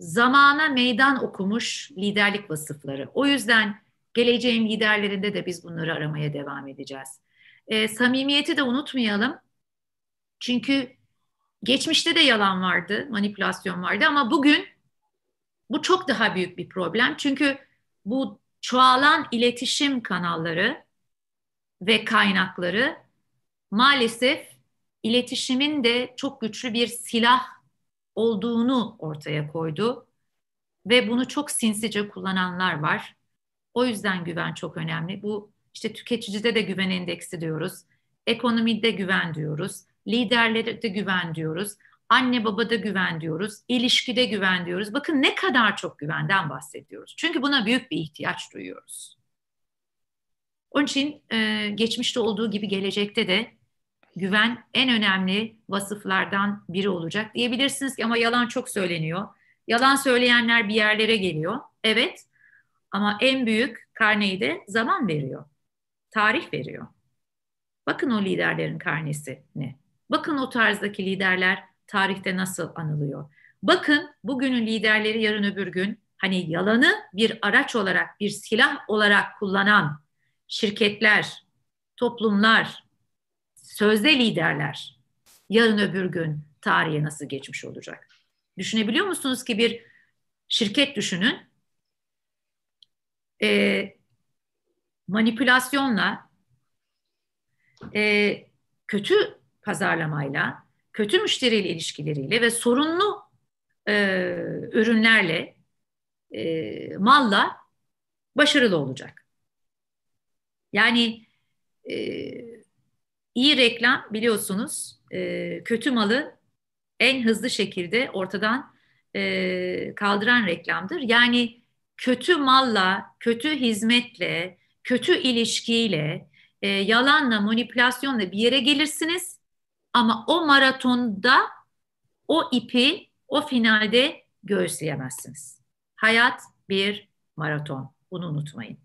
zamana meydan okumuş liderlik vasıfları. O yüzden geleceğin liderlerinde de biz bunları aramaya devam edeceğiz. E, samimiyeti de unutmayalım. Çünkü geçmişte de yalan vardı, manipülasyon vardı ama bugün bu çok daha büyük bir problem. Çünkü bu çoğalan iletişim kanalları ve kaynakları maalesef iletişimin de çok güçlü bir silah olduğunu ortaya koydu ve bunu çok sinsice kullananlar var. O yüzden güven çok önemli. Bu işte tüketicide de güven endeksi diyoruz. Ekonomide güven diyoruz. Liderlere de güven diyoruz. Anne babada güven diyoruz. ilişkide güven diyoruz. Bakın ne kadar çok güvenden bahsediyoruz. Çünkü buna büyük bir ihtiyaç duyuyoruz. Onun için e, geçmişte olduğu gibi gelecekte de güven en önemli vasıflardan biri olacak. Diyebilirsiniz ki ama yalan çok söyleniyor. Yalan söyleyenler bir yerlere geliyor. Evet ama en büyük karneyi de zaman veriyor. Tarih veriyor. Bakın o liderlerin karnesi ne? Bakın o tarzdaki liderler tarihte nasıl anılıyor? Bakın bugünün liderleri yarın öbür gün hani yalanı bir araç olarak, bir silah olarak kullanan şirketler, toplumlar, sözde liderler yarın öbür gün tarihe nasıl geçmiş olacak? Düşünebiliyor musunuz ki bir şirket düşünün, e, manipülasyonla, e, kötü pazarlamayla, kötü müşteriyle ilişkileriyle ve sorunlu e, ürünlerle, e, malla başarılı olacak. Yani e, iyi reklam biliyorsunuz e, kötü malı en hızlı şekilde ortadan e, kaldıran reklamdır. Yani kötü malla, kötü hizmetle, kötü ilişkiyle, e, yalanla, manipülasyonla bir yere gelirsiniz. Ama o maratonda o ipi o finalde göğüsleyemezsiniz. Hayat bir maraton. Bunu unutmayın.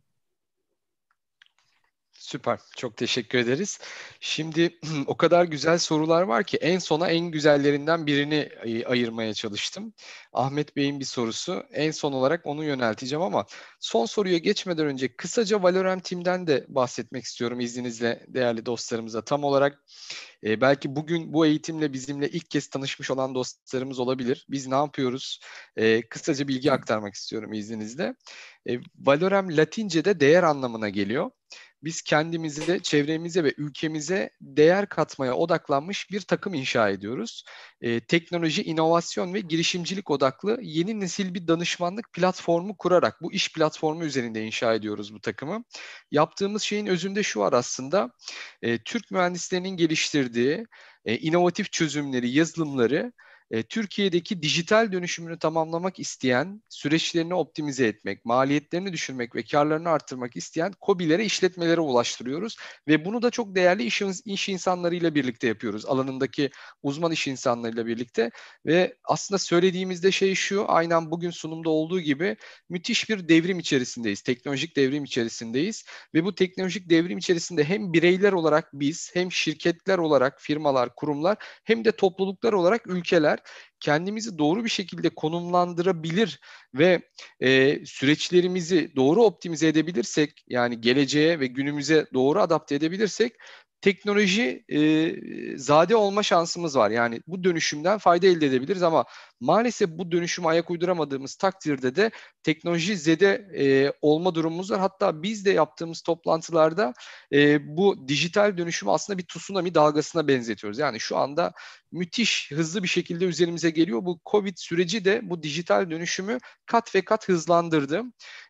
Süper. Çok teşekkür ederiz. Şimdi o kadar güzel sorular var ki en sona en güzellerinden birini ayırmaya çalıştım. Ahmet Bey'in bir sorusu. En son olarak onu yönelteceğim ama son soruya geçmeden önce kısaca Valorant Team'den de bahsetmek istiyorum izninizle değerli dostlarımıza. Tam olarak e, belki bugün bu eğitimle bizimle ilk kez tanışmış olan dostlarımız olabilir. Biz ne yapıyoruz? E, kısaca bilgi aktarmak istiyorum izninizle. E, Valorem Latince'de değer anlamına geliyor biz kendimize, çevremize ve ülkemize değer katmaya odaklanmış bir takım inşa ediyoruz. E, teknoloji, inovasyon ve girişimcilik odaklı yeni nesil bir danışmanlık platformu kurarak bu iş platformu üzerinde inşa ediyoruz bu takımı. Yaptığımız şeyin özünde şu var aslında. E, Türk mühendislerinin geliştirdiği e, inovatif çözümleri, yazılımları e, Türkiye'deki dijital dönüşümünü tamamlamak isteyen, süreçlerini optimize etmek, maliyetlerini düşürmek ve karlarını arttırmak isteyen COBİ'lere, işletmelere ulaştırıyoruz. Ve bunu da çok değerli iş, iş insanlarıyla birlikte yapıyoruz. Alanındaki uzman iş insanlarıyla birlikte. Ve aslında söylediğimizde şey şu, aynen bugün sunumda olduğu gibi müthiş bir devrim içerisindeyiz. Teknolojik devrim içerisindeyiz. Ve bu teknolojik devrim içerisinde hem bireyler olarak biz, hem şirketler olarak firmalar, kurumlar, hem de topluluklar olarak ülkeler that. Kendimizi doğru bir şekilde konumlandırabilir ve e, süreçlerimizi doğru optimize edebilirsek yani geleceğe ve günümüze doğru adapte edebilirsek teknoloji e, zade olma şansımız var. Yani bu dönüşümden fayda elde edebiliriz ama maalesef bu dönüşüme ayak uyduramadığımız takdirde de teknoloji zede e, olma durumumuz var. Hatta biz de yaptığımız toplantılarda e, bu dijital dönüşümü aslında bir tsunami dalgasına benzetiyoruz. Yani şu anda müthiş hızlı bir şekilde üzerimize geliyor. Bu Covid süreci de bu dijital dönüşümü kat ve kat hızlandırdı.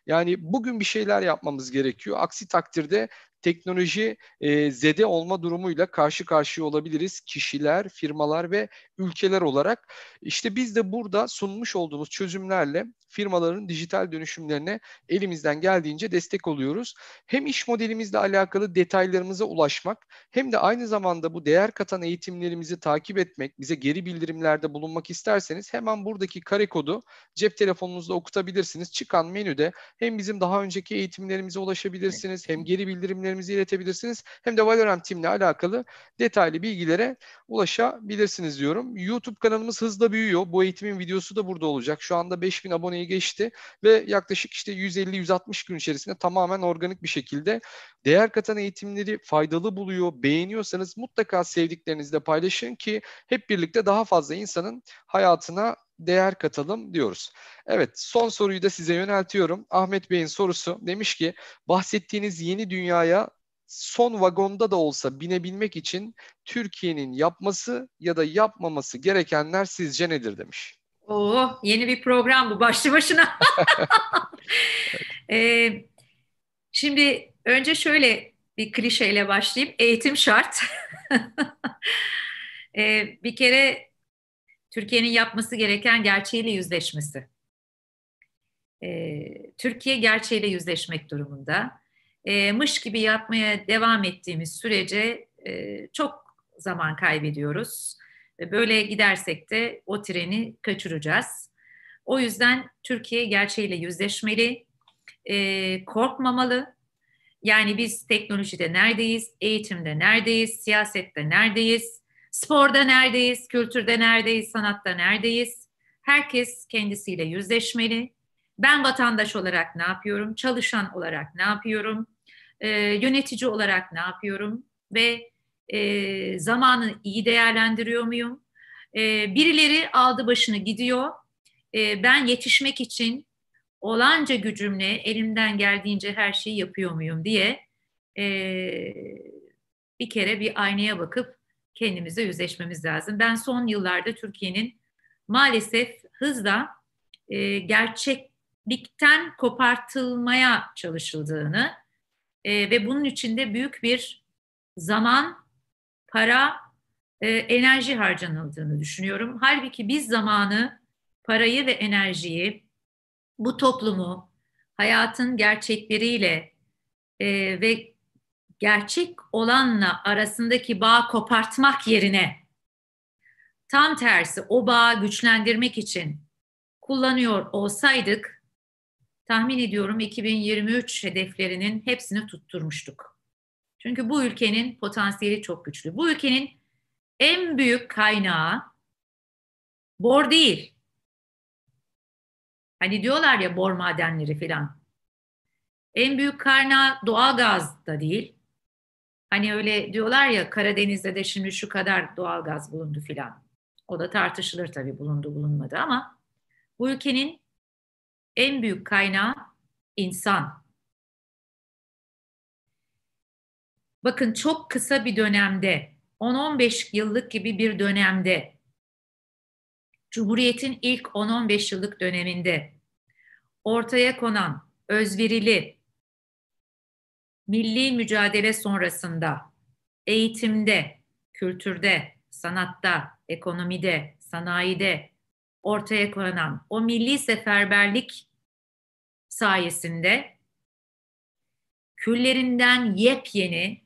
Yani bugün bir şeyler yapmamız gerekiyor. Aksi takdirde teknoloji e, zede olma durumuyla karşı karşıya olabiliriz. Kişiler, firmalar ve ülkeler olarak. İşte biz de burada sunmuş olduğumuz çözümlerle firmaların dijital dönüşümlerine elimizden geldiğince destek oluyoruz. Hem iş modelimizle alakalı detaylarımıza ulaşmak hem de aynı zamanda bu değer katan eğitimlerimizi takip etmek, bize geri bildirimlerde bulunmak isterseniz hemen buradaki kare kodu cep telefonunuzda okutabilirsiniz. Çıkan menüde hem bizim daha önceki eğitimlerimize ulaşabilirsiniz, hem geri bildirimlerimizi iletebilirsiniz, hem de Valorant Team'le alakalı detaylı bilgilere ulaşabilirsiniz diyorum. YouTube kanalımız hızla büyüyor. Bu eğitimin videosu da burada olacak. Şu anda 5000 aboneyi geçti ve yaklaşık işte 150-160 gün içerisinde tamamen organik bir şekilde değer katan eğitimleri faydalı buluyor, beğeniyorsanız mutlaka sevdiklerinizle paylaşın ki hep birlikte daha fazla insanın hayatına değer katalım diyoruz. Evet son soruyu da size yöneltiyorum. Ahmet Bey'in sorusu demiş ki bahsettiğiniz yeni dünyaya son vagonda da olsa binebilmek için Türkiye'nin yapması ya da yapmaması gerekenler sizce nedir demiş. Oo, yeni bir program bu başlı başına. ee, şimdi önce şöyle bir klişeyle başlayayım. Eğitim şart. ee, bir kere Türkiye'nin yapması gereken gerçeğiyle yüzleşmesi. Ee, Türkiye gerçeğiyle yüzleşmek durumunda. E, mış gibi yapmaya devam ettiğimiz sürece e, çok zaman kaybediyoruz. Böyle gidersek de o treni kaçıracağız. O yüzden Türkiye gerçeğiyle yüzleşmeli, e, korkmamalı. Yani biz teknolojide neredeyiz, eğitimde neredeyiz, siyasette neredeyiz, sporda neredeyiz, kültürde neredeyiz, sanatta neredeyiz. Herkes kendisiyle yüzleşmeli. Ben vatandaş olarak ne yapıyorum, çalışan olarak ne yapıyorum, e, yönetici olarak ne yapıyorum ve e, zamanı iyi değerlendiriyor muyum? E, birileri aldı başını gidiyor. E, ben yetişmek için olanca gücümle elimden geldiğince her şeyi yapıyor muyum diye e, bir kere bir aynaya bakıp kendimize yüzleşmemiz lazım. Ben son yıllarda Türkiye'nin maalesef hızla e, gerçeklikten kopartılmaya çalışıldığını e, ve bunun içinde büyük bir zaman, para, e, enerji harcanıldığını düşünüyorum. Halbuki biz zamanı, parayı ve enerjiyi bu toplumu hayatın gerçekleriyle e, ve gerçek olanla arasındaki bağ kopartmak yerine tam tersi o bağı güçlendirmek için kullanıyor olsaydık tahmin ediyorum 2023 hedeflerinin hepsini tutturmuştuk. Çünkü bu ülkenin potansiyeli çok güçlü. Bu ülkenin en büyük kaynağı bor değil. Hani diyorlar ya bor madenleri filan. En büyük kaynağı doğal gaz da değil. Hani öyle diyorlar ya Karadeniz'de de şimdi şu kadar doğal gaz bulundu filan. O da tartışılır tabii bulundu bulunmadı ama bu ülkenin en büyük kaynağı insan. Bakın çok kısa bir dönemde 10-15 yıllık gibi bir dönemde Cumhuriyet'in ilk 10-15 yıllık döneminde ortaya konan özverili milli mücadele sonrasında eğitimde, kültürde, sanatta, ekonomide, sanayide ortaya konan o milli seferberlik sayesinde küllerinden yepyeni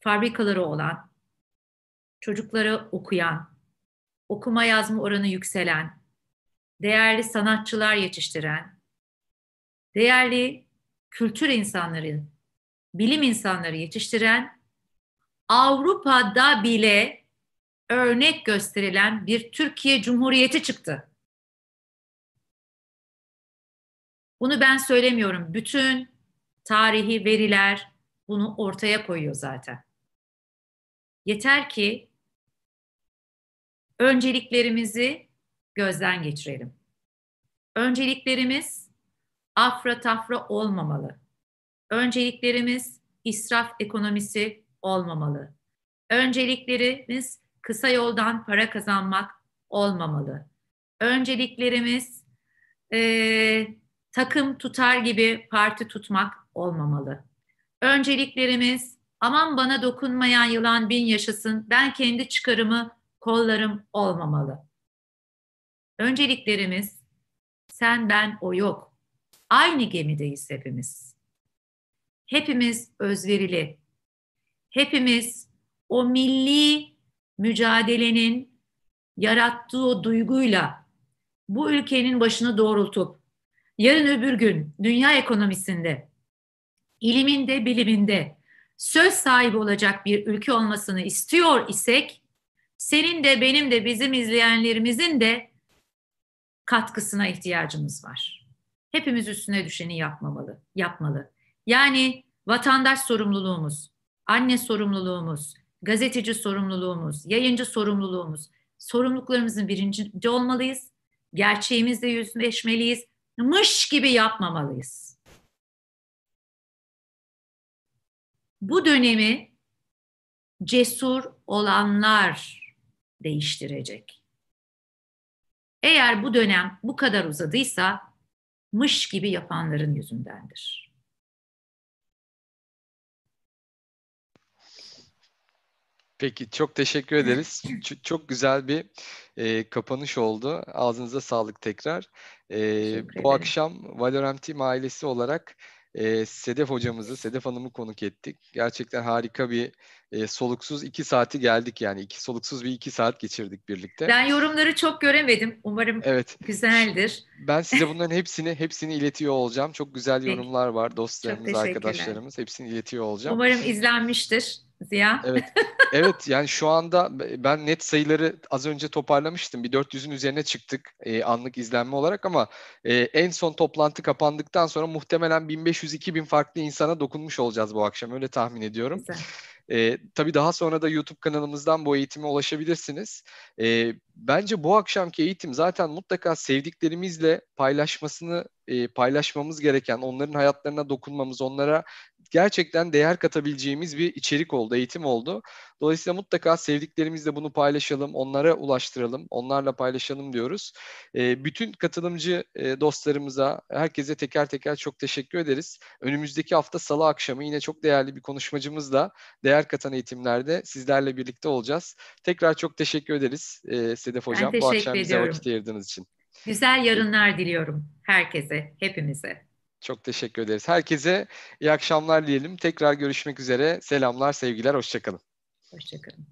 fabrikaları olan, çocukları okuyan, okuma yazma oranı yükselen, değerli sanatçılar yetiştiren, değerli kültür insanları, bilim insanları yetiştiren, Avrupa'da bile örnek gösterilen bir Türkiye Cumhuriyeti çıktı. Bunu ben söylemiyorum. Bütün tarihi veriler bunu ortaya koyuyor zaten. Yeter ki önceliklerimizi gözden geçirelim. Önceliklerimiz afra tafra olmamalı. Önceliklerimiz israf ekonomisi olmamalı. Önceliklerimiz kısa yoldan para kazanmak olmamalı. Önceliklerimiz e, takım tutar gibi parti tutmak olmamalı. Önceliklerimiz aman bana dokunmayan yılan bin yaşasın, ben kendi çıkarımı kollarım olmamalı. Önceliklerimiz sen ben o yok. Aynı gemideyiz hepimiz. Hepimiz özverili. Hepimiz o milli mücadelenin yarattığı o duyguyla bu ülkenin başını doğrultup yarın öbür gün dünya ekonomisinde, iliminde, biliminde söz sahibi olacak bir ülke olmasını istiyor isek, senin de benim de bizim izleyenlerimizin de katkısına ihtiyacımız var. Hepimiz üstüne düşeni yapmamalı, yapmalı. Yani vatandaş sorumluluğumuz, anne sorumluluğumuz, gazeteci sorumluluğumuz, yayıncı sorumluluğumuz, sorumluluklarımızın birinci olmalıyız. Gerçeğimizle yüzleşmeliyiz. Mış gibi yapmamalıyız. Bu dönemi cesur olanlar değiştirecek. Eğer bu dönem bu kadar uzadıysa mış gibi yapanların yüzündendir. Peki çok teşekkür ederiz. Ç- çok güzel bir e, kapanış oldu. Ağzınıza sağlık tekrar. E, bu akşam Valorant Team ailesi olarak e, Sedef hocamızı, Sedef Hanım'ı konuk ettik. Gerçekten harika bir e, soluksuz iki saati geldik yani. iki soluksuz bir iki saat geçirdik birlikte. Ben yorumları çok göremedim. Umarım evet. güzeldir. Ben size bunların hepsini hepsini iletiyor olacağım. Çok güzel yorumlar var. Dostlarımız, arkadaşlarımız hepsini iletiyor olacağım. Umarım izlenmiştir. Ziya. Evet. Evet yani şu anda ben net sayıları az önce toparlamıştım. Bir 400'ün üzerine çıktık e, anlık izlenme olarak ama e, en son toplantı kapandıktan sonra muhtemelen 1500-2000 farklı insana dokunmuş olacağız bu akşam. Öyle tahmin ediyorum. Güzel. E, tabii daha sonra da YouTube kanalımızdan bu eğitime ulaşabilirsiniz. E, bence bu akşamki eğitim zaten mutlaka sevdiklerimizle paylaşmasını e, paylaşmamız gereken, onların hayatlarına dokunmamız, onlara gerçekten değer katabileceğimiz bir içerik oldu, eğitim oldu. Dolayısıyla mutlaka sevdiklerimizle bunu paylaşalım, onlara ulaştıralım, onlarla paylaşalım diyoruz. E, bütün katılımcı e, dostlarımıza, herkese teker teker çok teşekkür ederiz. Önümüzdeki hafta salı akşamı yine çok değerli bir konuşmacımızla değer katan eğitimlerde sizlerle birlikte olacağız. Tekrar çok teşekkür ederiz e, Sedef Hocam bu akşam bize vakit ayırdığınız için. Güzel yarınlar diliyorum herkese, hepimize. Çok teşekkür ederiz. Herkese iyi akşamlar diyelim. Tekrar görüşmek üzere. Selamlar, sevgiler, hoşçakalın. Hoşçakalın.